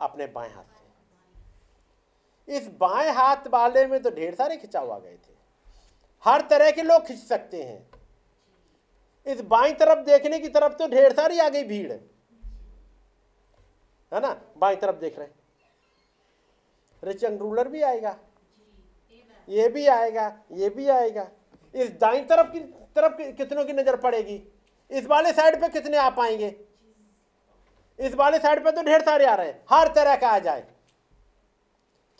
S3: अपने बाएँ हाथ से। इस बाएँ हाथ वाले में तो ढेर सारे खिंचाव आ गए थे। हर तरह के लोग खिंच सकते हैं। इस बाई तरफ़ देखने की तरफ़ तो ढेर सारी आ गई भीड़ ना? बाई तरफ़ देख रहे रिच एंड रूलर भी आएगा। ये भी आएगा, ये भी आएगा। इस दाई तरफ़ की तरफ़ कितनों की नज़र पड़ेगी? इस वाले साइड पे कितने आ पाएँगे? इस वाले साइड पे तो ढेर सारे आ रहे हैं। हर तरह का आ जाए।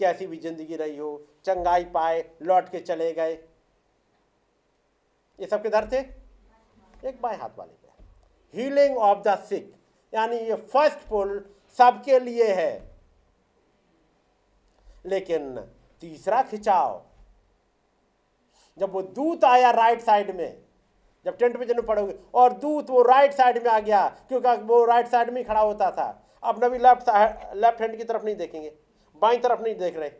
S3: कैसी भी ज़िंदगी रही हो, चंगाई पाए, लौट के चले गए। ये सब किधर थे? एक बाएँ हाथ वाले पे। हीलिंग ऑफ़ द सिक यानी ये फ़र्स्ट पुल सबके लिए है। लेकिन तीसरा खिंचाव, जब वो दूत आया राइट साइड में, जब टेंट में जन्म पड़ोगे, और दूत वो राइट साइड में आ गया, क्योंकि वो राइट साइड में खड़ा होता था। अब नबी लेफ़्ट लेफ़्ट हैंड की तरफ़ नहीं देखेंगे, बाई तरफ़ नहीं देख रहे।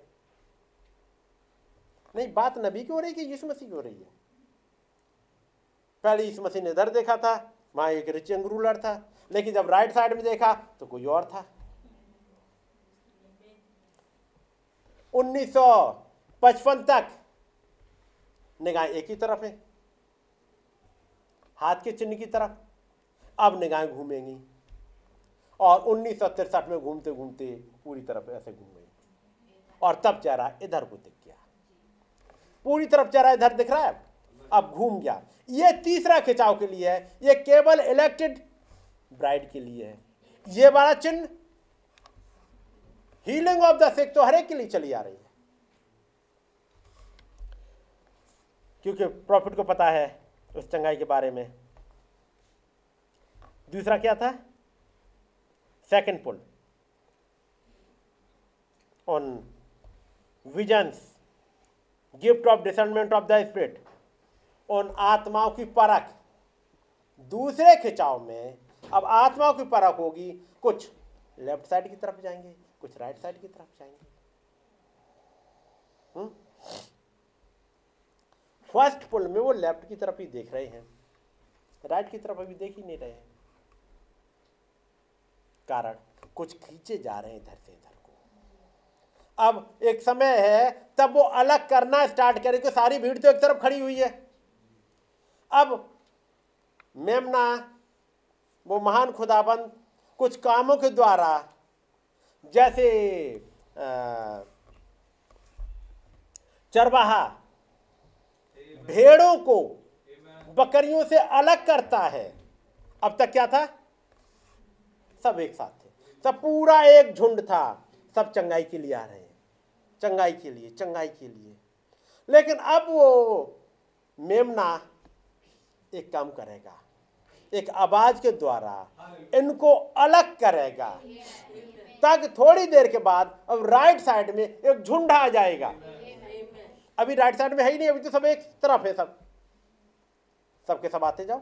S3: नहीं, बात नबी की हो रही है कि यीशु मसीह की हो रही है? पहले यीशु मसीह ने इधर देखा था, वहाँ एक रिच रूलर था। लेकिन जब राइट साइड में देखा तो कोई और था। 1955 तक निगाह एक ही तरफ़ है। हाथ के चिन्ह की तरफ़। अब निगाहें घूमेंगी। और उन्नीस में घूमते घूमते पूरी तरफ़ ऐसे घूम गई। और तब चेहरा इधर को दिख गया। पूरी तरफ़ चेहरा इधर दिख रहा है। अब घूम गया। ये तीसरा खिंचाव के लिए है। ये केवल इलेक्टेड ब्राइड के लिए है। ये वाला चिन्ह हीलिंग ऑफ़ द सिक तो हर एक के लिए चली आ रही है। क्योंकि प्रॉफिट को पता है उस चंगाई के बारे में। दूसरा क्या था? Second pull on visions gift of discernment of the spirit on आत्माओं की परख दूसरे खिंचाव में अब आत्मा की परख होगी। कुछ लेफ़्ट साइड की तरफ़ जाएँगे, कुछ राइट साइड की तरफ़ जाएँगे। फ़र्स्ट पुल में वो लेफ़्ट की तरफ़ ही देख रहे हैं। राइट की तरफ़ अभी देख ही नहीं रहे हैं। कारण, कुछ खींचे जा रहे हैं इधर से इधर को। अब एक समय है, तब वो अलग करना स्टार्ट करेंगे सारी भीड़ तो एक तरफ़ खड़ी हुई है। अब मेमना वो महान खुदाबंद कुछ कामों के द्वारा, जैसे चरवाहा, भेड़ों को बकरियों से अलग करता है। अब तक क्या था? सब एक साथ थे। सब पूरा एक झुंड था। सब चंगाई के लिए आ रहे हैं। चंगाई के लिए, चंगाई के लिए। लेकिन अब वो मेमना एक काम करेगा। एक आवाज़ के द्वारा इनको अलग करेगा। ताकि थोड़ी देर के बाद अब राइट साइड में एक झुंड आ जाएगा। अभी राइट साइड में है ही नहीं अभी तो सब एक तरफ़ है सब। सबके सब आते जाओ।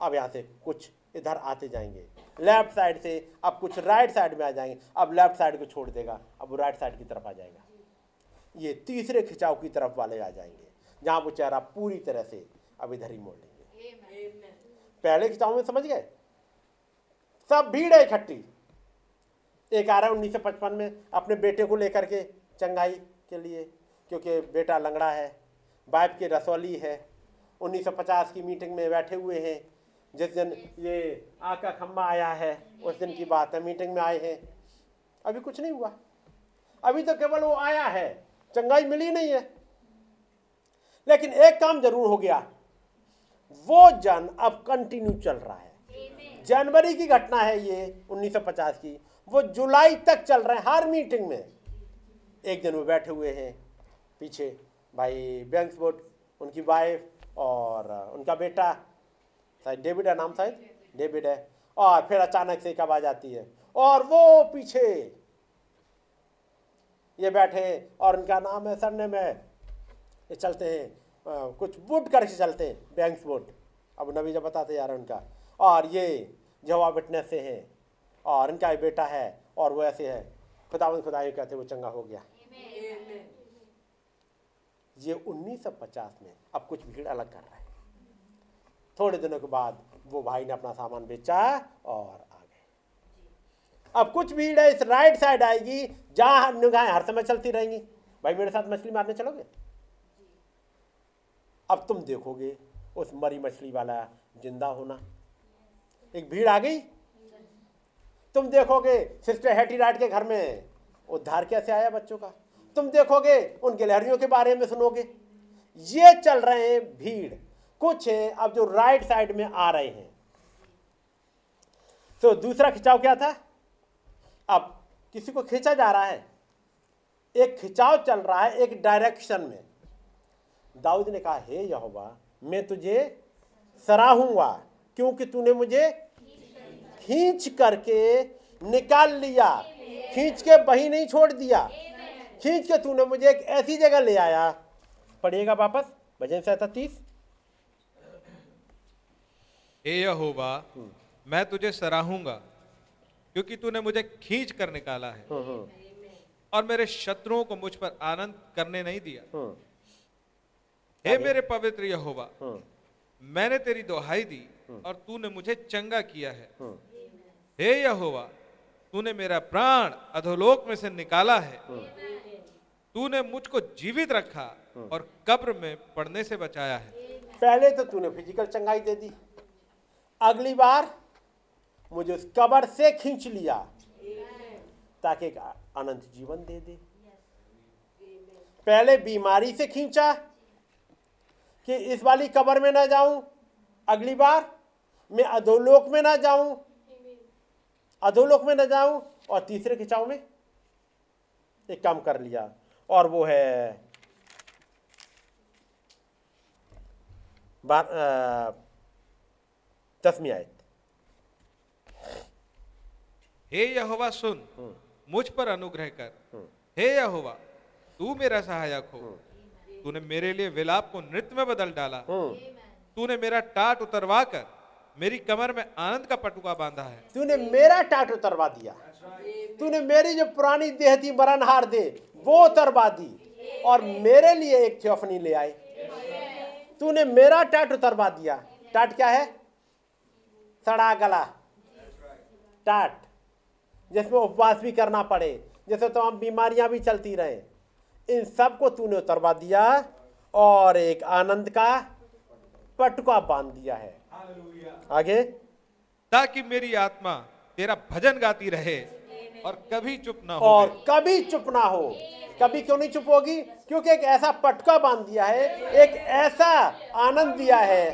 S3: अब यहाँ से कुछ इधर आते जाएँगे। लेफ़्ट साइड से अब कुछ राइट साइड में आ जाएँगे। अब लेफ़्ट साइड को छोड़ देगा। अब वो राइट साइड की तरफ़ आ जाएगा। ये तीसरे खिंचाव की तरफ़ वाले आ जाएँगे। जहाँ वो चेहरा पूरी तरह से अब इधर ही मोड़ लेंगे। पहले खिंचाव में समझ गए? सब भीड़ है इकट्ठी। एक आ रहा है उन्नीस सौ पचपन में अपने बेटे को लेकर के चंगाई के लिए, क्योंकि बेटा लंगड़ा है, बाप की रसौली है। 1950 की मीटिंग में बैठे हुए हैं। जिस दिन ये आका का खम्बा आया है, उस दिन की बात है। मीटिंग में आए हैं। अभी कुछ नहीं हुआ। अभी तो केवल वो आया है। चंगाई मिली नहीं है। लेकिन एक काम ज़रूर हो गया। वो जन अब कंटिन्यू चल रहा है। जनवरी की घटना है ये 1950 की। वो जुलाई तक चल रहे हैं, हर मीटिंग में। एक दिन वो बैठे हुए हैं, पीछे भाई बैंक्सबोर्ड उनकी वाइफ और उनका बेटा, शायद डेविड है नाम शायद? डेविड है। और फिर अचानक से एक आवाज़ आती है, और वो पीछे, ये बैठे और उनका नाम है सरने में ये चलते हैं। कुछ वुड करके चलते बैंक्स वुड अब नबी जब बताते यार उनका। और ये जवाब विटनेस से हैं, और इनका ये बेटा है, और वो ऐसे है। खुदावन खुदा कहते वो चंगा हो गया। ये 1950 में अब कुछ भीड़ अलग कर रहे हैं। थोड़े दिनों के बाद वो भाई ने अपना सामान बेचा और आ गए। अब कुछ भीड़ है इस राइट साइड आएगी, जहाँ निगाहें हर समय चलती रहेंगी। भाई मेरे साथ मछली मारने चलोगे? अब तुम देखोगे उस मरी मछली वाला ज़िंदा होना। एक भीड़ आ गई? तुम देखोगे सिस्टर हेटी राइट के घर में उद्धार कैसे आया बच्चों का? तुम देखोगे उन गिलहरियों के बारे में सुनोगे। ये चल रहे हैं भीड़। कुछ हैं अब जो राइट साइड में आ रहे हैं। तो दूसरा खिंचाव क्या था? अब किसी को खींचा जा रहा है। एक खिंचाव चल रहा है एक डायरेक्शन में। दाऊद ने कहा हे यहोवा मैं तुझे सराहूँगा क्योंकि तूने मुझे खींच करके निकाल लिया। खींच के वहीं नहीं छोड़ दिया। खींच के तूने मुझे एक ऐसी जगह ले आया। पढ़िएगा वापस भजन से तीस
S1: हे यहोवा मैं तुझे सराहूँगा क्योंकि तूने मुझे खींच कर निकाला है और मेरे शत्रुओं को मुझ पर आनंद करने नहीं दिया। हे मेरे पवित्र यहोवा मैंने तेरी दोहाई दी और तूने मुझे चंगा किया है। हे। यहोवा तूने मेरा प्राण अधोलोक में से निकाला है। तूने मुझको जीवित रखा और कब्र में पड़ने से बचाया है।
S3: पहले तो तूने फ़िज़िकल चंगाई दे दी। अगली बार मुझे उस कबर से खींच लिया। ताकि एक अनंत जीवन दे दे। पहले बीमारी से खींचा कि इस वाली कबर में ना जाऊँ अगली बार मैं अधोलोक में ना जाऊँ अधोलोक में ना जाऊँ और तीसरे खिंचाव में एक काम कर लिया और वो है दसवीं आयत।
S1: हे यहोवा सुन। मुझ पर अनुग्रह कर। हे यहोवा तू मेरा सहायक हो। तूने मेरे लिए विलाप को नृत्य में बदल डाला। तूने मेरा टाट उतरवा कर मेरी कमर में आनंद का पटुआ बांधा है।
S3: तूने मेरा टाट उतरवा दिया। तूने मेरी जो पुरानी देह थी मरणहार दे वो उतरवा दी और मेरे लिए एक थियोफनी ले आए तूने मेरा टाट उतरवा दिया। टाट क्या है? सड़ा गला। टाट जिसमें उपवास भी करना पड़े जैसे तो हम बीमारियाँ भी चलती रहे। इन सबको तूने उतरवा दिया और एक आनंद का पटका बाँध दिया है। आगे।
S4: ताकि मेरी आत्मा तेरा भजन गाती रहे और कभी चुप ना हो।
S3: और कभी चुप ना हो। कभी क्यों नहीं चुप होगी? क्योंकि एक ऐसा पटका बाँध दिया है एक ऐसा आनंद दिया है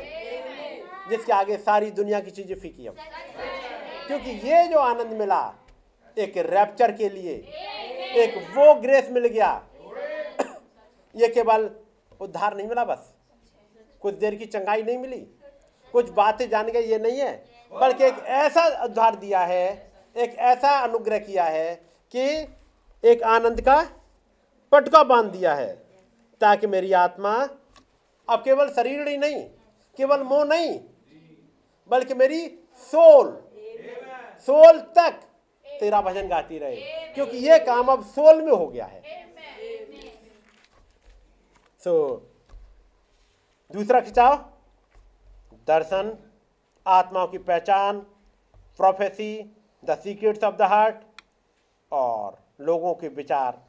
S3: जिसके आगे सारी दुनिया की चीज़ें फीकी अब। क्योंकि ये जो आनंद मिला एक रैप्चर के लिए एक वो ग्रेस मिल गया ये केवल उद्धार नहीं मिला बस। कुछ देर की चंगाई नहीं मिली। कुछ बातें जान गए, ये नहीं है। बल्कि एक ऐसा उद्धार दिया है, एक ऐसा अनुग्रह किया है कि एक आनंद का पटका बाँध दिया है, ताकि मेरी आत्मा अब केवल शरीर ही नहीं, केवल मोह नहीं, बल्कि मेरी सोल सोल तक तेरा भजन गाती रहे। क्योंकि ये काम अब सोल में हो गया है। सो so, दूसरा खिंचाव दर्शन आत्माओं की पहचान prophecy the secrets of the heart और लोगों के विचार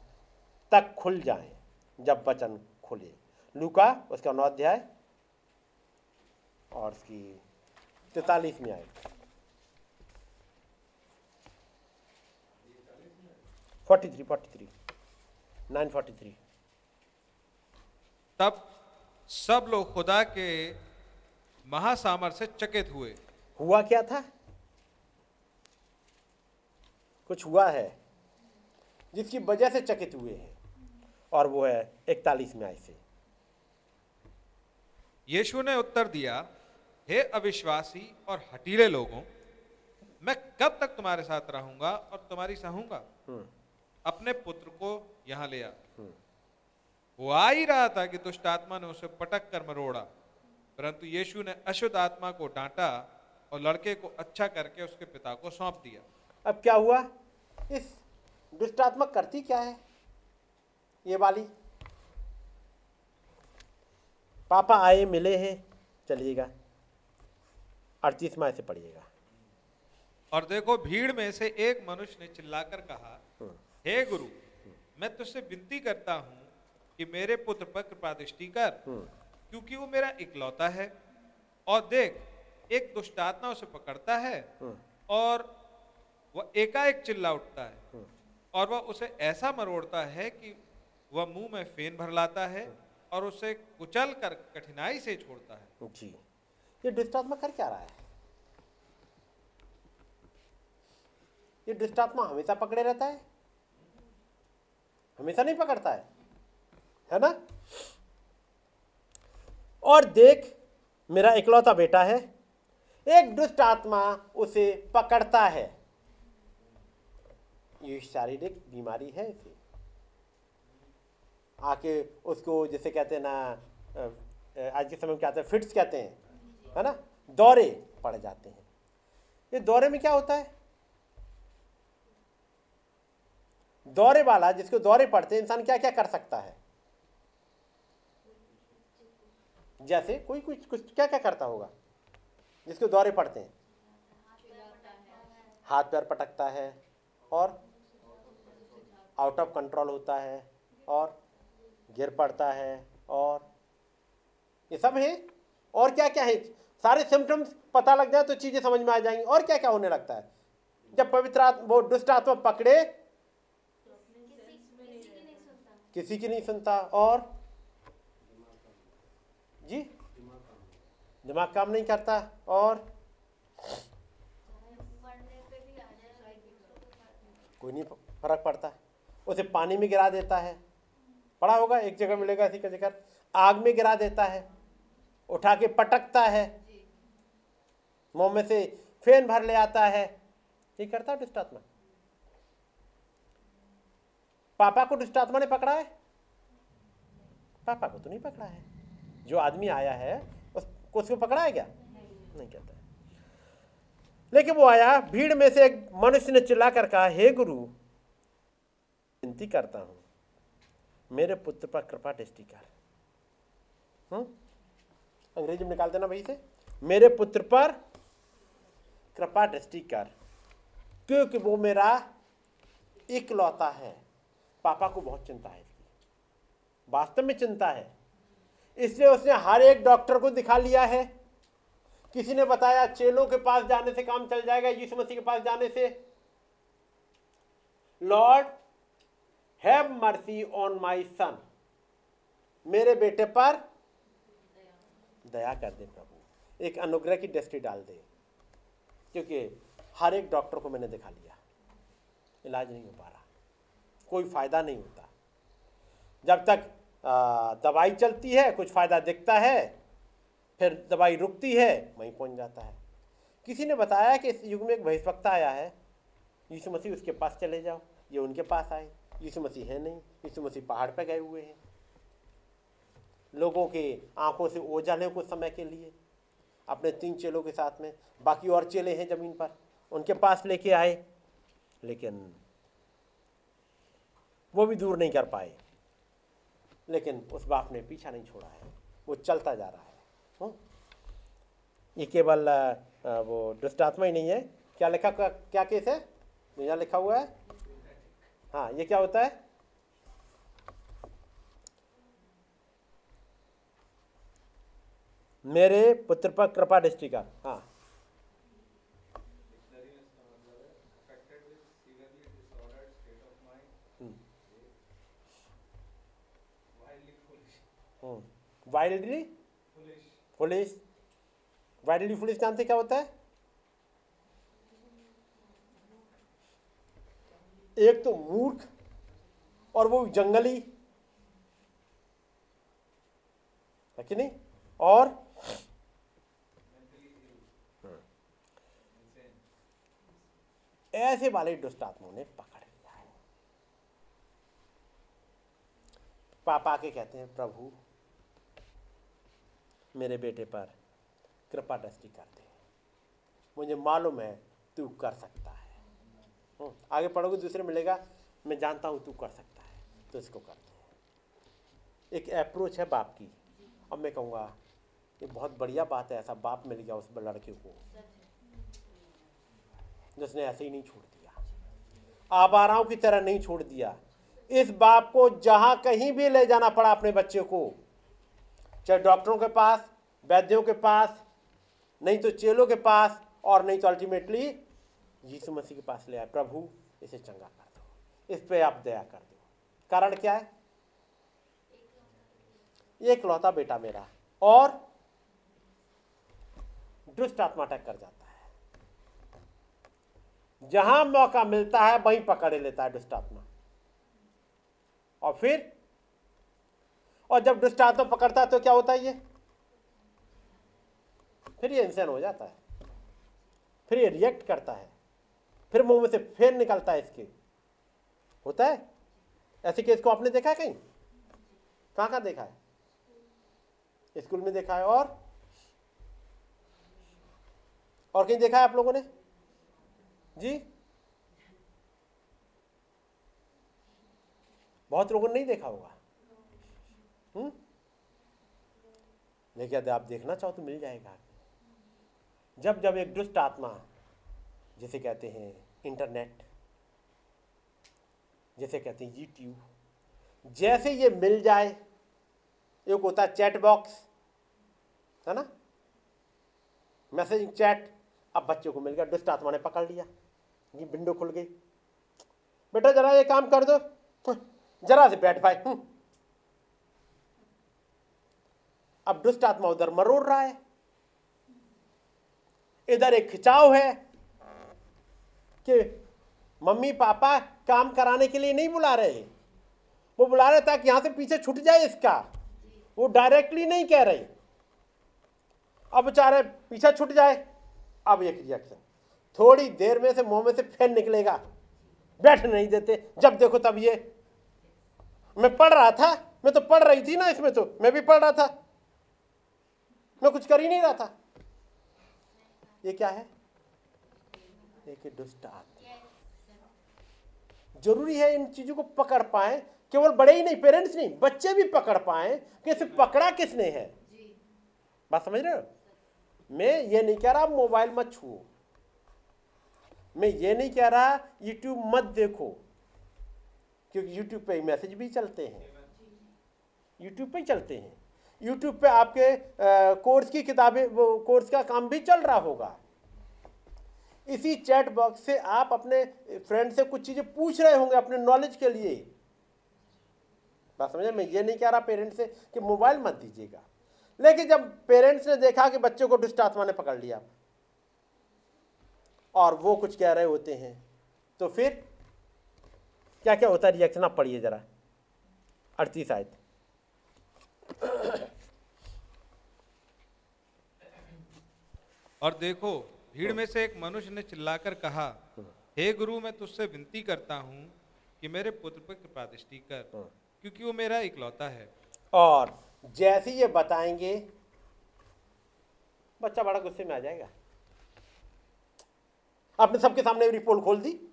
S3: तक खुल जाएँ जब वचन खुले। लूका उसका नौ अध्याय और उसकी तैतालीस में आए forty three forty three nine forty three
S4: तब सब लोग खुदा के महासामर से चकित हुए।
S3: हुआ क्या था? कुछ हुआ है जिसकी वजह से चकित हुए हैं और वो है इकतालीस में आई से।
S4: यीशु ने उत्तर दिया हे अविश्वासी और हटीले लोगों मैं कब तक तुम्हारे साथ रहूँगा और तुम्हारी सहूँगा? अपने पुत्र को यहाँ ले आ। वो आ ही रहा था कि दुष्ट आत्मा ने उसे पटक कर मरोड़ा परंतु यीशु ने अशुद्ध आत्मा को डांटा और लड़के को अच्छा करके उसके पिता को सौंप दिया।
S3: अब क्या हुआ? इस दुष्ट आत्मा करती क्या है? ये वाली। पापा आए मिले हैं चलिएगा। अड़तीस माह से पढ़िएगा।
S4: और देखो भीड़ में से एक मनुष्य ने चिल्लाकर कहा हे गुरु मैं तुझसे विनती करता हूँ कि मेरे पुत्र पर कृपा दृष्टि कर क्योंकि वो मेरा इकलौता है। और देख एक दुष्ट आत्मा उसे पकड़ता है और वह एकाएक चिल्ला उठता है। और वह उसे ऐसा मरोड़ता है कि वह मुँह में फेन भर लाता है और उसे कुचल कर कठिनाई से छोड़ता है।
S3: जी। ये दुष्ट आत्मा कर क्या रहा है? ये दुष्ट आत्मा हमेशा पकड़े रहता है? हमेशा नहीं पकड़ता है? है ना? और देख, मेरा इकलौता बेटा है। एक दुष्ट आत्मा उसे पकड़ता है। ये शारीरिक बीमारी है इसे। आके उसको जैसे कहते हैं ना आज के समय में क्या कहते हैं, फिट्स कहते हैं, है ना? दौरे पड़ जाते हैं। ये दौरे में क्या होता है? दौरे वाला जिसको दौरे पड़ते हैं, इंसान क्या क्या कर सकता है? जैसे कोई कुछ कुछ क्या क्या करता होगा? जिसके दौरे पड़ते हैं। हाथ पैर पटकता है और आउट ऑफ़ कंट्रोल होता है और गिर पड़ता है और ये सब है। और क्या क्या है? सारे सिम्टम्स पता लग जाए तो चीज़ें समझ में आ जाएँगी। और क्या क्या होने लगता है? जब पवित्र आत्मा, वो दुष्ट आत्मा पकड़े किसी की नहीं सुनता और जी? दिमाग काम नहीं करता और? कोई नहीं, फ़र्क पड़ता उसे पानी में गिरा देता है। पड़ा होगा, एक जगह मिलेगा ऐसी का ज़िक्र। आग में गिरा देता है। उठा के पटकता है। मुँह में से फेन भर ले आता है। ये करता है दुष्टात्मा? पापा को दुष्टात्मा ने पकड़ा है? पापा को तो नहीं पकड़ा है। जो आदमी आया है उसको उसको पकड़ा है क्या नहीं कहता है। लेकिन वो आया, भीड़ में से एक मनुष्य ने चिल्ला कर कहा, हे गुरु, विनती करता हूँ, मेरे पुत्र पर कृपा दृष्टि कर। हम्म? अंग्रेज़ी में निकाल देना भाई से मेरे पुत्र पर कृपा दृष्टि कर, क्योंकि वो मेरा इकलौता है। पापा को बहुत चिंता है इसकी। वास्तव में चिंता है। इसलिए उसने हर एक डॉक्टर को दिखा लिया है। किसी ने बताया, चेलों के पास जाने से काम चल जाएगा, यीशु मसीह के पास जाने से। Lord, have mercy on my son. मेरे बेटे पर दया कर दे प्रभु। एक अनुग्रह की दृष्टि डाल दे, क्योंकि हर एक डॉक्टर को मैंने दिखा लिया। इलाज नहीं हो पा रहा, कोई फ़ायदा नहीं होता। जब तक दवाई चलती है, कुछ फ़ायदा दिखता है, फिर दवाई रुकती है, वहीं पहुँच जाता है। किसी ने बताया कि इस युग में एक भविष्यवक्ता आया है, यीशु मसीह उसके पास चले जाओ, ये उनके पास आए, यीशु मसीह है नहीं, यीशु मसीह पहाड़ पर गए हुए हैं। लोगों के आँखों से ओझल है कुछ समय के लिए, अपने तीन चेलों के साथ में, बाकी और चेले हैं ज़मीन पर, उनके पास लेके आए, लेकिन वो भी दूर नहीं कर पाए। लेकिन उस बाप ने पीछा नहीं छोड़ा है। वो चलता जा रहा है। ये केवल वो दुष्टात्मा ही नहीं है। क्या लिखा क्या केस है? यहाँ लिखा हुआ है। हाँ ये क्या होता है? मेरे पुत्र पर कृपा दृष्टि का। हाँ। वाइल्डली फुलिश वाइल्डली फुलिश जानते क्या होता है? एक तो मूर्ख और वो जंगली। है कि नहीं? और ऐसे वाले दुष्ट आत्माओं ने पकड़ लिया है। पापा के कहते हैं, प्रभु मेरे बेटे पर कृपा दृष्टि कर दे मुझे मालूम है तू कर सकता है। हम्म, आगे पढ़ोगे दूसरे मिलेगा मैं जानता हूँ तू कर सकता है तो इसको कर दे एक अप्रोच है बाप की। अब मैं कहूँगा ये बहुत बढ़िया बात है ऐसा बाप मिल गया उस लड़के को जिसने ऐसे ही नहीं छोड़ दिया। आबाराओं की तरह नहीं छोड़ दिया। इस बाप को जहाँ कहीं भी ले जाना पड़ा अपने बच्चे को चाहे डॉक्टरों के पास, वैद्यों के पास, नहीं तो चेलों के पास, और नहीं तो अल्टीमेटली यीशु मसीह के पास ले आए। प्रभु, इसे चंगा कर दो। इस पे आप दया कर दो। कारण क्या है? एक लौता बेटा मेरा, और दुष्ट आत्मा अटैक कर जाता है। जहाँ मौका मिलता है, वहीं पकड़े लेता है दुष्ट आत्मा। और फिर और जब दुष्ट आत्मा पकड़ता है तो क्या होता है ये? फिर ये इंसान हो जाता है। फिर ये रिएक्ट करता है। फिर मुँह में से फेर निकलता है इसके। होता है? ऐसे केस को आपने देखा है कहीं? कहाँ कहाँ देखा है? स्कूल में देखा है और? और कहीं देखा है आप लोगों ने? जी? बहुत लोगों ने नहीं देखा होगा। लेकिन यदि आप देखना चाहो तो मिल जाएगा जब जब एक दुष्ट आत्मा, जिसे कहते हैं इंटरनेट जिसे कहते हैं यूट्यूब जैसे ये मिल जाए, एक होता है चैट बॉक्स है ना? मैसेजिंग चैट अब बच्चे को मिल गया, दुष्ट आत्मा ने पकड़ लिया, ये विंडो खुल गई। बेटा जरा ये काम कर दो जरा से बैठ पाए अब दुष्ट आत्मा उधर मरोड़ रहा है। इधर एक खिंचाव है कि मम्मी पापा काम कराने के लिए नहीं बुला रहे। वो बुला रहे ताकि यहाँ से पीछे छूट जाए इसका। वो डायरेक्टली नहीं कह रहे। अब बेचारे पीछा छूट जाए। अब एक रिएक्शन थोड़ी देर में से मुँह में से फ़ैन निकलेगा। बैठ नहीं देते। जब देखो तब ये। मैं पढ़ रहा था। मैं तो पढ़ रही थी ना इसमें तो। मैं भी पढ़ रहा था। मैं कुछ कर ही नहीं रहा था। ये क्या है? एक दुष्ट आत्मा ज़रूरी है इन चीज़ों को पकड़ पाए। केवल बड़े ही नहीं, पेरेंट्स नहीं, बच्चे भी पकड़ पाए कि इसे पकड़ा किसने है। बात समझ रहे हो? मैं ये नहीं कह रहा मोबाइल मत छुओ। मैं ये नहीं कह रहा यूट्यूब मत देखो। क्योंकि यूट्यूब पे मैसेज भी चलते हैं। यूट्यूब पे ही चलते हैं। यूट्यूब पे आपके कोर्स की किताबें, वो कोर्स का काम भी चल रहा होगा। इसी चैट बॉक्स से आप अपने फ्रेंड से कुछ चीज़ें पूछ रहे होंगे अपने नॉलेज के लिए। बात समझे? मैं ये नहीं कह रहा पेरेंट्स से कि मोबाइल मत दीजिएगा। लेकिन जब पेरेंट्स ने देखा कि बच्चों को दुष्ट आत्मा ने पकड़ लिया, और वो कुछ कह रहे होते हैं तो फिर क्या क्या होता है? रिएक्शन आप पढ़िए जरा। अड़तीस आयत।
S1: और देखो, भीड़ में से एक मनुष्य ने चिल्लाकर कहा, हे गुरु, मैं तुझसे विनती करता हूँ कि मेरे पुत्र पर कृपा दृष्टि कर, क्योंकि वो मेरा इकलौता है।
S3: और जैसे ये बताएँगे, बच्चा बड़ा गुस्से में आ जाएगा। आपने सबके सामने रिपोर्ट खोल दी?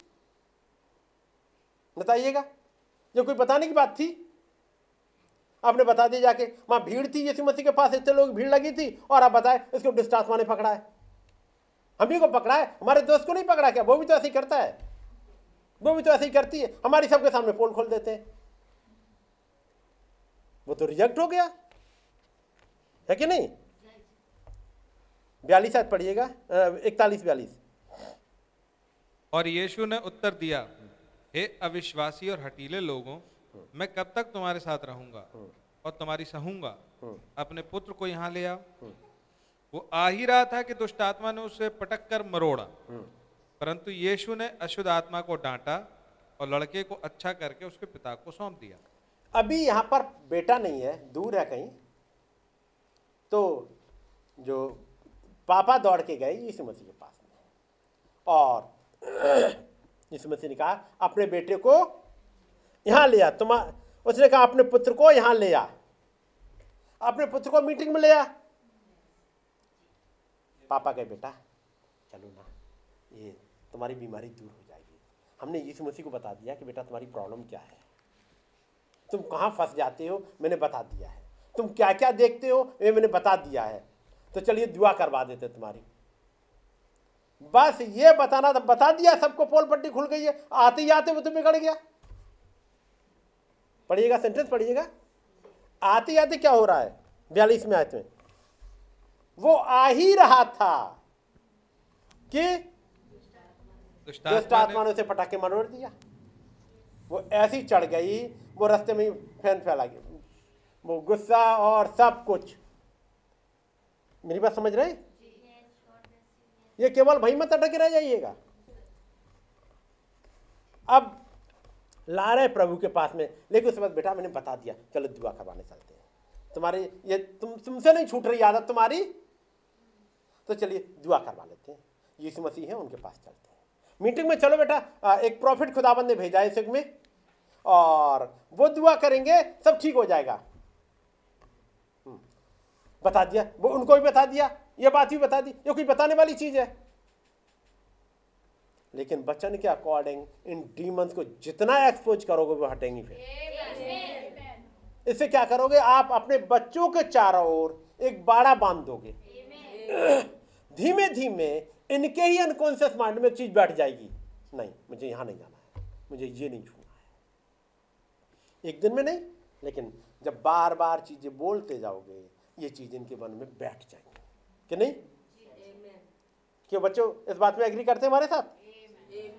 S3: बताइएगा। जो कोई बताने की बात थी आपने बता दिया जाके, वहाँ भीड़ थी, यीशु मसीह के पास इतने लोग भीड़ लगी थी, और आप बताए, इसको आत्मा ने पकड़ा है। हम ही को पकड़ा है, हमारे दोस्त को नहीं पकड़ा क्या? वो भी तो ऐसे ही करता है। वो भी तो ऐसे ही करती है, हमारी सबके सामने पोल खोल देते हैं। वो तो रिजेक्ट हो गया। है कि नहीं? बयालीस आज पढ़िएगा इकतालीस बयालीस।
S1: और यीशु ने उत्तर दिया, हे अविश्वासी और हटीले लोगों मैं कब तक तुम्हारे साथ रहूँगा और तुम्हारी सहूँगा? अपने पुत्र को यहाँ ले आओ। वो आ ही रहा था कि दुष्ट आत्मा ने उसे पटक कर मरोड़ा। परंतु यीशु ने अशुद्ध आत्मा को डांटा और लड़के को अच्छा करके उसके पिता को सौंप दिया।
S3: अभी यहाँ पर बेटा नहीं है दूर है कहीं। तो जो पापा दौड़ के गए यीशु मसीह के पास में। और यीशु मसीह ने कहा अपने बेटे को यहाँ ले आ तुम उसने कहा, अपने पुत्र को यहाँ ले आ। अपने पुत्र को मीटिंग में ले आ। पापा कहे, बेटा, चलो ना, ये तुम्हारी बीमारी दूर हो जाएगी। हमने यीशु मसीह को बता दिया कि, बेटा, तुम्हारी प्रॉब्लम क्या है? तुम कहाँ फंस जाते हो, मैंने बता दिया है। तुम क्या क्या देखते हो, ये मैंने बता दिया है। तो चलिए दुआ करवा देते तुम्हारी। बस ये बताना था बता दिया, सबको पोल पट्टी खुल गई है, आते ही आते वो तो बिगड़ गया। पढ़िएगा सेंटेंस पढ़िएगा। आते आते क्या हो रहा है? बयालीस में आयत में। वो आ ही रहा था कि
S1: दुष्ट
S3: दुष्ट
S1: आत्मा
S3: आत्मा ने उसे पटाखे मरोड़ दिया। वो ऐसी चढ़ गई, वो रास्ते में फ़ैन फैला गया। वो गुस्सा और सब कुछ। मेरी बात समझ रहे? ये केवल वही मत अटके रह जाइएगा। अब ला रहे प्रभु के पास में। लेकिन उसके बाद बेटा मैंने बता दिया चलो दुआ करवाने चलते हैं। तुम्हारी ये तुम तुमसे नहीं छूट रही आदत तुम्हारी। तो चलिए दुआ करवा लेते हैं। यीशु मसीह है उनके पास चलते हैं। मीटिंग में चलो बेटा एक प्रॉफिट खुदाबंद ने भेजा है में। और वो दुआ करेंगे सब ठीक हो जाएगा। हम्म, बता दिया। वो उनको भी बता दिया ये बात भी बता दी। ये कोई बताने वाली चीज़ है? लेकिन बचन के अकॉर्डिंग इन डीमंस को जितना एक्सपोज करोगे वो हटेंगी फिर। इससे क्या करोगे? आप अपने बच्चों के चारों ओर एक बाड़ा बाँध दोगे। धीमे धीमे इनके ही अनकॉन्शियस माइंड में चीज़ बैठ जाएगी। नहीं मुझे यहाँ नहीं जाना है। मुझे ये नहीं छूना है। एक दिन में नहीं लेकिन जब बार बार चीज़ें बोलते जाओगे ये चीज़ इनके मन में बैठ जाएँगी। कि नहीं? क्यों बच्चों इस बात में एग्री करते हैं हमारे साथ?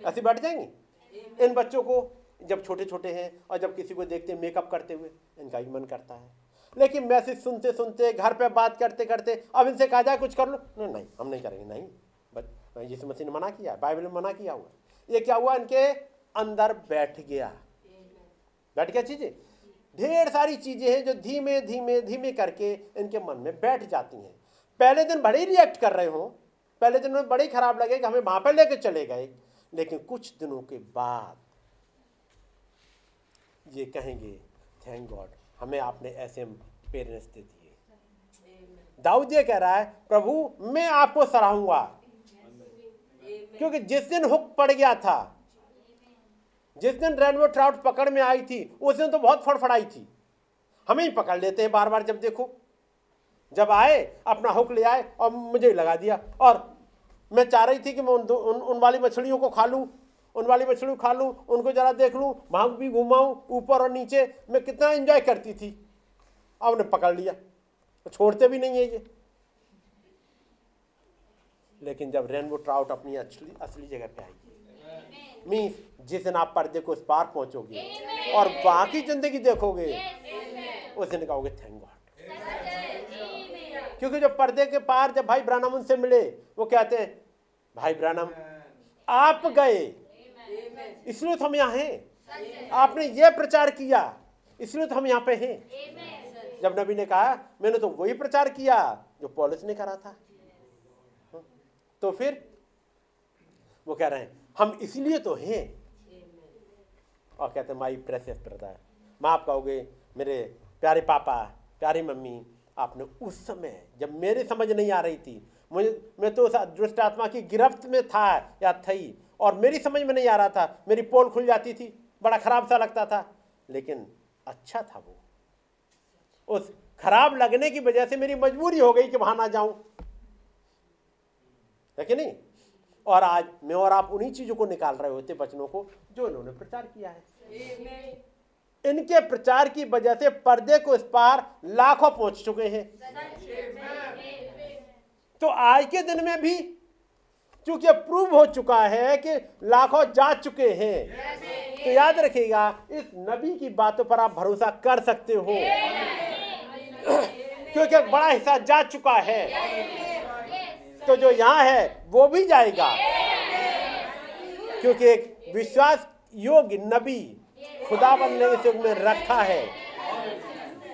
S3: ऐसे बैठ जाएँगे? इन बच्चों को जब छोटे छोटे हैं और जब किसी को देखते हैं मेकअप करते हुए, इनका भी मन करता है। लेकिन मैसेज सुनते सुनते घर पे बात करते करते अब इनसे कहा जाए कुछ कर लो। नहीं नहीं, हम नहीं करेंगे, नहीं। बस यीशु मसीह ने मना किया बाइबल में मना किया हुआ ये क्या हुआ? इनके अंदर बैठ गया। बैठ गया चीज़ें? ढेर सारी चीज़ें हैं जो धीमे धीमे धीमे करके इनके मन में बैठ जाती हैं। पहले दिन बड़े रिएक्ट कर रहे हो। पहले दिन में बड़े खराब लगे कि हमें वहाँ पर लेकर चले गए। लेकिन कुछ दिनों के बाद ये कहेंगे थैंक गॉड हमें आपने ऐसे पेरेंट्स दे दिए। दाऊद ये कह रहा है, प्रभु, मैं आपको सराहूँगा। क्योंकि जिस दिन हुक पड़ गया था, जिस दिन रेनबो ट्राउट पकड़ में आई थी, उस दिन तो बहुत फड़फड़ाई थी। हमें ही पकड़ लेते हैं बार बार जब देखो। जब आए, अपना हुक ले आए और मुझे लगा दिया और मैं चाह रही थी कि मैं उन, उन, उन वाली मछलियों को खा लूँ उन वाली मछली खा लूँ उनको जरा देख लूँ वहाँ भी घुमाऊं ऊपर और नीचे मैं कितना एंजॉय करती थी। अब उन्हें पकड़ लिया। तो छोड़ते भी नहीं है ये। लेकिन जब रेनबो ट्राउट अपनी असली असली जगह पे आएगी। मीन्स जिस दिन आप पर्दे को उस पार पहुंचोगे और बाकी ज़िंदगी देखोगे उस दिन कहोगे थैंक गॉड क्योंकि जब पर्दे के पार जब भाई ब्रानम उनसे मिले वो कहते हैं भाई ब्रानम आप गए। इसलिए तो हम यहाँ हैं। आपने ये प्रचार किया। इसलिए तो हम यहाँ पे हैं। जब नबी ने कहा मैंने तो वही प्रचार किया जो पॉलिस ने करा था। तो फिर वो कह रहे हैं हम इसलिए तो हैं। और कहते हैं माई प्रेसियस ब्रदर माँ आप कहोगे मेरे प्यारे पापा प्यारी मम्मी आपने उस समय जब मेरे समझ नहीं आ रही थी मुझे, मैं तो उस दुष्ट आत्मा की गिरफ्त में था या थी और मेरी समझ में नहीं आ रहा था। मेरी पोल खुल जाती थी। बड़ा खराब सा लगता था। लेकिन अच्छा था वो। उस खराब लगने की वजह से मेरी मजबूरी हो गई कि वहाँ ना जाऊँ। है कि नहीं? और आज मैं और आप उन्हीं चीज़ों को निकाल रहे होते बचनों को, जो इन्होंने प्रचार किया है। इनके प्रचार की वजह से पर्दे को इस पार लाखों पहुँच चुके हैं। तो आज के दिन में भी क्योंकि प्रूव हो चुका है कि लाखों जा चुके हैं। तो याद रखिएगा इस नबी की बातों पर आप भरोसा कर सकते हो। क्योंकि एक बड़ा हिस्सा जा चुका है। तो जो यहाँ है वो भी जाएगा। क्योंकि एक विश्वास योग्य नबी खुदाबंद ने इस युग में रखा है।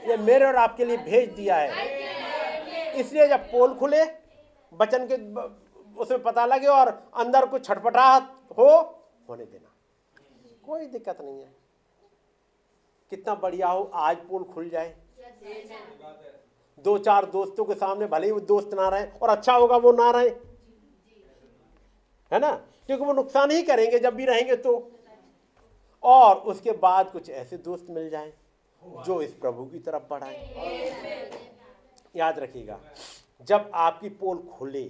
S3: ये मेरे और आपके लिए भेज दिया है। इसलिए जब पोल खुले बचन के उसमें पता लगे और अंदर कुछ छटपटाहट हो, होने देना। कोई दिक्कत नहीं है। कितना बढ़िया हो, आज पोल खुल जाए। दो चार दोस्तों के सामने भले ही वो दोस्त ना रहे, और अच्छा होगा वो ना रहे। है ना? क्योंकि वो नुकसान ही करेंगे, जब भी रहेंगे तो। और उसके बाद कुछ ऐसे दोस्त मिल जाएँ, जो इस प्रभु की तरफ़ बढ़ाए। याद रखिएगा जब आपकी पोल खुले,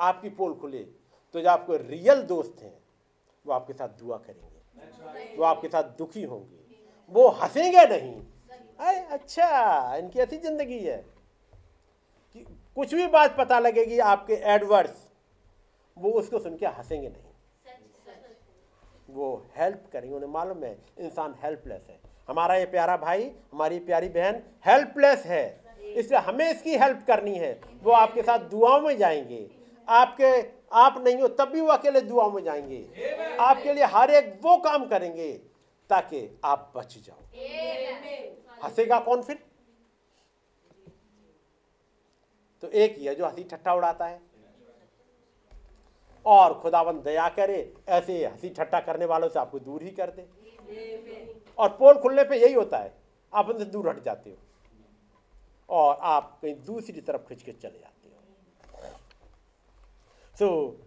S3: आपकी पोल खुले तो जो आपको रियल दोस्त हैं, वो आपके साथ दुआ करेंगे। वो आपके साथ दुखी होंगे, वो हंसेंगे नहीं। अरे अच्छा इनकी ऐसी ज़िंदगी है कि कुछ भी बात पता लगेगी, आपके एडवर्स वो उसको सुन के हंसेंगे नहीं। वो हेल्प करेंगे, उन्हें मालूम है, इंसान हेल्पलेस है। हमारा ये प्यारा भाई, हमारी प्यारी बहन हेल्पलेस है। इसलिए हमें इसकी हेल्प करनी है। वो आपके साथ दुआओं में जाएँगे। आपके, आप नहीं हो, तब भी वो अकेले दुआओं में जाएँगे। आपके लिए हर एक वो काम करेंगे ताकि आप बच जाओ। हंसेगा कौन फिर? तो एक ही है जो हँसी ठट्ठा उड़ाता है। और खुदावन दया करे, ऐसे हँसी ठट्ठा करने वालों से आपको दूर ही कर दे। और पोल खुलने पे यही होता है, आप उनसे दूर हट जाते हो। और आप कहीं दूसरी तरफ़ खिंच के चले जाते हो। तो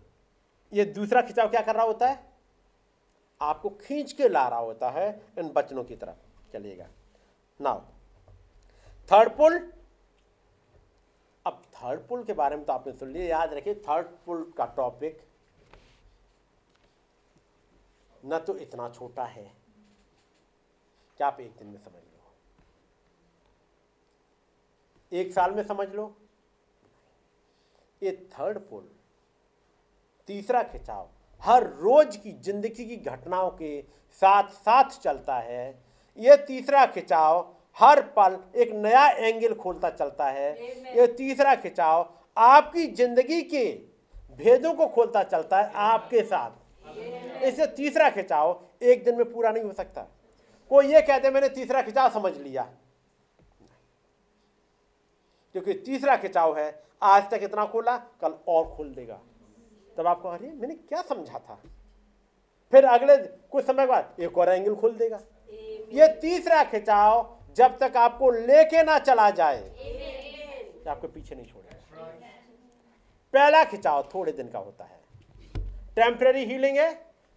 S3: ये दूसरा खिंचाव क्या कर रहा होता है? आपको खींच के ला रहा होता है, इन बचनों की तरफ़ चलिएगा नाउ थर्ड पुल अब थर्ड पुल के बारे में तो आपने सुन लिया, याद रखिए थर्ड पुल का टॉपिक न तो इतना छोटा है। क्या आप एक दिन में समझ लो एक साल में समझ लो। ये थर्ड पुल तीसरा खिंचाव हर रोज की ज़िंदगी की घटनाओं के साथ साथ चलता है। ये तीसरा खिंचाव हर पल एक नया एंगल खोलता चलता है। ये तीसरा खिंचाव आपकी ज़िंदगी के भेदों को खोलता चलता है आपके साथ। इसे तीसरा खिंचाव एक दिन में पूरा नहीं हो सकता। कोई ये कहते मैंने तीसरा खिंचाव समझ लिया। क्योंकि तीसरा खिंचाव है आज तक इतना खोला कल और खोल देगा। तब आपको अरे मैंने क्या समझा था? फिर अगले कुछ समय बाद एक और एंगल खोल देगा। ये तीसरा खिंचाव जब तक आपको लेके ना चला जाए। आपको पीछे नहीं छोड़ेगा। पहला खिंचाव थोड़े दिन का होता है। टेम्पररी हीलिंग है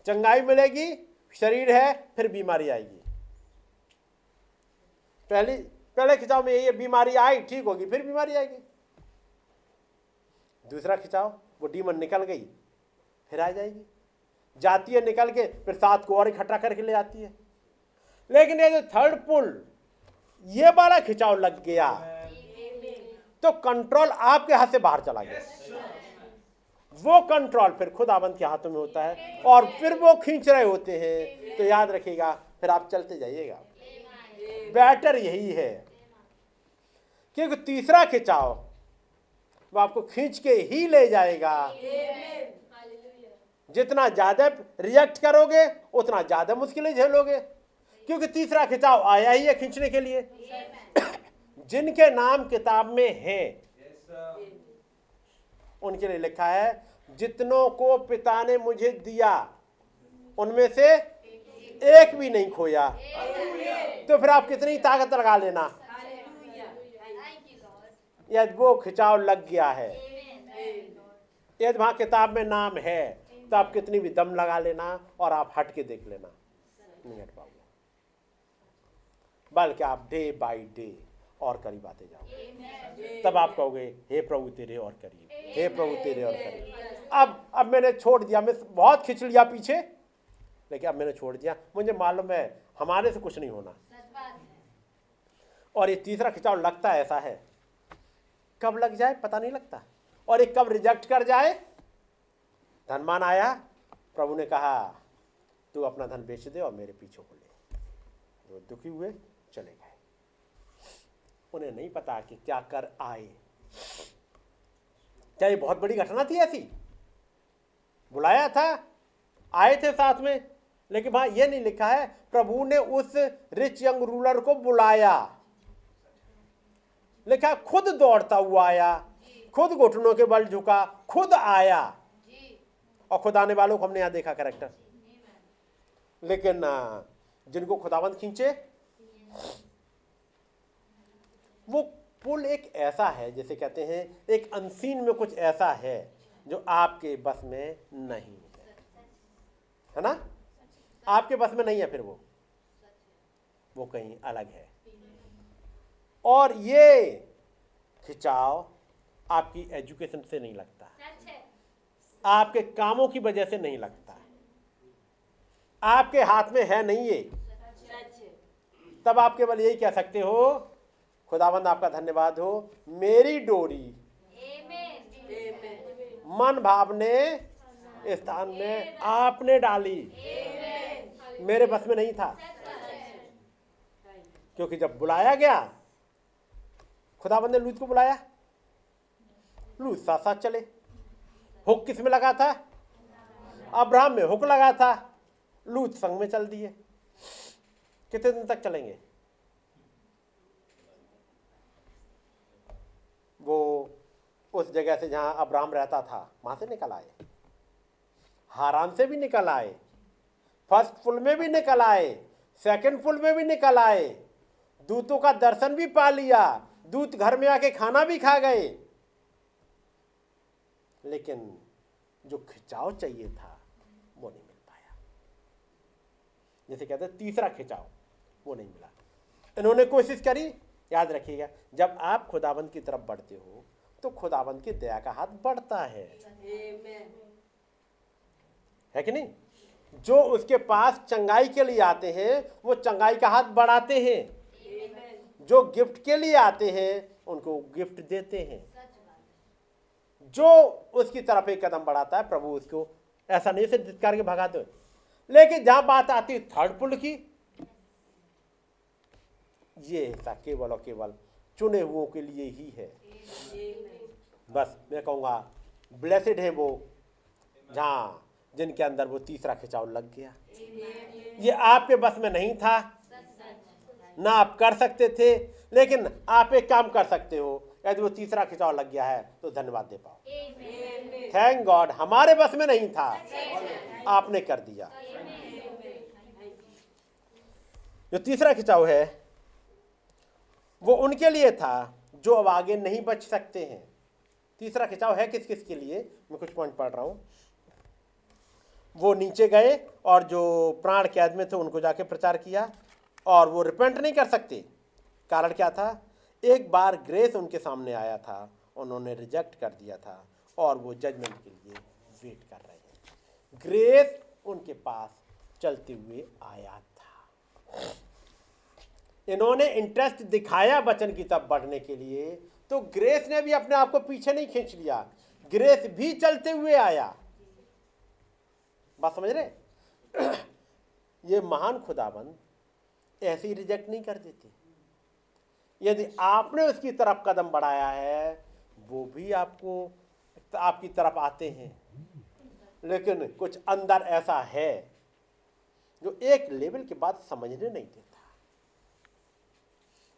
S3: चंगाई मिलेगी शरीर है फिर बीमारी आएगी। पहली पहले खिंचाव में ये बीमारी आई, ठीक होगी, फिर बीमारी आएगी। दूसरा खिंचाव वो डीमन निकल गई, फिर आ जाएगी। जाती है निकल के, फिर सात को और इकट्ठा करके ले आती है। लेकिन ये जो थर्ड पुल ये वाला खिंचाव लग गया। तो कंट्रोल आपके हाथ से बाहर चला गया। वो कंट्रोल फिर खुदाबंद के हाथों में होता है, और फिर वो खींच रहे होते हैं। तो याद रखिएगा, फिर आप चलते जाइएगा। बेटर यही है। क्योंकि तीसरा खिंचाव वो आपको खींच के ही ले जाएगा। जितना ज़्यादा रिएक्ट करोगे, उतना ज़्यादा मुश्किलें झेलोगे। क्योंकि तीसरा खिंचाव आया ही है खींचने के लिए। जिनके नाम किताब में है, उनके लिए लिखा है, जितनों को पिता ने मुझे दिया, उनमें से एक भी नहीं खोया। तो फिर आप कितनी ताकत लगा लेना। यदि वो खिंचाव लग गया है। यदि वहाँ किताब में नाम है तो आप कितनी भी दम लगा लेना और आप हट के देख लेना। नहीं हट पाओगे। बल्कि आप डे बाय डे और करीब आते जाओगे। तब आप कहोगे हे प्रभु तेरे और करीब हे प्रभु तेरे और करीब अब अब मैंने छोड़ दिया। मैं बहुत खिंच लिया पीछे। लेकिन अब मैंने छोड़ दिया? मुझे मालूम है हमारे से कुछ नहीं होना। और ये तीसरा खिंचाव लगता है ऐसा है। कब लग जाए पता नहीं लगता। और ये कब रिजेक्ट कर जाए? धनमान आया प्रभु ने कहा तू अपना धन बेच दे और मेरे पीछे को ले। वो दुखी हुए चले गए। उन्हें नहीं पता कि क्या कर आए। क्या ये बहुत बड़ी घटना थी ऐसी? बुलाया था आए थे साथ में। लेकिन वहाँ यह नहीं लिखा है, प्रभु ने उस रिच यंग रूलर को बुलाया। लिखा, खुद दौड़ता हुआ आया, खुद घुटनों के बल झुका, खुद आया। और खुद आने वालों को हमने यहाँ देखा करेक्टर लेकिन जिनको खुदाबंद खींचे, वो पुल एक ऐसा है, जैसे कहते हैं, एक अनसीन में कुछ ऐसा है, जो आपके बस में नहीं है। है ना? आपके बस में नहीं है फिर वो? वो कहीं अलग है। और ये खिंचाव आपकी एजुकेशन से नहीं लगता। आपके कामों की वजह से नहीं लगता। आपके हाथ में है नहीं ये। तब आप केवल यही कह सकते हो खुदाबंद आपका धन्यवाद हो। मेरी डोरी मन भाव ने स्थान में आपने डाली। मेरे बस में नहीं था। क्योंकि जब बुलाया गया खुदाबंद ने लूत को बुलाया। लूत साथ साथ चले। हुक किसमें लगा था? अब्राहम में हुक लगा था। लूत संग में चल दिए। कितने दिन तक चलेंगे? वो उस जगह से जहाँ अब्राहम रहता था, वहाँ से निकल आए। हारान से भी निकल आए। फ़र्स्ट फुल में भी निकल आए सेकंड फुल में भी निकल आए। दूतों का दर्शन भी पा लिया दूत घर में आके खाना भी खा गए। लेकिन जो खिंचाव चाहिए था वो नहीं मिल पाया। जैसे कहते हैं तीसरा खिंचाव वो नहीं मिला। इन्होंने कोशिश करी याद रखिएगा जब आप खुदाबंद की तरफ़ बढ़ते हो तो खुदाबंद की दया का हाथ बढ़ता है। है कि नहीं? जो उसके पास चंगाई के लिए आते हैं, वो चंगाई का हाथ बढ़ाते हैं। जो गिफ्ट के लिए आते हैं, उनको गिफ्ट देते हैं। जो उसकी तरफ़ एक कदम बढ़ाता है, प्रभु उसको ऐसा नहीं से धिकार के भगाते हो लेकिन जहाँ बात आती है, थर्ड पुल की, ये हिस्सा केवल और केवल चुने हुओं के लिए ही है। बस मैं कहूँगा ब्लेसिड है वो, जहाँ जिनके अंदर वो तीसरा खिंचाव लग गया। ये आपके बस में नहीं था। ना आप कर सकते थे लेकिन आप एक काम कर सकते हो। यदि वो तीसरा खिंचाव लग गया है तो धन्यवाद दे पाओ। थैंक गॉड हमारे बस में नहीं था। आपने कर दिया। जो तीसरा खिंचाव है वो उनके लिए था जो अब आगे नहीं बच सकते हैं। तीसरा खिंचाव है किस किस के लिए? मैं कुछ पॉइंट पढ़ रहा हूँ। वो नीचे गए और जो प्राण के आदमी थे उनको जाके प्रचार किया और वो रिपेंट नहीं कर सकते। कारण क्या था? एक बार ग्रेस उनके सामने आया था, उन्होंने रिजेक्ट कर दिया था और वो जजमेंट के लिए वेट कर रहे हैं। ग्रेस उनके पास चलते हुए आया था। इन्होंने इंटरेस्ट दिखाया वचन की तरफ़ बढ़ने के लिए तो ग्रेस ने भी अपने आप को पीछे नहीं खींच लिया। ग्रेस भी चलते हुए आया। बात समझ रहे ये महान खुदाबंद ऐसे ही रिजेक्ट नहीं कर देते। यदि आपने उसकी तरफ़ कदम बढ़ाया है, वो भी आपको, आपकी तरफ़ आते हैं। लेकिन कुछ अंदर ऐसा है जो एक लेवल के बाद समझने नहीं देता।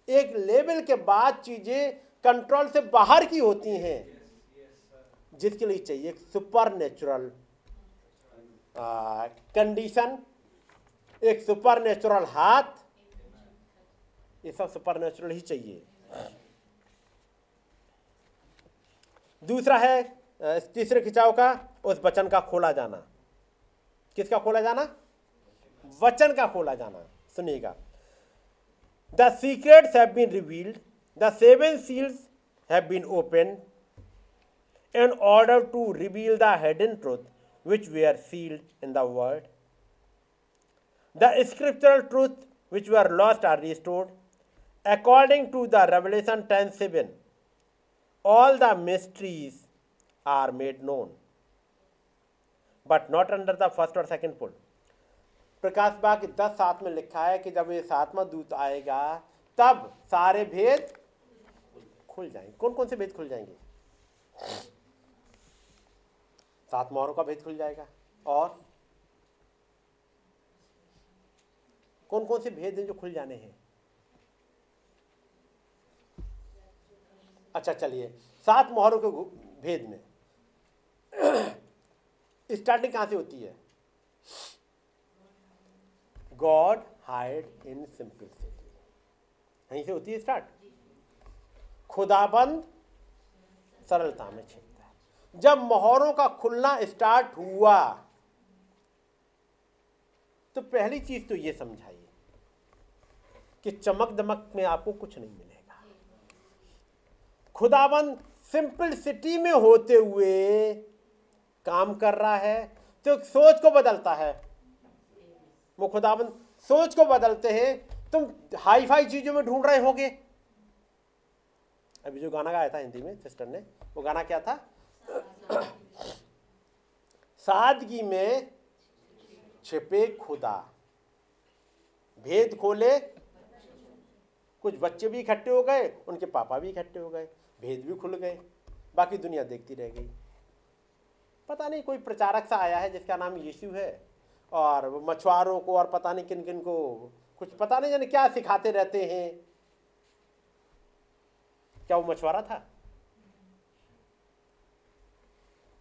S3: एक लेवल के बाद चीज़ें कंट्रोल से बाहर की होती हैं, जिसके लिए चाहिए सुपर नेचुरल कंडीशन, एक सुपर नेचुरल हाथ, ये सब सुपर नेचुरल ही चाहिए। दूसरा है तीसरे खिंचाव का, उस वचन का खोला जाना। किसका खोला जाना? वचन का खोला जाना। सुनिएगा। The secrets have been revealed the seven seals have been open in order to reveal the hidden truth. Which were sealed in the world. The scriptural truth which were lost are restored. According to the Revelation 10:7, all the mysteries are made known, but not under the first or second pull. प्रकाश बाग दस सात में लिखा है कि जब ये सातवां दूत आएगा तब सारे भेद खुल जाएँगे कौन कौन से भेद खुल जाएँगे सात मोहरों का भेद खुल जाएगा। और कौन कौन से भेद हैं जो खुल जाने हैं? अच्छा चलिए। सात मोहरों के भेद में। स्टार्टिंग कहाँ से होती है? गॉड हाइड इन सिंपलिसिटी यहीं से होती है स्टार्ट। खुदाबंद सरलता में छिपता है जब मोहरों का खुलना स्टार्ट हुआ तो पहली चीज़ तो ये समझाइए कि चमक दमक में आपको कुछ नहीं मिलेगा। खुदाबंद सिंपल सिटी में होते हुए काम कर रहा है तो सोच को बदलता है। वो खुदाबंद सोच को बदलते हैं, तुम हाई फाई चीज़ों में ढूंढ रहे होगे। अभी जो गाना गाया था हिंदी में, सिस्टर ने, वो गाना क्या था? सादगी में छिपे खुदा। भेद खोले, कुछ बच्चे भी इकट्ठे हो गए, उनके पापा भी इकट्ठे हो गए, भेद भी खुल गए, बाकी दुनिया देखती रह गई। पता नहीं, कोई प्रचारक सा आया है जिसका नाम यीशु है, और मछुआरों को और पता नहीं किन किन को, कुछ पता नहीं जाने क्या सिखाते रहते हैं। क्या वो मछुआरा था?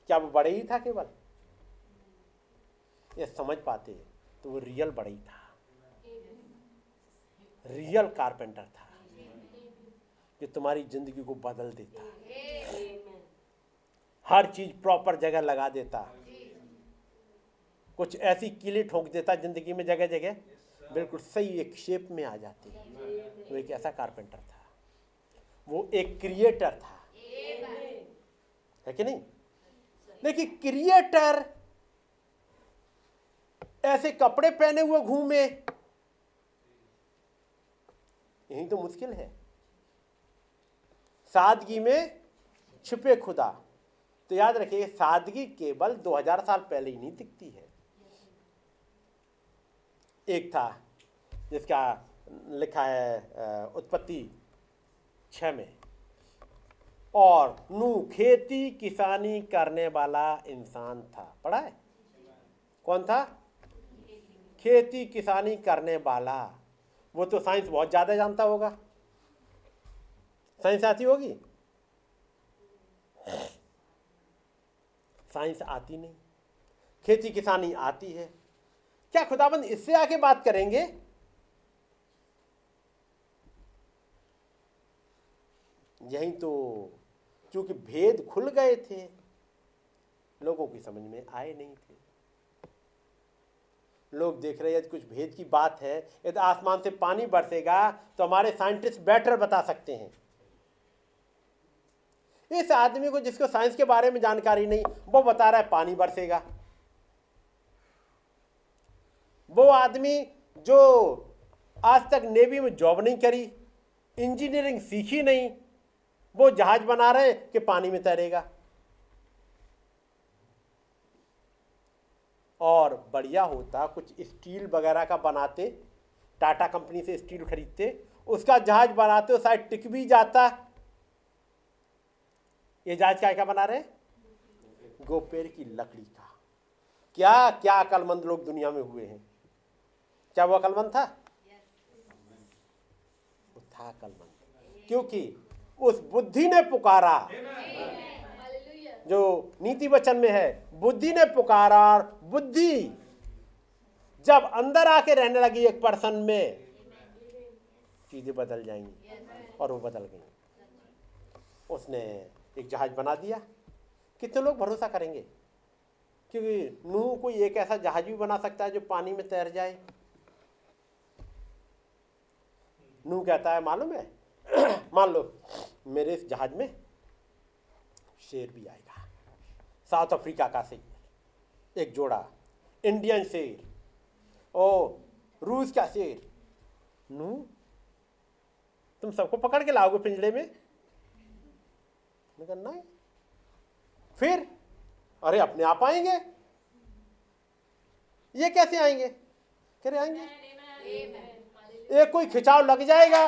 S3: क्या वो बड़े ही था केवल? ये समझ पाते तो वो रियल बड़े ही था। रियल कारपेंटर था, जो तुम्हारी ज़िंदगी को बदल देता। हर चीज़ प्रॉपर जगह लगा देता। कुछ ऐसी कीले ठोक देता ज़िंदगी में जगह जगह बिल्कुल सही एक शेप में आ जाती। वो एक ऐसा कारपेंटर था। वो एक क्रिएटर था। है कि नहीं? देखिए क्रिएटर ऐसे कपड़े पहने हुए घूमे। यही तो मुश्किल है। सादगी में छिपे खुदा। तो याद रखिए, सादगी केवल 2000 साल पहले ही नहीं दिखती है। एक था, जिसका लिखा है उत्पत्ति छ में। और नू खेती किसानी करने वाला इंसान था। पढ़ा है? कौन था? खेती किसानी करने वाला। वो तो साइंस बहुत ज़्यादा जानता होगा। साइंस आती होगी? साइंस आती नहीं। खेती किसानी आती है। क्या खुदाबंद इससे आके बात करेंगे? यही तो क्योंकि भेद खुल गए थे, लोगों की समझ में आए नहीं थे। लोग देख रहे हैं कुछ भेद की बात है, यदि आसमान से पानी बरसेगा तो हमारे साइंटिस्ट बेटर बता सकते हैं। इस आदमी को जिसको साइंस के बारे में जानकारी नहीं, वो बता रहा है पानी बरसेगा। वो आदमी जो आज तक नेवी में जॉब नहीं करी, इंजीनियरिंग सीखी नहीं वो जहाज़ बना रहे कि पानी में तैरेगा। और बढ़िया होता, कुछ स्टील वगैरह का बनाते, टाटा कंपनी से स्टील खरीदते, उसका जहाज़ बनाते हो शायद टिक भी जाता। ये जहाज़ क्या क्या बना रहे? गोपेर की लकड़ी का। क्या क्या अकलमंद लोग दुनिया में हुए हैं। क्या वो अकलमंद था? वो था अकलमंद। क्योंकि उस बुद्धि ने पुकारा। जो नीति वचन में है, बुद्धि ने पुकारा और बुद्धि जब अंदर आके रहने लगी एक पर्सन में, चीज़ें बदल जाएँगी और वो बदल गई। उसने एक जहाज़ बना दिया। कितने लोग भरोसा करेंगे? क्योंकि नूह कोई एक ऐसा जहाज़ भी बना सकता है जो पानी में तैर जाए। नूह कहता है, मालूम है? मान लो मेरे इस जहाज़ में शेर भी आएगा। साउथ अफ्रीका का शेर एक जोड़ा इंडियन शेर ओ रूस का शेर। नू तुम सबको पकड़ के लाओगे पिंजड़े में? नहीं। फिर अरे अपने आप आएँगे? ये कैसे आएँगे? कह रहे आएँगे। एक कोई खिंचाव लग जाएगा।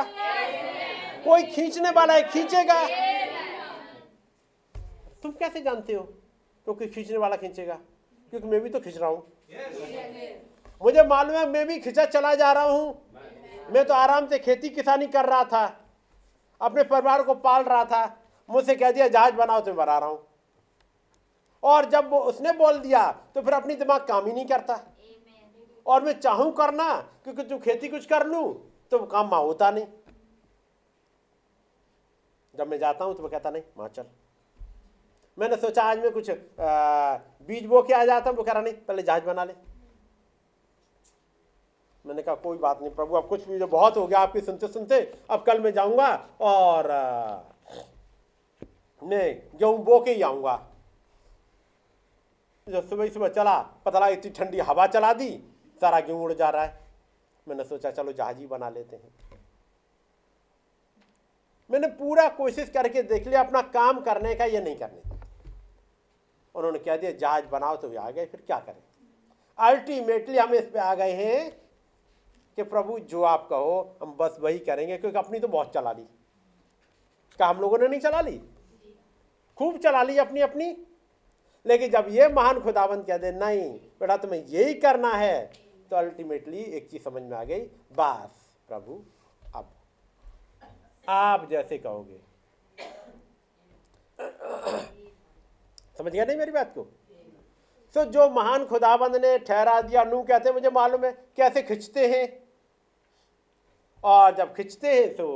S3: कोई खींचने वाला है, खींचेगा। तुम कैसे जानते हो क्योंकि तो खींचने वाला खींचेगा? क्योंकि मैं भी तो खींच रहा हूँ। मुझे मालूम है, मैं भी खींचा चला जा रहा हूँ। मैं तो आराम से खेती किसानी कर रहा था। अपने परिवार को पाल रहा था। मुझसे कह दिया, जहाज़ बनाओ तो मैं बना रहा हूँ। और जब उसने बोल दिया तो फिर अपनी दिमाग काम ही नहीं करता। और मैं चाहूँ करना, क्योंकि तू खेती कुछ कर लू तो काम होता नहीं। जब मैं जाता हूँ तो मैं कहता नहीं माँ चल। मैंने सोचा आज मैं कुछ आ, बीज बो के आ जाता हूँ। वो कह रहा नहीं पहले जहाज़ बना ले। मैंने कहा कोई बात नहीं प्रभु अब कुछ भी जो बहुत हो गया आपकी सुनते सुनते अब कल मैं जाऊँगा और मैं गेहूँ बो के ही आऊँगा। जब सुबह सुबह चला पता लगा इतनी ठंडी हवा चला दी सारा गेहूँ उड़ जा रहा है। मैंने सोचा चलो जहाज़ ही बना लेते हैं। मैंने पूरा कोशिश करके देख लिया, अपना काम करने का ये नहीं करने उन्होंने कह दिया, जहाज़ बनाओ तो भी आ गए, फिर क्या करें? अल्टीमेटली हम इस पे आ गए हैं कि प्रभु, जो आप कहो, हम बस वही करेंगे, क्योंकि अपनी तो बहुत चला ली। क्या हम लोगों ने नहीं चला ली? खूब चला ली अपनी अपनी लेकिन जब ये महान खुदाबंद कह दे, नहीं, बेटा, तुम्हें यही करना है तो अल्टीमेटली एक चीज़ समझ में आ गई, बस, प्रभु आप जैसे कहोगे। समझ गया नहीं मेरी बात को? तो जो महान खुदाबंद ने ठहरा दिया नू कहते हैं, मुझे मालूम है, कैसे खिंचते हैं? और जब खिंचते हैं तो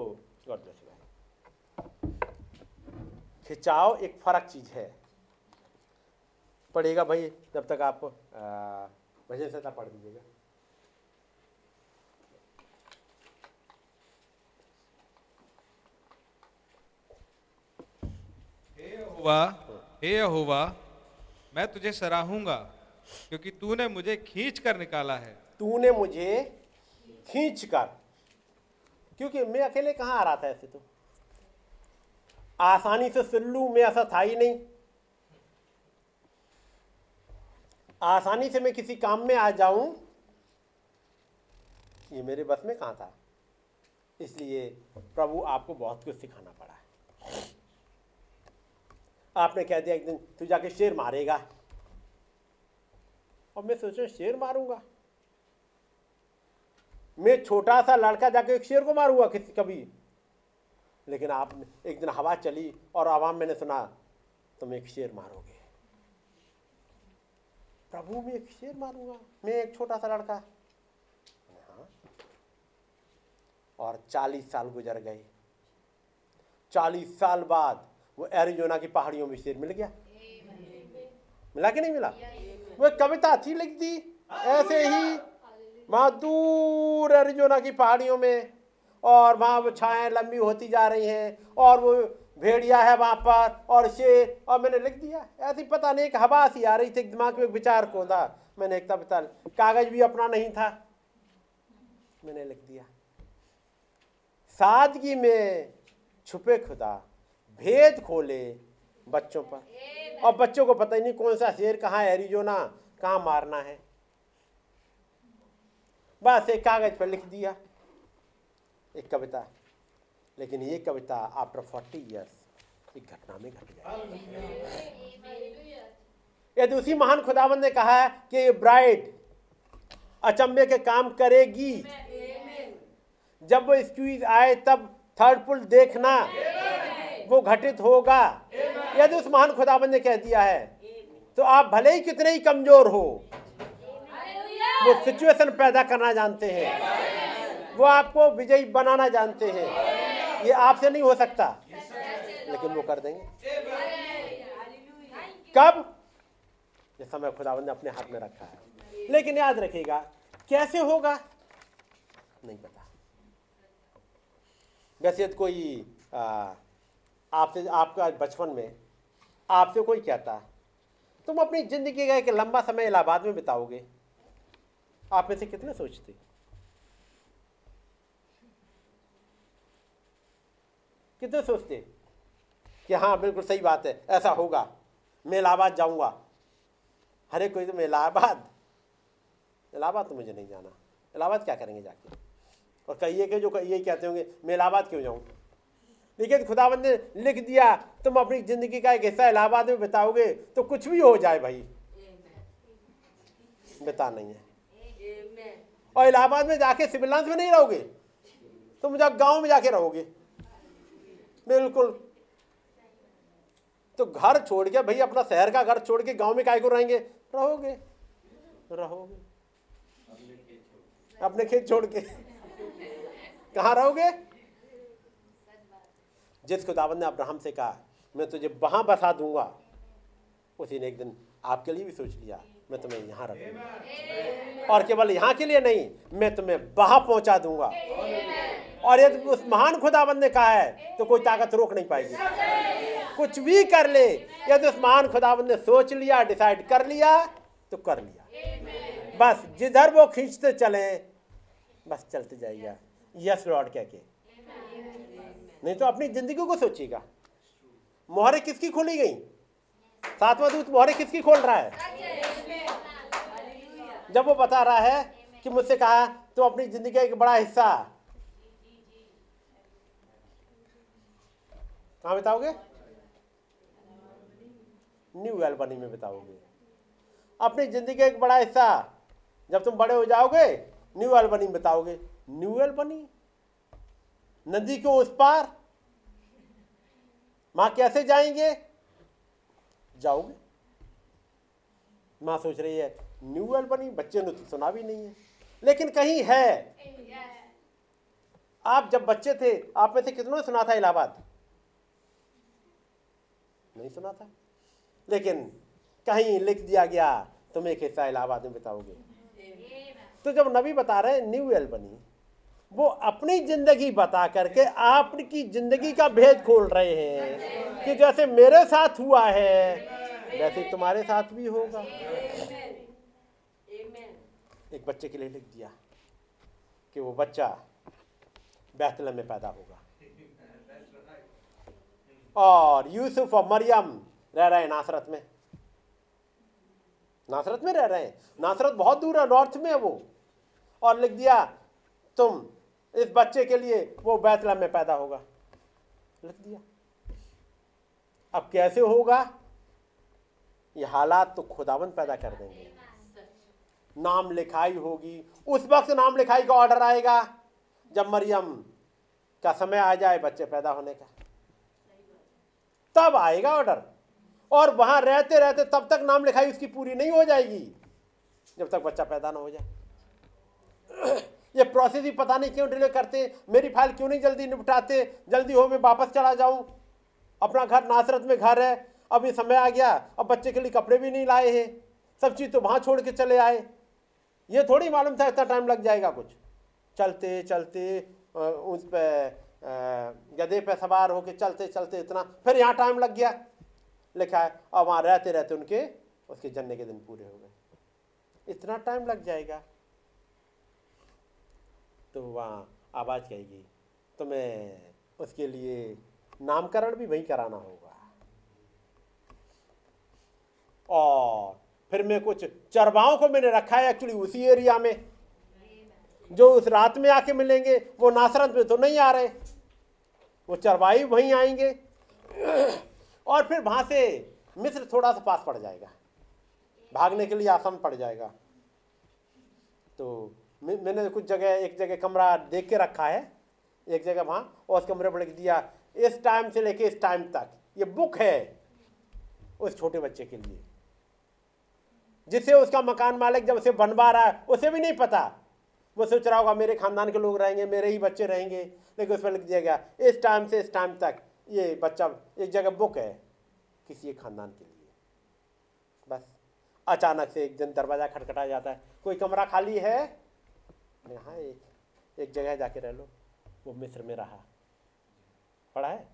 S3: खिंचाव एक फ़र्क चीज़ है। पढ़ेगा भाई, जब तक आप भजन से पढ़ दीजिएगा
S1: हुआ हे यहोवा, मैं तुझे सराहूँगा, क्योंकि तूने मुझे खींच कर निकाला है।
S3: तूने मुझे खींच कर। क्योंकि मैं अकेले कहाँ आ रहा था ऐसे तो? आसानी से सिल्लू में ऐसा था ही नहीं। आसानी से मैं किसी काम में आ जाऊँ, ये मेरे बस में कहाँ था? इसलिए प्रभु आपको बहुत कुछ सिखाना पड़ा। आपने कह दिया, एक दिन तू जाके शेर मारेगा। और मैं सोच शेर मारूँगा। मैं छोटा सा लड़का जाके एक शेर को मारूँगा किसी कभी। लेकिन आप एक दिन हवा चली और आवाम मैंने सुना, तुम एक शेर मारोगे। प्रभु, मैं एक शेर मारूँगा। मैं एक छोटा सा लड़का। हाँ। और चालीस साल गुजर गए। चालीस साल बाद वो एरिजोना की पहाड़ियों में शेर मिल गया। मिला कि नहीं मिला? वो कविता थी लिख दी ऐसे ही वहाँ दूर एरिजोना की पहाड़ियों में और वहाँ वो छाए लंबी होती जा रही हैं और वो भेड़िया है वहाँ पर और शेर। और मैंने लिख दिया। ऐसी पता नहीं एक हवा सी आ रही थी दिमाग में विचार को था। मैंने एक कविता कागज़ भी अपना नहीं था। मैंने लिख दिया। सादगी में छुपे खुदा। भेद खोले बच्चों पर। और बच्चों को पता ही नहीं कौन सा शेर कहाँ एरिजोना कहाँ मारना है। बस एक कागज़ पर लिख दिया, एक कविता। लेकिन ये कविता आफ्टर फोर्टी ईयर्स एक घटना में घट गया। यदि उसी महान खुदावन ने कहा है कि ये ब्राइड अचंबे के काम करेगी। जब वो स्क्वीज आए तब थर्ड पुल देखना। वो घटित होगा। यदि उस महान खुदावन ने कह दिया है तो आप भले ही कितने ही कमज़ोर हो वो सिचुएशन पैदा करना जानते हैं। वो आपको विजयी बनाना जानते हैं। ये आपसे नहीं हो सकता। लेकिन वो कर देंगे। कब? ये समय खुदावन ने अपने हाथ में रखा है। लेकिन याद रखिएगा कैसे होगा? नहीं पता। वैसे कोई आपसे, आपका बचपन में, आपसे कोई कहता, तुम अपनी ज़िंदगी का एक लंबा समय इलाहाबाद में बिताओगे। आप में से कितने सोचते? कितने सोचते? कि हाँ बिल्कुल सही बात है, ऐसा होगा, मैं इलाहाबाद जाऊँगा। हरे कोई तो मैं इलाहाबाद? इलाहाबाद तो मुझे नहीं जाना। इलाहाबाद क्या करेंगे जाके? और कहिए कि जो यही कहते होंगे, मैं इलाहाबाद क्यों जाऊँ? लेकिन खुदाबंद ने लिख दिया, तुम अपनी ज़िंदगी का एक हिस्सा इलाहाबाद में बिताओगे तो कुछ भी हो जाए भाई। बिता नहीं है। और इलाहाबाद में जाके सिविल लाइन्स में नहीं रहोगे? तुम जब गाँव में जाके रहोगे। बिल्कुल। तो घर छोड़ के भाई, अपना शहर का घर छोड़ के गाँव में काय को रहेंगे? रहोगे। रहोगे। अपने खेत छोड़ के। कहा रहोगे? जिस खुदावन ने अब्राहम से कहा, मैं तुझे वहाँ बसा दूँगा। उसी ने एक दिन, आपके लिए भी सोच लिया, मैं तुम्हें यहाँ रखूँगा और केवल यहाँ के लिए नहीं, मैं तुम्हें वहाँ पहुँचा दूँगा। और यदि उस महान खुदाबंद ने कहा है तो कोई ताकत रोक नहीं पाएगी। कुछ भी कर ले, यदि उस महान खुदाबंद ने सोच लिया, डिसाइड कर लिया तो कर लिया। बस जिधर वो खींचते चले, बस चलते जाइएगा यस लॉर्ड कह के नहीं तो अपनी ज़िंदगी को सोचिएगा मोहरे किसकी खोली गई? सातवां दूत मोहरे किसकी खोल रहा है? जब वो बता रहा है कि मुझसे कहा तो अपनी ज़िंदगी का एक बड़ा हिस्सा। कहा बिताओगे? न्यू एल्बनी में बिताओगे। अपनी ज़िंदगी का एक बड़ा हिस्सा। जब तुम बड़े हो जाओगे, न्यू एल्बनी में बिताओगे। New Albany? नदी को उस पार। माँ कैसे जाएँगे? जाओगे। माँ सोच रही है न्यू एल्बनी बच्चे ने तो सुना भी नहीं है। लेकिन कहीं है। आप जब बच्चे थे आप में से कितनों ने सुना था इलाहाबाद? नहीं सुना था। लेकिन कहीं लिख दिया गया तुम एक हिस्सा इलाहाबाद में बताओगे। तो जब नबी बता रहे न्यू एल्बनी वो अपनी ज़िंदगी बता करके आपकी ज़िंदगी का भेद खोल रहे हैं। कि जैसे मेरे साथ हुआ है वैसे तुम्हारे साथ भी होगा। एक बच्चे के लिए लिख दिया कि वो बच्चा बैतलम में पैदा होगा। और यूसुफ और मरियम रह रहे हैं नासरत में। नासरत में रह रहे हैं। नासरत बहुत दूर है नॉर्थ में है वो। और लिख दिया तुम इस बच्चे के लिए वो बैतलम में पैदा होगा। लिख दिया। अब कैसे होगा? ये हालात तो खुदावन पैदा कर देंगे। नाम लिखाई होगी। उस वक्त नाम लिखाई का ऑर्डर आएगा, जब मरियम का समय आ जाए बच्चे पैदा होने का। तब आएगा ऑर्डर और वहाँ रहते रहते तब तक नाम लिखाई उसकी पूरी नहीं हो जाएगी, जब तक बच्चा पैदा ना हो जाए। ये प्रोसेस ही पता नहीं क्यों डिले करते मेरी फ़ाइल क्यों नहीं जल्दी निपटाते? जल्दी हो, मैं वापस चला जाऊँ। अपना घर नासरत में घर है। अब ये समय आ गया। अब बच्चे के लिए कपड़े भी नहीं लाए हैं। सब चीज़ तो वहाँ छोड़ के चले आए। ये थोड़ी मालूम था, इतना टाइम लग जाएगा कुछ। चलते चलते उस पर गधे पे सवार होके चलते चलते इतना। फिर यहाँ टाइम लग गया। लिखा है और वहाँ रहते रहते उनके, उसके जन्ने के दिन पूरे हो गए। इतना टाइम लग जाएगा। तो वहाँ आवाज़ कहेगी, तुम्हें उसके लिए नामकरण भी वहीं कराना होगा। और फिर मैं कुछ चरवाओं को मैंने रखा है एक्चुअली उसी एरिया में। जो उस रात में आके मिलेंगे, वो नासरत में तो नहीं आ रहे। वो चरवाही वहीं आएँगे। और फिर वहाँ से मिस्र थोड़ा सा पास पड़ जाएगा। भागने के लिए आसान पड़ जाएगा। तो मैंने कुछ जगह, एक जगह कमरा देख के रखा है, एक जगह वहाँ, और उस कमरे पर लिख दिया, इस टाइम से लेके इस टाइम तक। ये बुक है उस छोटे बच्चे के लिए, जिसे उसका मकान मालिक जब उसे बनवा रहा है, उसे भी नहीं पता। वो सोच रहा होगा, मेरे खानदान के लोग रहेंगे, मेरे ही बच्चे रहेंगे, लेकिन उसमें लिख दिया गया, इस टाइम से इस टाइम तक, ये बच्चा एक जगह बुक है किसी एक खानदान के लिए। बस, अचानक से एक दिन दरवाज़ा खटखटा जाता है, कोई कमरा खाली है? हाँ एक एक जगह जाके रह लो। वो मिस्र में रहा। पढ़ा है?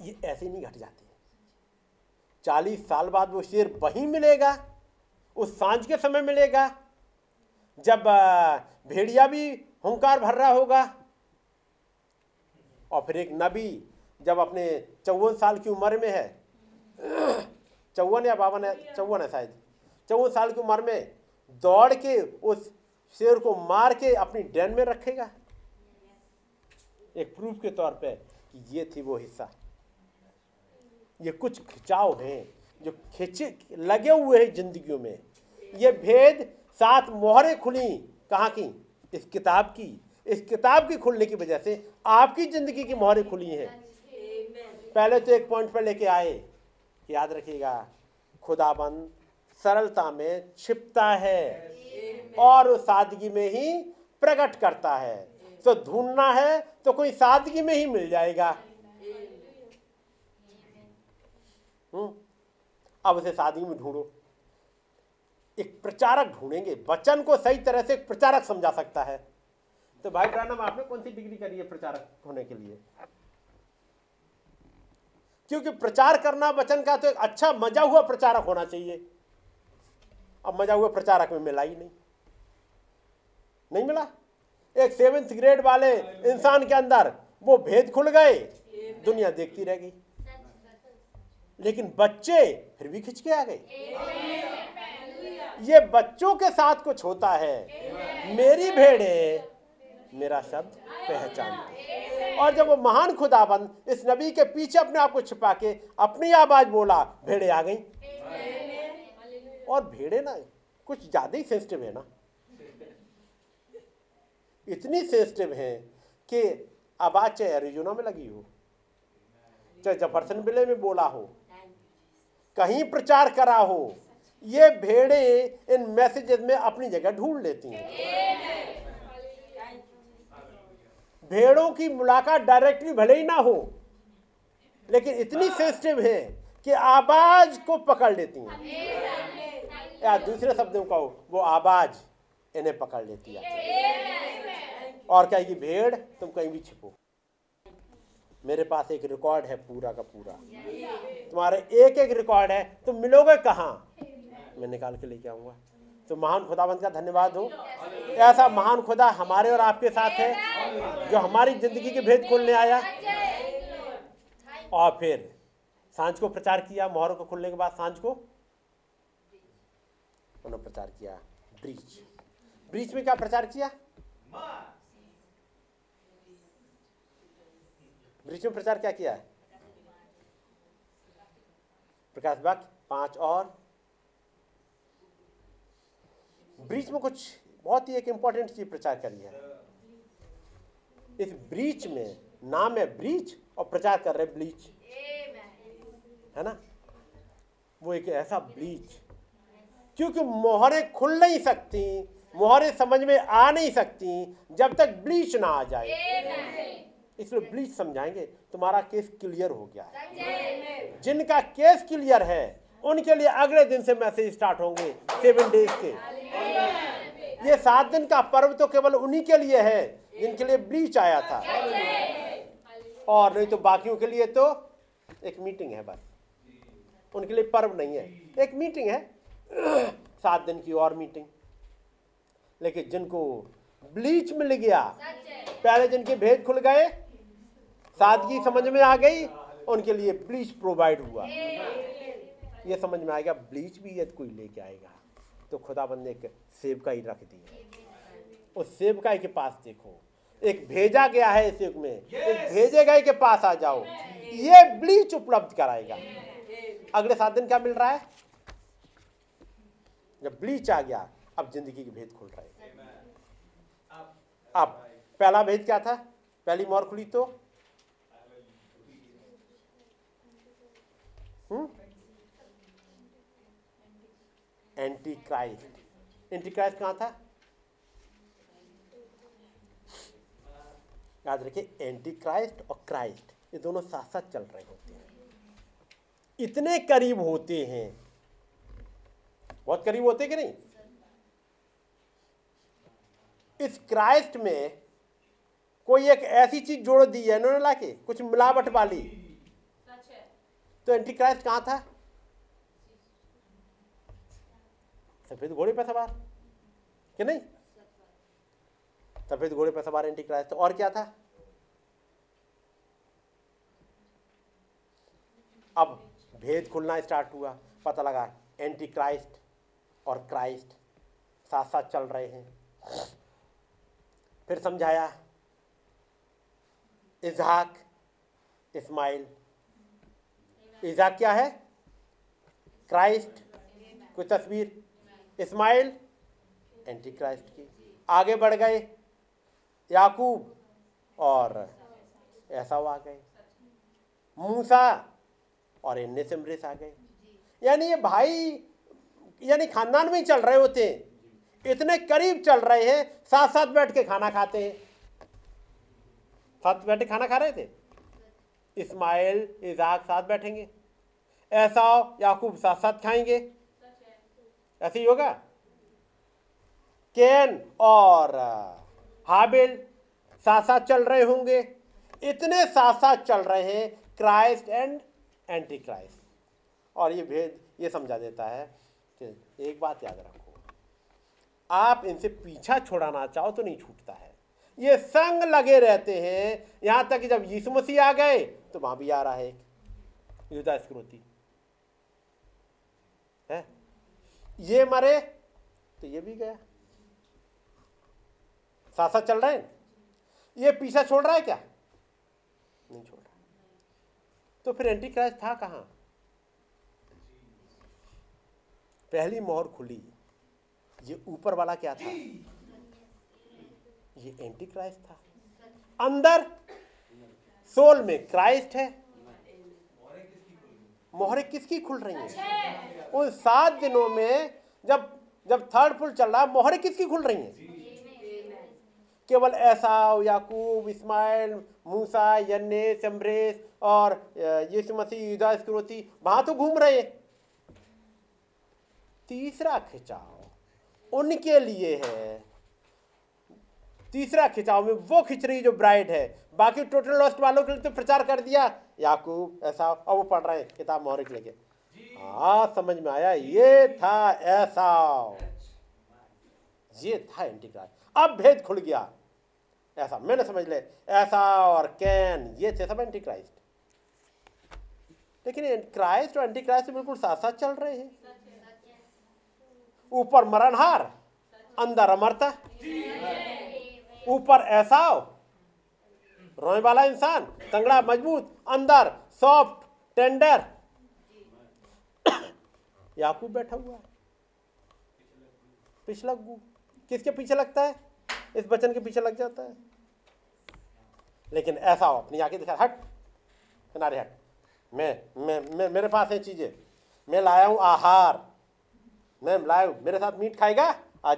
S3: ये ऐसे नहीं घट जाती। चालीस साल बाद वो शेर वहीं मिलेगा, उस साँझ के समय मिलेगा, जब भेड़िया भी हुंकार भर रहा होगा। और फिर एक नबी जब अपने चौवन साल की उम्र में है, चौवन या बावन है, चौवन है शायद, चौवन साल की उम्र में दौड़ के उस शेर को मार के अपनी डेन में रखेगा? एक प्रूफ के तौर पे कि ये थी वो हिस्सा। ये कुछ खिंचाव हैं, जो खिंचे, लगे हुए हैं जिंदगियों में। ये भेद सात मोहरें खुली। कहाँ की? इस किताब की। इस किताब की खुलने की वजह से आपकी ज़िंदगी की मोहरें खुली हैं। पहले तो एक पॉइंट पर लेके आए। याद रखिएगा, खुदाबंद सरलता में छिपता है। और उस सादगी में ही प्रकट करता है। तो ढूंढना है तो कोई सादगी में ही मिल जाएगा। हम्म अब उसे सादगी में ढूंढो। एक प्रचारक ढूंढेंगे, वचन को सही तरह से एक प्रचारक समझा सकता है। तो भाई ब्रानम आपने कौन सी डिग्री करी है प्रचारक होने के लिए? क्योंकि प्रचार करना वचन का तो एक अच्छा मज़ा हुआ प्रचारक होना चाहिए। अब मज़ा हुआ प्रचारक में मिला ही नहीं। नहीं मिला? एक सेवेंथ ग्रेड वाले इंसान के अंदर वो भेद खुल गए। दुनिया देखती रह गई लेकिन बच्चे फिर भी खिंच के आ गए। ये बच्चों के साथ कुछ होता है। मेरी भेड़े मेरा शब्द पहचानते। और जब वो महान खुदाबंद इस नबी के पीछे अपने आप को छिपा के अपनी आवाज़ बोला, भेड़े आ गई। और भेड़े ना, कुछ ज़्यादा ही सेंसिटिव है ना। इतनी सेंसिटिव है कि आवाज़ चाहे एरिजोना में लगी हो, चाहे जफरसन बिले में बोला हो, कहीं प्रचार करा हो, ये भेड़े इन मैसेजेस में अपनी जगह ढूंढ लेती हैं। भेड़ों की मुलाकात डायरेक्टली भले ही ना हो, लेकिन इतनी सेंसिटिव है कि आवाज़ को पकड़ लेती हैं। या दूसरे शब्दों का वो आवाज़ इन्हें पकड़ लेती है। और कहेगी भेड़? तुम कहीं भी छिपो। मेरे पास एक रिकॉर्ड है पूरा का पूरा। तुम्हारे एक एक रिकॉर्ड है। तुम मिलोगे कहाँ? मैं निकाल के लेके आऊँगा। तो महान खुदाबंद का धन्यवाद हो। ऐसा महान खुदा हमारे और आपके साथ है, जो हमारी ज़िंदगी के भेद खोलने आया। और फिर साँझ को प्रचार किया, मोहरों को खुलने के बाद साँझ को उन्होंने प्रचार किया। ब्रीच। ब्रीच में क्या प्रचार किया? ब्रीच में प्रचार क्या किया है? प्रकाश बाग, पाँच और। ब्रीच में कुछ बहुत ही एक इंपॉर्टेंट चीज़ प्रचार करी है। इस ब्रीच में नाम है ब्रीच और प्रचार कर रहे ब्लीच। है ना? वो एक ऐसा ब्लीच। क्योंकि मोहरें खुल नहीं सकती, मोहरें समझ में आ नहीं सकती, जब तक ब्लीच ना आ जाए। इसलिए ब्लीच समझाएँगे। तुम्हारा केस क्लियर हो गया है। जिनका केस क्लियर है उनके लिए अगले दिन से मैसेज स्टार्ट होंगे सेवन डेज़ के। ये सात दिन का पर्व तो केवल उन्हीं के लिए है जिनके लिए ब्लीच आया था। और नहीं तो बाकियों के लिए तो एक मीटिंग है बस। उनके लिए पर्व नहीं है। एक मीटिंग है। सात दिन की और मीटिंग लेकिन जिनको ब्लीच मिल गया पहले जिनके भेद खुल गए सादगी समझ में आ गई उनके लिए ब्लीच प्रोवाइड हुआ। ये समझ में आएगा ब्लीच भी यदि कोई लेके आएगा तो खुदा खुदाबंद ने एक सेवका ही रख दी उस सेवकाई के पास देखो। एक भेजा गया है इस युग में। एक भेजे गए के पास आ जाओ। ये ब्लीच उपलब्ध कराएगा। अगले सात दिन क्या मिल रहा है? जब ब्लीच आ गया अब ज़िंदगी के भेद खुल रहे अब पहला भेद क्या था? पहली मोर खुली तो? एंटी क्राइस्ट एंटी क्राइस्ट कहाँ था? याद रखिए एंटी क्राइस्ट और क्राइस्ट ये दोनों साथ साथ चल रहे होते हैं। इतने करीब होते हैं। बहुत करीब होते कि नहीं? इस क्राइस्ट में कोई एक ऐसी चीज़ जोड़ दी है, इन्होंने लाके, कुछ मिलावट वाली। तो एंटी क्राइस्ट कहाँ था? सफ़ेद घोड़े पर सवार कि नहीं? सफ़ेद घोड़े पर सवार एंटी क्राइस्ट और क्या था? अब भेद खुलना स्टार्ट हुआ। पता लगा एंटी क्राइस्ट और क्राइस्ट साथ साथ चल रहे हैं। फिर समझाया, इजहाक, इस्माइल इजहाक क्या है? क्राइस्ट कोई तस्वीर। इस्माइल एंटी क्राइस्ट की। आगे बढ़ गए। याकूब और ऐसा आ गए। मूसा और इन्ने सिमरेस आ गए। यानी ये भाई, यानी खानदान में ही चल रहे होते हैं। इतने करीब चल रहे हैं साथ साथ बैठ के खाना खाते हैं। साथ बैठ के खाना खा रहे थे? इस्माइल, इजाक साथ बैठेंगे। ऐसा याकूब साथ साथ खाएँगे। ऐसे ही होगा? कैन और हाबिल साथ साथ चल रहे होंगे। इतने साथ साथ चल रहे हैं, क्राइस्ट एंड एंटी क्राइस्ट और ये भेद, ये समझा देता है। कि एक बात याद रखो। आप इनसे पीछा छोड़ाना चाहो तो नहीं छूटता है। ये संग लगे रहते हैं। यहाँ तक कि जब यीशु मसीह आ गए तो वहाँ भी आ रहा है एक युद्धा स्क्रोती है? ये मरे तो ये भी गया। साथ साथ चल रहे हैं? ये पीछा छोड़ रहा है क्या? नहीं छोड़ रहा। तो फिर एंटी क्राइस्ट था कहाँ? पहली मोहर खुली। ये ऊपर वाला क्या था? ये एंटी क्राइस्ट था। अंदर सोल में क्राइस्ट है। मोहरे किसकी खुल रही हैं? उन सात दिनों में जब जब थर्ड फुल चल रहा है मोहरे किसकी खुल रही हैं? केवल ऐसा याकूब, इस्माइल, मूसा यन्ने चमरेस और यीशु मसीह, युदा स्क्रोती वहाँ तो घूम रहे तीसरा खिंचाव उनके लिए है। तीसरा खिंचाव में वो खिंच रही जो ब्राइड है। बाकी टोटल लॉस्ट वालों के लिए तो प्रचार कर दिया। याकूब, ऐसा, अब वो पढ़ रहे हैं किताब मोहरिक लेके। हाँ समझ में आया? ये था ऐसा। ये था एंटीक्राइस्ट अब भेद खुल गया। ऐसा, मैंने समझ ले। ऐसा और कैन, ये थे सब एंटी एंटीक्राइस्ट। लेकिन क्राइस्ट और एंटी एंटीक्राइस्ट बिल्कुल साथ साथ चल रहे हैं। ऊपर मरणहार, अंदर अमरता। ऊपर ऐसा हो। रोने वाला इंसान तंगड़ा मज़बूत अंदर सॉफ्ट टेंडर याकूब बैठा हुआ है। पिछलग्गू किसके पीछे लगता है? इस बचन के पीछे लग जाता है। लेकिन ऐसा हो अपनी आगे दिखा हट। किनारे हट। मैं मैं, मैं मेरे पास है चीज़ें। मैं लाया हूँ आहार। मैं लाया मेरे साथ मीट खाएगा? आ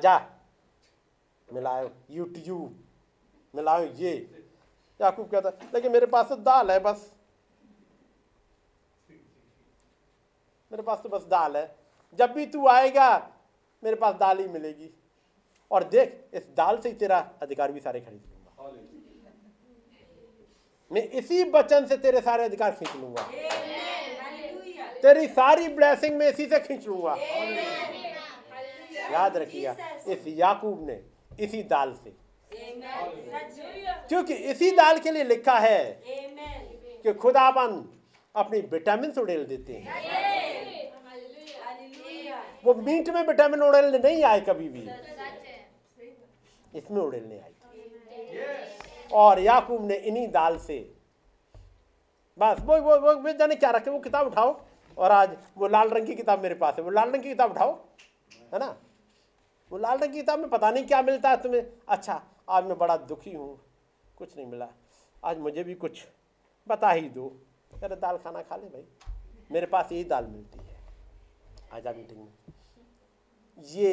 S3: जा मैं लाया यूट्यूब मैं लाया ये। याकूब कहता लेकिन मेरे पास तो दाल है बस। मेरे पास तो बस दाल है। जब भी तू आएगा मेरे पास दाल ही मिलेगी। और देख इस दाल से ही तेरा अधिकार भी सारे खरीद लूँगा। मैं इसी वचन से तेरे सारे अधिकार खींच लूँगा। तेरी सारी ब्लेसिंग में इसी से खींच लूँगा। याद रखिएगा इस याकूब ने इसी दाल से। क्योंकि इसी दाल के लिए लिखा है कि खुदाबंद अपनी विटामिन उड़ेल देते हैं। वो मीट में विटामिन उड़ेलने नहीं आए कभी भी। इसमें उड़ेलने आई और याकूब ने इन्हीं दाल से बस वो वो वो वे जाने क्या रखे वो किताब उठाओ। और आज वो लाल रंग की किताब मेरे पास है वो लाल रंग की किताब उठाओ है ना? वो लाल रंग की किताब में पता नहीं क्या मिलता है तुम्हें। अच्छा आज मैं बड़ा दुखी हूँ। कुछ नहीं मिला। आज मुझे भी कुछ बता ही दो। अरे दाल खाना खा ले भाई। मेरे पास यही दाल मिलती है। आजा मीटिंग में। ये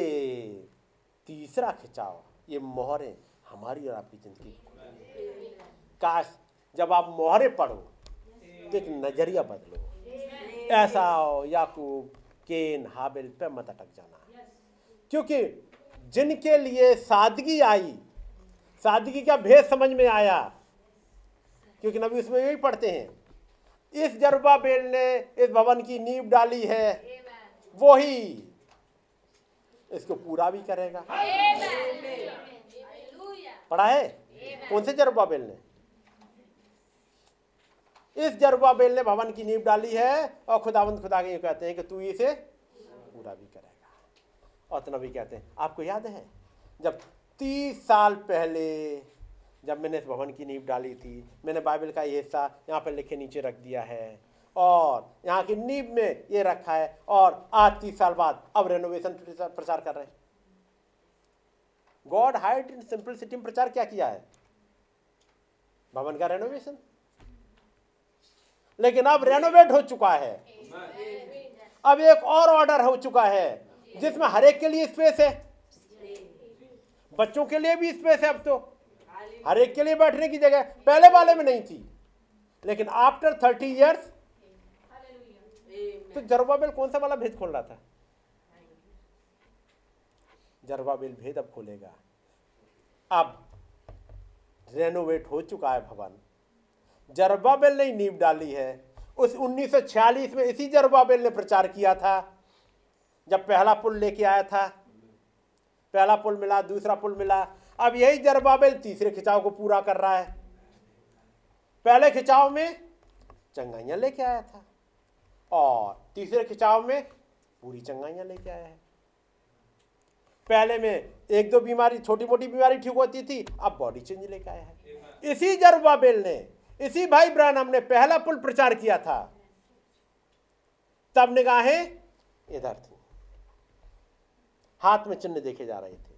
S3: तीसरा खिंचाव, ये मोहरें हमारी और आपकी ज़िंदगी। काश जब आप मोहरे पढ़ो तो एक नज़रिया बदलो। ऐसा हो, याकूब, केन, हाबिल, पे मत अटक जाना। क्योंकि जिनके लिए सादगी आई, सादगी का भेद समझ में आया? क्योंकि नबी उसमें यही पढ़ते हैं, इस जरबा बेल ने इस भवन की नींव डाली है, वो ही इसको पूरा भी करेगा। पढ़ा है? कौन से जरबा बेल ने? इस जरबा बेल ने भवन की नींव डाली है और खुदावंत खुदा के कहते हैं कि तू इसे पूरा भी करेगा। तो कहते हैं। आपको याद है? जब तीस साल पहले जब मैंने इस भवन की नींव डाली थी मैंने बाइबल का ये हिस्सा यहाँ पर लिखे नीचे रख दिया है। और यहाँ की नींव में ये रखा है और आज तीस साल बाद अब रेनोवेशन प्रचार कर रहे हैं। गॉड हाइट इन सिंपलिसिटी में प्रचार क्या किया है? भवन का रेनोवेशन लेकिन अब रेनोवेट हो चुका है। अब एक और ऑर्डर हो चुका है। जिसमें हर एक के लिए स्पेस है। बच्चों के लिए भी स्पेस है अब तो। हर एक के लिए बैठने की जगह। पहले वाले में नहीं थी। लेकिन आफ्टर थर्टी इयर्स तो जरबाबेल कौन सा वाला भेद खोल रहा था? जरबाबेल भेद अब खोलेगा। अब रेनोवेट हो चुका है भवन। जरबाबेल ने नींव डाली है। उस 1946 में इसी जरबाबेल ने प्रचार किया था। जब पहला पुल लेके आया था, पहला पुल मिला, दूसरा पुल मिला, अब यही जरबाबेल तीसरे खिंचाव को पूरा कर रहा है। पहले खिंचाव में चंगाइयाँ लेके आया था और तीसरे खिंचाव में पूरी चंगाइयाँ लेके आया है। पहले में एक दो बीमारी छोटी मोटी बीमारी ठीक होती थी, अब बॉडी चेंज लेके आया है। इसी जरबाबेल ने, इसी भाई ब्रानम ने पहला पुल प्रचार किया था। तब निगाहें इधर थी। हाथ में चिन्ह देखे जा रहे थे।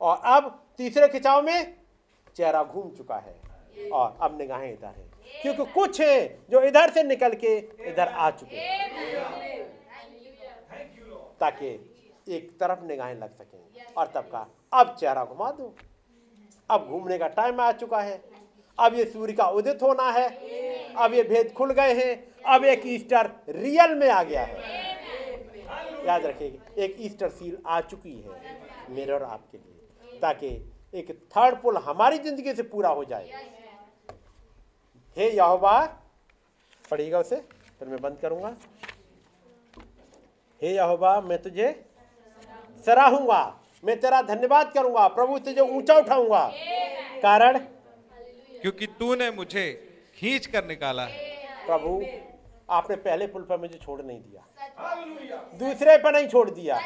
S3: और अब तीसरे खिंचाव में चेहरा घूम चुका है और अब निगाहें इधर है। क्योंकि कुछ है जो इधर से निकल के इधर आ चुके ताकि एक तरफ़ निगाहें लग सकें और तब का, अब चेहरा घुमा दो। अब घूमने का टाइम आ चुका है। अब ये सूर्य का उदित होना है। अब ये भेद खुल गए हैं। अब एक ईस्टर रियल में आ गया है। याद रखिएगा एक ईस्टर सील आ चुकी है मेरे और आपके लिए ताकि एक थर्ड पुल हमारी ज़िंदगी से पूरा हो जाए। हे यहोवा पढ़िएगा उसे फिर मैं बंद करूँगा। हे यहोवा मैं तुझे सराहूँगा मैं तेरा धन्यवाद करूँगा प्रभु तुझे ऊँचा उठाऊँगा। कारण?
S1: क्योंकि तूने मुझे खींच कर निकाला। है
S3: प्रभु आपने पहले पुल पर मुझे छोड़ नहीं दिया। दूसरे पर नहीं छोड़ दिया।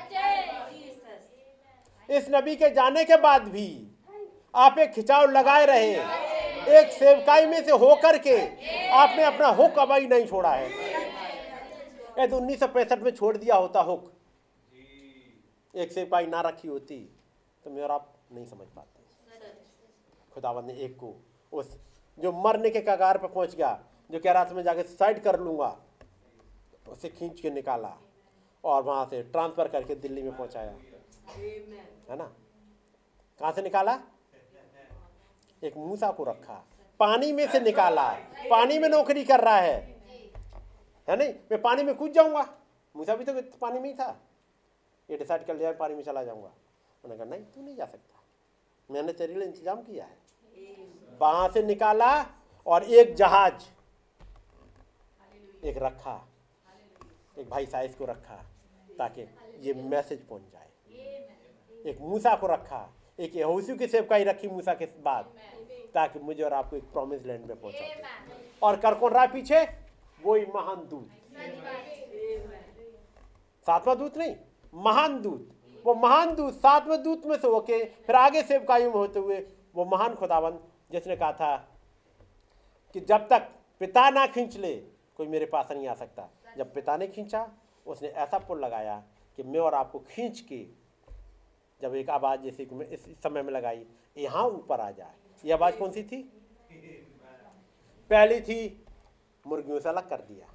S3: इस नबी के जाने के बाद भी आप एक खिंचाव लगाए रहे। एक सेवकाई में से होकर के आपने अपना हुक अबाई नहीं छोड़ा है। यदि उन्नीस में छोड़ दिया होता हुक। एक सेवकाई ना रखी होती तो मैं और आप नहीं समझ पाते। खुदावन ने एक को उस जो मरने के कगार पर पहुँच गया जो कह रहा था मैं जाके साइड कर लूँगा उसे खींच के निकाला और वहाँ से ट्रांसफ़र करके दिल्ली में पहुँचाया। है ना? कहाँ से निकाला? एक मूसा को रखा। पानी में से निकाला। पानी में नौकरी कर रहा है। है नहीं? मैं पानी में कूद जाऊँगा। मूसा भी तो पानी में ही था। ये डिसाइड कर लिया पानी में चला जाऊँगा। उन्होंने कहा नहीं तू नहीं जा सकता। मैंने तेरे लिए इंतज़ाम किया है। वहाँ से निकाला और एक जहाज़ एक रखा। एक भाई साइज़ को रखा ताकि ये मैसेज पहुँच जाए। एक मूसा को रखा, एक यहोशू की सेवकाई रखी मूसा के बाद ताकि मुझे और आपको एक प्रॉमिस लैंड में पहुँचा और कर कौन रहा है पीछे, वही महान दूत। सातवां दूत नहीं, महान दूत। वो महान दूत, सातवें दूत में से होके फिर आगे सेवकाइयों में होते हुए वो महान खुदावन, जिसने कहा था कि जब तक पिता ना खींच ले, कोई मेरे पास नहीं आ सकता। जब पिता ने खींचा, उसने ऐसा पुल लगाया कि मैं और आपको खींच के जब एक आवाज़ जैसे कि मैं इस समय में लगाई, यहाँ ऊपर आ जाए। ये आवाज़ कौन सी थी? पहली थी, मुर्गियों से अलग कर दिया।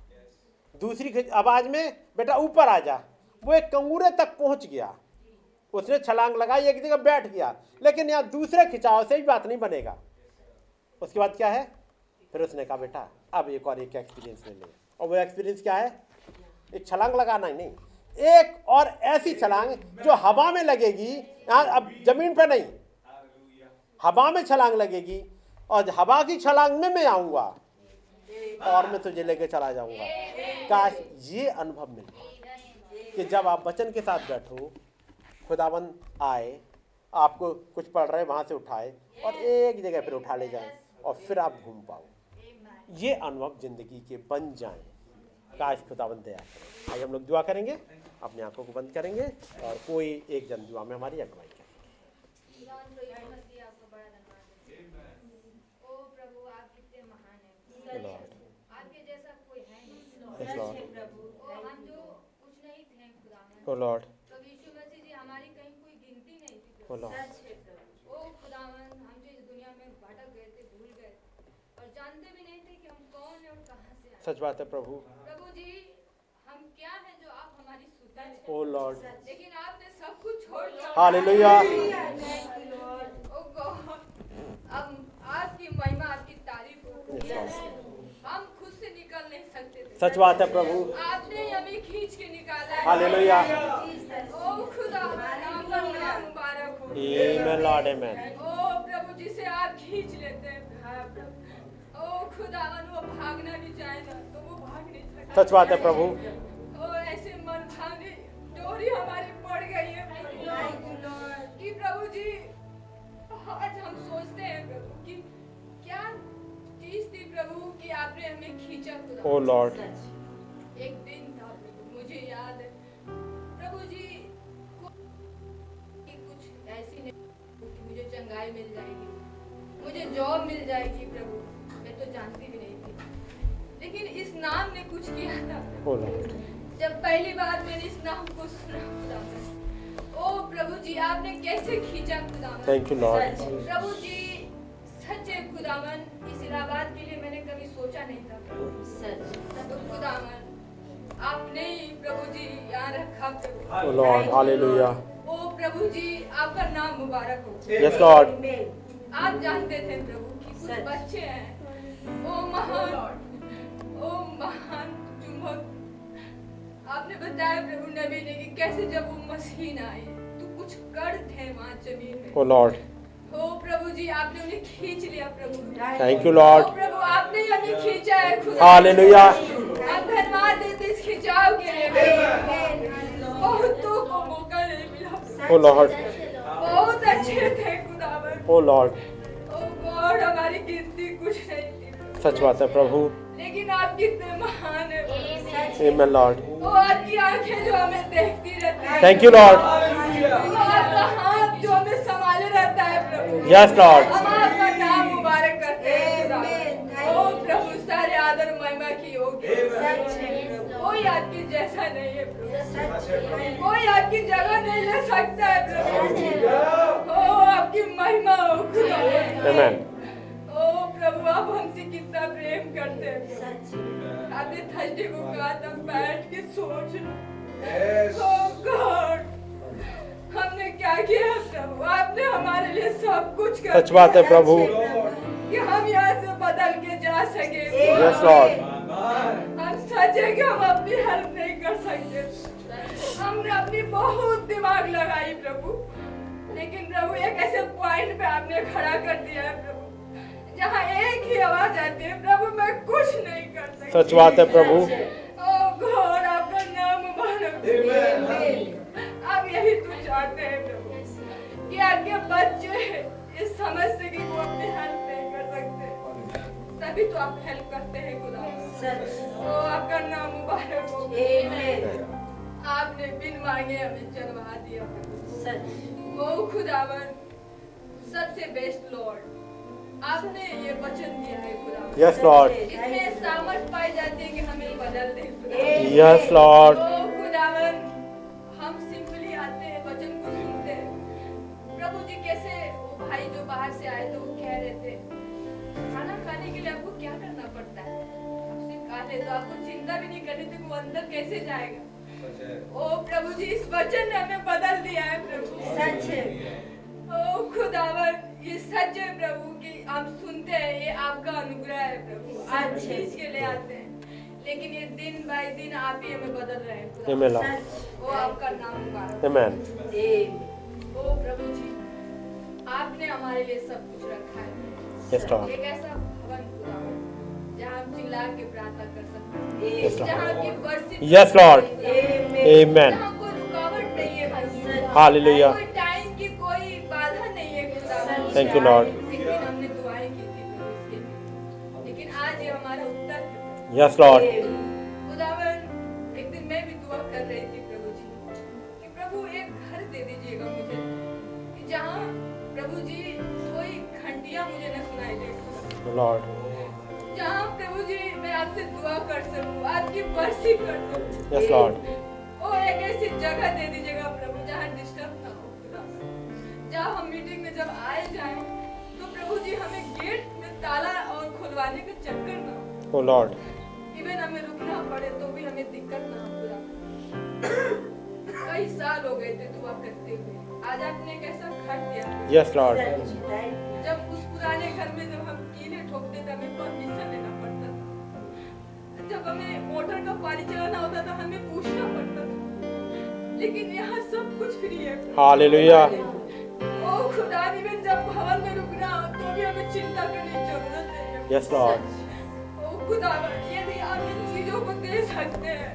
S3: दूसरी आवाज़ में, बेटा ऊपर आ जा। वो एक कंगूरे तक पहुँच गया। उसने छलांग लगाई, एक जगह बैठ गया। लेकिन यहाँ दूसरे खिंचाव से भी बात नहीं बनेगा। उसके बाद क्या है? फिर उसने कहा, बेटा, अब एक और एक एक्सपीरियंस ले ले। और वो एक्सपीरियंस क्या है? एक छलांग लगाना ही नहीं। एक और ऐसी छलांग जो हवा में लगेगी, यहाँ अब ज़मीन पे नहीं। हवा में छलांग लगेगी और हवा की छलांग में मैं आऊँगा और मैं तुझे लेके चला जाऊँगा। काश ये अनुभव मिले कि जब आप वचन के साथ बैठो, खुदावन आए, आपको कुछ पढ़ रहे, वहाँ से उठाए और एक जगह फिर उठा ले जाए और फिर आप घूम पाओ। ये अनुभव ज़िंदगी के बन जाए। काश खुदावन दया करे आइए हम लोग दुआ करेंगे अपनी आँखों को बंद करेंगे और कोई एक जन दुआ में हमारी अगुवाई करें।
S5: खुदावन को यीशु मसीह आपको बड़ा धन्यवाद देते हैं। ओ प्रभु आप कितने
S3: सच बात है प्रभु।
S5: प्रभु जी हम क्या हैं जो आप हमारी सुधर
S3: ओ लॉर्ड।
S5: लेकिन आपने सब कुछ छोड़ दिया।
S3: हालेलुया।
S5: ओ गॉड अब आपकी महिमा आपकी तारीफ़ हो हम खुद से निकल नहीं सकते थे।
S3: सच बात है प्रभु।
S5: आपने हमें खींच के निकाला है।
S3: हालेलुया।
S5: ओ खुदा नाम मुबारक हो।
S3: आमेन लॉर्ड आमेन
S5: ओ प्रभु जिसे आप खींच लेते हैं। हाँ, प्रभु।
S3: सच बात है प्रभु।
S5: ओ ऐसे मन भावनी डोरी हमारी पड़ गई है। कि प्रभु जी आज हम सोचते हैं प्रभु कि क्या चीज़ थी प्रभु कि आपने हमें खींचा खुदा?
S3: Oh Lord.
S5: एक दिन था मुझे याद है। प्रभु जी कि कुछ ऐसी नहीं कि मुझे चंगाई मिल जाएगी। मुझे जॉब मिल जाएगी प्रभु। मैं तो जानती भी नहीं थी। लेकिन इस नाम ने कुछ किया था। जब पहली बार मैंने इस नाम को सुना खुदा ओ प्रभु जी आपने कैसे खींचा खुदावन?
S3: थैंक यू लॉर्ड
S5: प्रभु जी सच्चे खुदावन। इस इलाहाबाद के लिए मैंने कभी सोचा नहीं था। प्रभु तो खुदावन आपने ही प्रभु जी यहाँ रखा प्रभु
S3: ओ लॉर्ड हालेलुया
S5: ओ प्रभु जी आपका नाम मुबारक हो।
S3: यस लॉर्ड
S5: आप जानते थे प्रभु कि कुछ बच्चे हैं ओ महान ओ महान चुंबक। आपने बताया प्रभु नबी ने कि कैसे जब वो मशीन आई तो कुछ कड़ थे वहाँ ज़मीन में।
S3: ओ लॉर्ड।
S5: ओ प्रभु जी आपने उन्हें खींच लिया प्रभु।
S3: थैंक यू लॉर्ड
S5: प्रभु आपने हमें खींचा है खुदा।
S3: हालेलुया
S5: हम धन्यवाद देते इस खिंचाव के लिए। बहुतों को मौका नहीं मिला।
S3: Oh Lord.
S5: बहुत अच्छे थे खुदावन।
S3: ओ लॉर्ड।
S5: ओ गॉड हमारी गिनती कुछ नहीं
S3: सच बात है प्रभु।
S5: लेकिन आप कितने महान है
S3: आमेन लॉर्ड
S5: वो आपकी आँखें जो हमें देखती रहती है।
S3: थैंक यू लॉर्ड
S5: वो आपका हाथ जो हमें संभाले रहता है प्रभु।
S3: यस लॉर्ड
S5: हम आपका नाम मुबारक करते हैं ओ प्रभु सारे आदर महिमा की होगी कोई आपकी जैसा नहीं है प्रभु। कोई आपकी जगह नहीं ले सकता है प्रभु। ओ आपकी महिमा हो खुदा
S3: आमेन
S5: ओ प्रभु आप हमसे कितना प्रेम करते हैं। आपने थर्सडे को कहा था बैठ के सोच गॉड हमने क्या किया प्रभु? आपने हमारे लिए सब कुछ कर
S3: सच बात है प्रभु।
S5: कि हम यहाँ से बदल के जा सके।
S3: यस लॉर्ड
S5: हम सच है कि हम अपनी हेल्प नहीं कर सकते। हमने अपनी बहुत दिमाग लगाई प्रभु। लेकिन प्रभु एक ऐसे पॉइंट पे आपने खड़ा कर दिया है प्रभु। जहाँ एक ही आवाज़ आती है प्रभु मैं कुछ नहीं कर सकती।
S3: सच बात है प्रभु।
S5: ओ गॉड आपका नाम मुबारक। आप यही तो चाहते हैं प्रभु कि आपके बच्चे इस समझते कि वो अपनी हेल्प नहीं कर सकते। तभी तो आप हेल्प करते हैं खुदा। ओ आपका नाम मुबारक हो। आपने बिन मांगे हमें जन्मा दिया खुदावन सबसे बेस्ट लॉर्ड आपने ये वचन दिया है खुदा।
S3: यस लॉर्ड
S5: इसमें सामर्थ पाई जाती है कि हमें बदल दे
S3: यस लॉर्ड
S5: ओ खुदावन हम सिंपली आते हैं वचन को सुनते हैं। प्रभु जी कैसे वो भाई जो बाहर से आए थे वो कह रहे थे खाना खाने के लिए आपको क्या करना पड़ता है? आप सिर्फ़ खा ले तो आपको चिंता भी नहीं करनी थी वो अंदर कैसे जाएगा। ओ प्रभु जी इस वचन ने हमें बदल दिया है प्रभु।
S6: सच है।
S5: ओ खुदावन ये सच है प्रभु कि हम सुनते हैं ये आपका अनुग्रह है प्रभु। आप
S6: है।
S5: चीज़ के लिए आते हैं। लेकिन ये दिन बाय दिन आप ही हमें बदल रहे हैं. ओ आपका नाम मुबारक ओ प्रभु जी आपने हमारे लिए सब कुछ रखा है। एक ऐसा भवन जहाँ हम चिल्ला के प्रार्थना कर सकते हैं। जहाँ की
S3: Yes, Lord. Amen.
S5: जहाँ कोई रुकावट नहीं है
S3: Hallelujah.
S5: टाइम आज ये हमारा उत्तर है
S3: Yes, Lord.
S5: खुदावन एक दिन मैं भी दुआ कर रही थी प्रभु जी कि प्रभु एक घर दे दीजिएगा जहाँ प्रभु जी कोई घंटियाँ मुझे न सुनाई दे
S3: Lord.
S5: जहाँ प्रभु जी मैं आपसे दुआ कर सकूँ आपकी वर्षी कर सकूँ
S3: Yes, Lord.
S5: ओ एक ऐसी जगह दे दीजिएगा प्रभु जहाँ डिस्टर्ब जहाँ हम मीटिंग में जब आए जाएँ तो प्रभु जी हमें गेट में ताला और खुलवाने का चक्कर ना हो
S3: Oh Lord.
S5: इवन हमें रुकना पड़े तो भी हमें दिक्कत ना हो कई साल हो गए थे दुआ करते हुए। आज आपने एक ऐसा घर दिया।
S3: Yes, Lord.
S5: जब उस पुराने घर में जब हम कीले ठोकते थे हमें परमिशन लेना पड़ता था। जब हमें मोटर का पानी चलाना होता था हमें पूछना पड़ता था। लेकिन यहाँ सब कुछ फ्री है।
S3: Hallelujah.
S5: ओ खुदा इवन जब भवन में रुकना हो तो भी हमें चिंता करने की ज़रूरत नहीं है
S3: Yes, Lord.
S5: ओ खुदा यदि आप इन चीज़ों को दे सकते हैं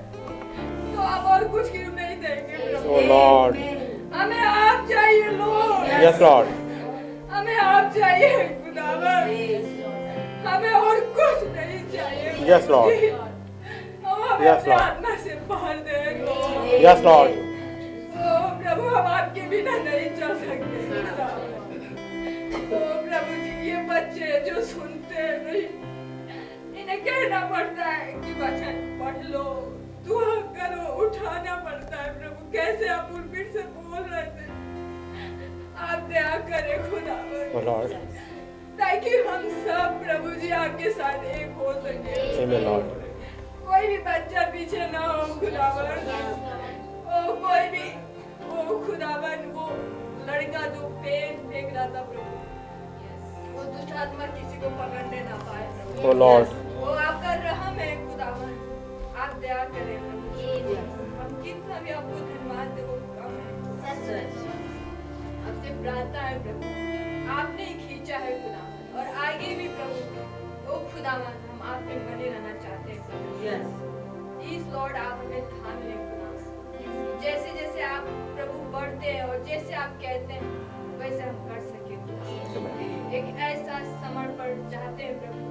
S5: तो आप और कुछ क्यों नहीं देंगे
S3: Oh Lord.
S5: हमें आप चाहिए लोग
S3: Yes, Lord.
S5: हमें आप चाहिए खुदावन हमें और कुछ नहीं चाहिए
S3: Yes, Lord.
S5: हम हमें
S3: Yes,
S5: अपने ओ प्रभु हम आपके बिना नहीं चल सकते खुदावन। प्रभु जी ये बच्चे जो सुनते हैं नहीं इन्हें कहना पड़ता है कि वचन पढ़ लो दुआ करो उठाना पड़ता है प्रभु। कैसे आप उर्मिट से बोल रहे थे? आप दया करें खुदावन
S3: Oh
S5: ताकि हम सब प्रभु जी आपके साथ एक हो सके। कोई भी बच्चा पीछे ना हो खुदावन ओ कोई भी ओ खुदावन वो लड़का जो पेन फेंक रहा था प्रभु। वो दुष्ट आत्मा किसी को पकड़ने ना पाए प्रभु।
S3: Oh Lord.
S5: वो आपका रहम है खुदावन आप दया करें हम कितना भी आपको धन्यवाद दे वो कम है। आपसे प्रार्थना है प्रभु। आपने खींचा है खुदा और आगे भी प्रभु ओ खुदावन हम आप में बने रहना चाहते हैं प्रभु। प्लीज़ लॉर्ड आप हमें थाम ले। जैसे जैसे आप प्रभु बढ़ते हैं और जैसे आप कहते हैं वैसे हम कर सके एक ऐसा समर्पण चाहते हैं प्रभु।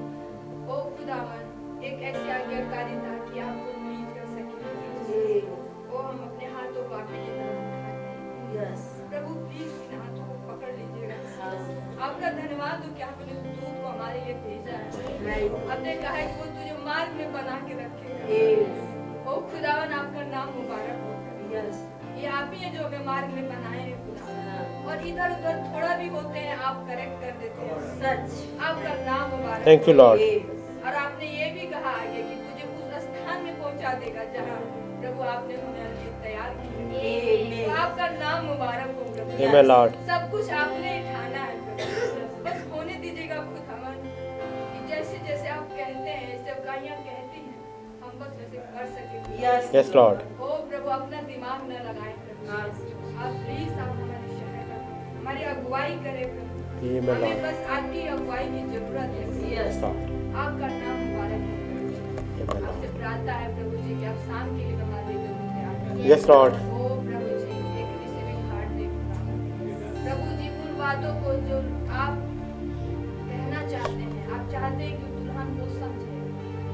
S5: ओ खुदावन एक ऐसी आज्ञाकारिता कि आपको प्लीज़ कर सके। ओ हम अपने हाथों को आपकी हैं। प्रभु प्लीज़ इन हाथों को पकड़ लीजिएगा। आपका धन्यवाद हो कि आपने दूत को हमारे लिए भेजा है। आपने कहा है कि वो तुझे मार्ग में बना ये जो हमें मार्ग में बनाए हैं खुदा और इधर उधर थोड़ा भी होते हैं आप करेक्ट कर देते हैं। सच। आपका नाम मुबारक।
S3: Thank you,
S5: हो।
S3: Lord.
S5: और आपने ये भी कहा आगे कि तुझे उस स्थान में पहुँचा देगा जहाँ प्रभु आपने हमारे लिए तैयार किया तो आपका नाम मुबारक हो प्रभु. सब कुछ आपने ठाना है बस होने दीजिएगा खुद कि जैसे जैसे आप कहते हैं सेवकाइयाँ कहती हैं हम बस वैसे कर सके
S3: Yes, Lord.
S5: ओ प्रभु अपना दिमाग न लगाएँ। आप प्लीज़ आप हमारी सहायता हमारी अगुवाई करें हमें बस आपकी अगुवाई की ज़रूरत है
S3: Yes, Lord.
S5: आपका नाम मुबारक हो. आपसे प्रार्थना है प्रभु जी कि आप शाम के लिए हो।
S3: Yes,
S5: ओ प्रभु जी एक रिसीविंग हार्ट दे बातों को जो आप कहना चाहते हैं आप चाहते हैं कि दुल्हन को समझे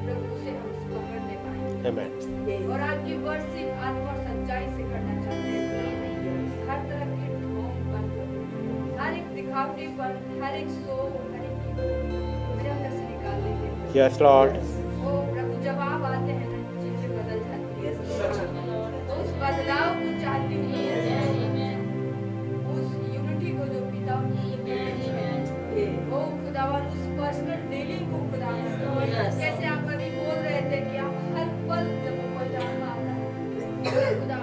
S5: प्रभु उसे हम पकड़ने पाए और आपकी आत्मा सच्चाई से हर एक एक सो हर एक से
S3: Yes, Lord.
S5: ओ प्रभु जब आप आते हैं ना चीज़ें बदल जाती है। उस बदलाव को चाहती हूँ। उस यूनिटी को जो पिता ओ खुदावन उस पर्सनल डीलिंग को खुदावन कैसे आप अभी बोल रहे थे कि आप हर पल जब वो मैदान आता है खुदावन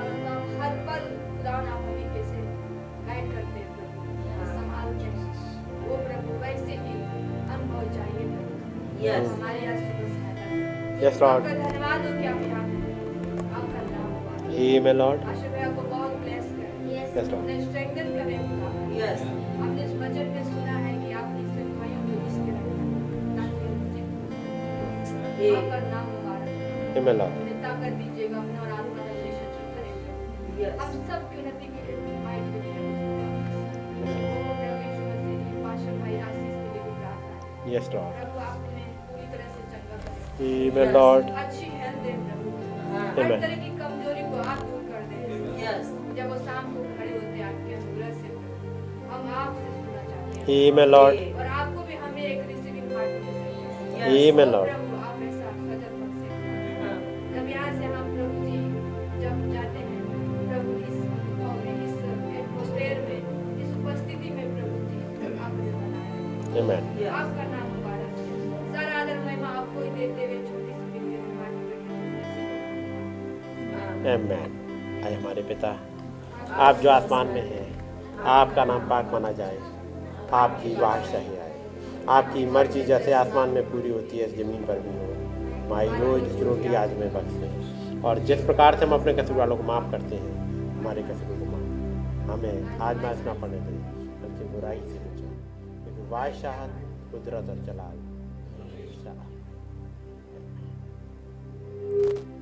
S5: आपका नाम मुबारक।
S3: Amen, Lord.
S5: bless करें।
S3: Yes, Lord.
S6: Yes.
S5: हमने इस वचन में सुना है कि आपने इसे भाइयों को इसके रखा ताकि हम आपका नाम मुबारक हो। हमें ताकत दीजिएगा अपने और आत्मा का relationship करेंगे। हम सब की उन्नति के लिए भाई के लिए भी प्रार्थना
S3: Amen, Lord.
S5: अच्छी हेल्थ दे प्रभु
S6: हाँ.
S3: Amen.
S5: तरह की कमज़ोरी को आप दूर कर दें
S6: Yes.
S5: जब वो शाम को खड़े होते हैं आपके अनुग्रह से हम आपसे सुनना चाहते हैं
S3: Amen, Lord.
S5: और आपको भी हमें एक रिसीविंग हार्ट दे सकते
S3: Amen, Lord.
S6: हाँ.
S5: जब यहाँ से हम प्रभु जी जब जाते हैं प्रभु इस अनुभव में इस एटमोस्फेयर में इस उपस्थिति में प्रभु जी आपने बनाया
S3: Amen.
S6: Yes.
S5: महिमा आपको ही देते हुए छोटी सी बिल्ली में हाथ में
S3: Amen. आए हमारे पिता। आप जो आसमान में हैं, आपका नाम पाक माना जाए। आपकी बादशाही आए। आपकी मर्ज़ी जैसे आसमान में पूरी होती है, ज़मीन पर भी हो। हमारी रोज रोटी आज में बख्श दें और जिस प्रकार से हम अपने कसूर वालों को माफ़ करते हैं, हमारे कसूरों को माफ़। हमें आज मैच पड़ने दें। बल्कि बुराई से बचाओ। क्योंकि बादशाह कुदरत और जलाल। you.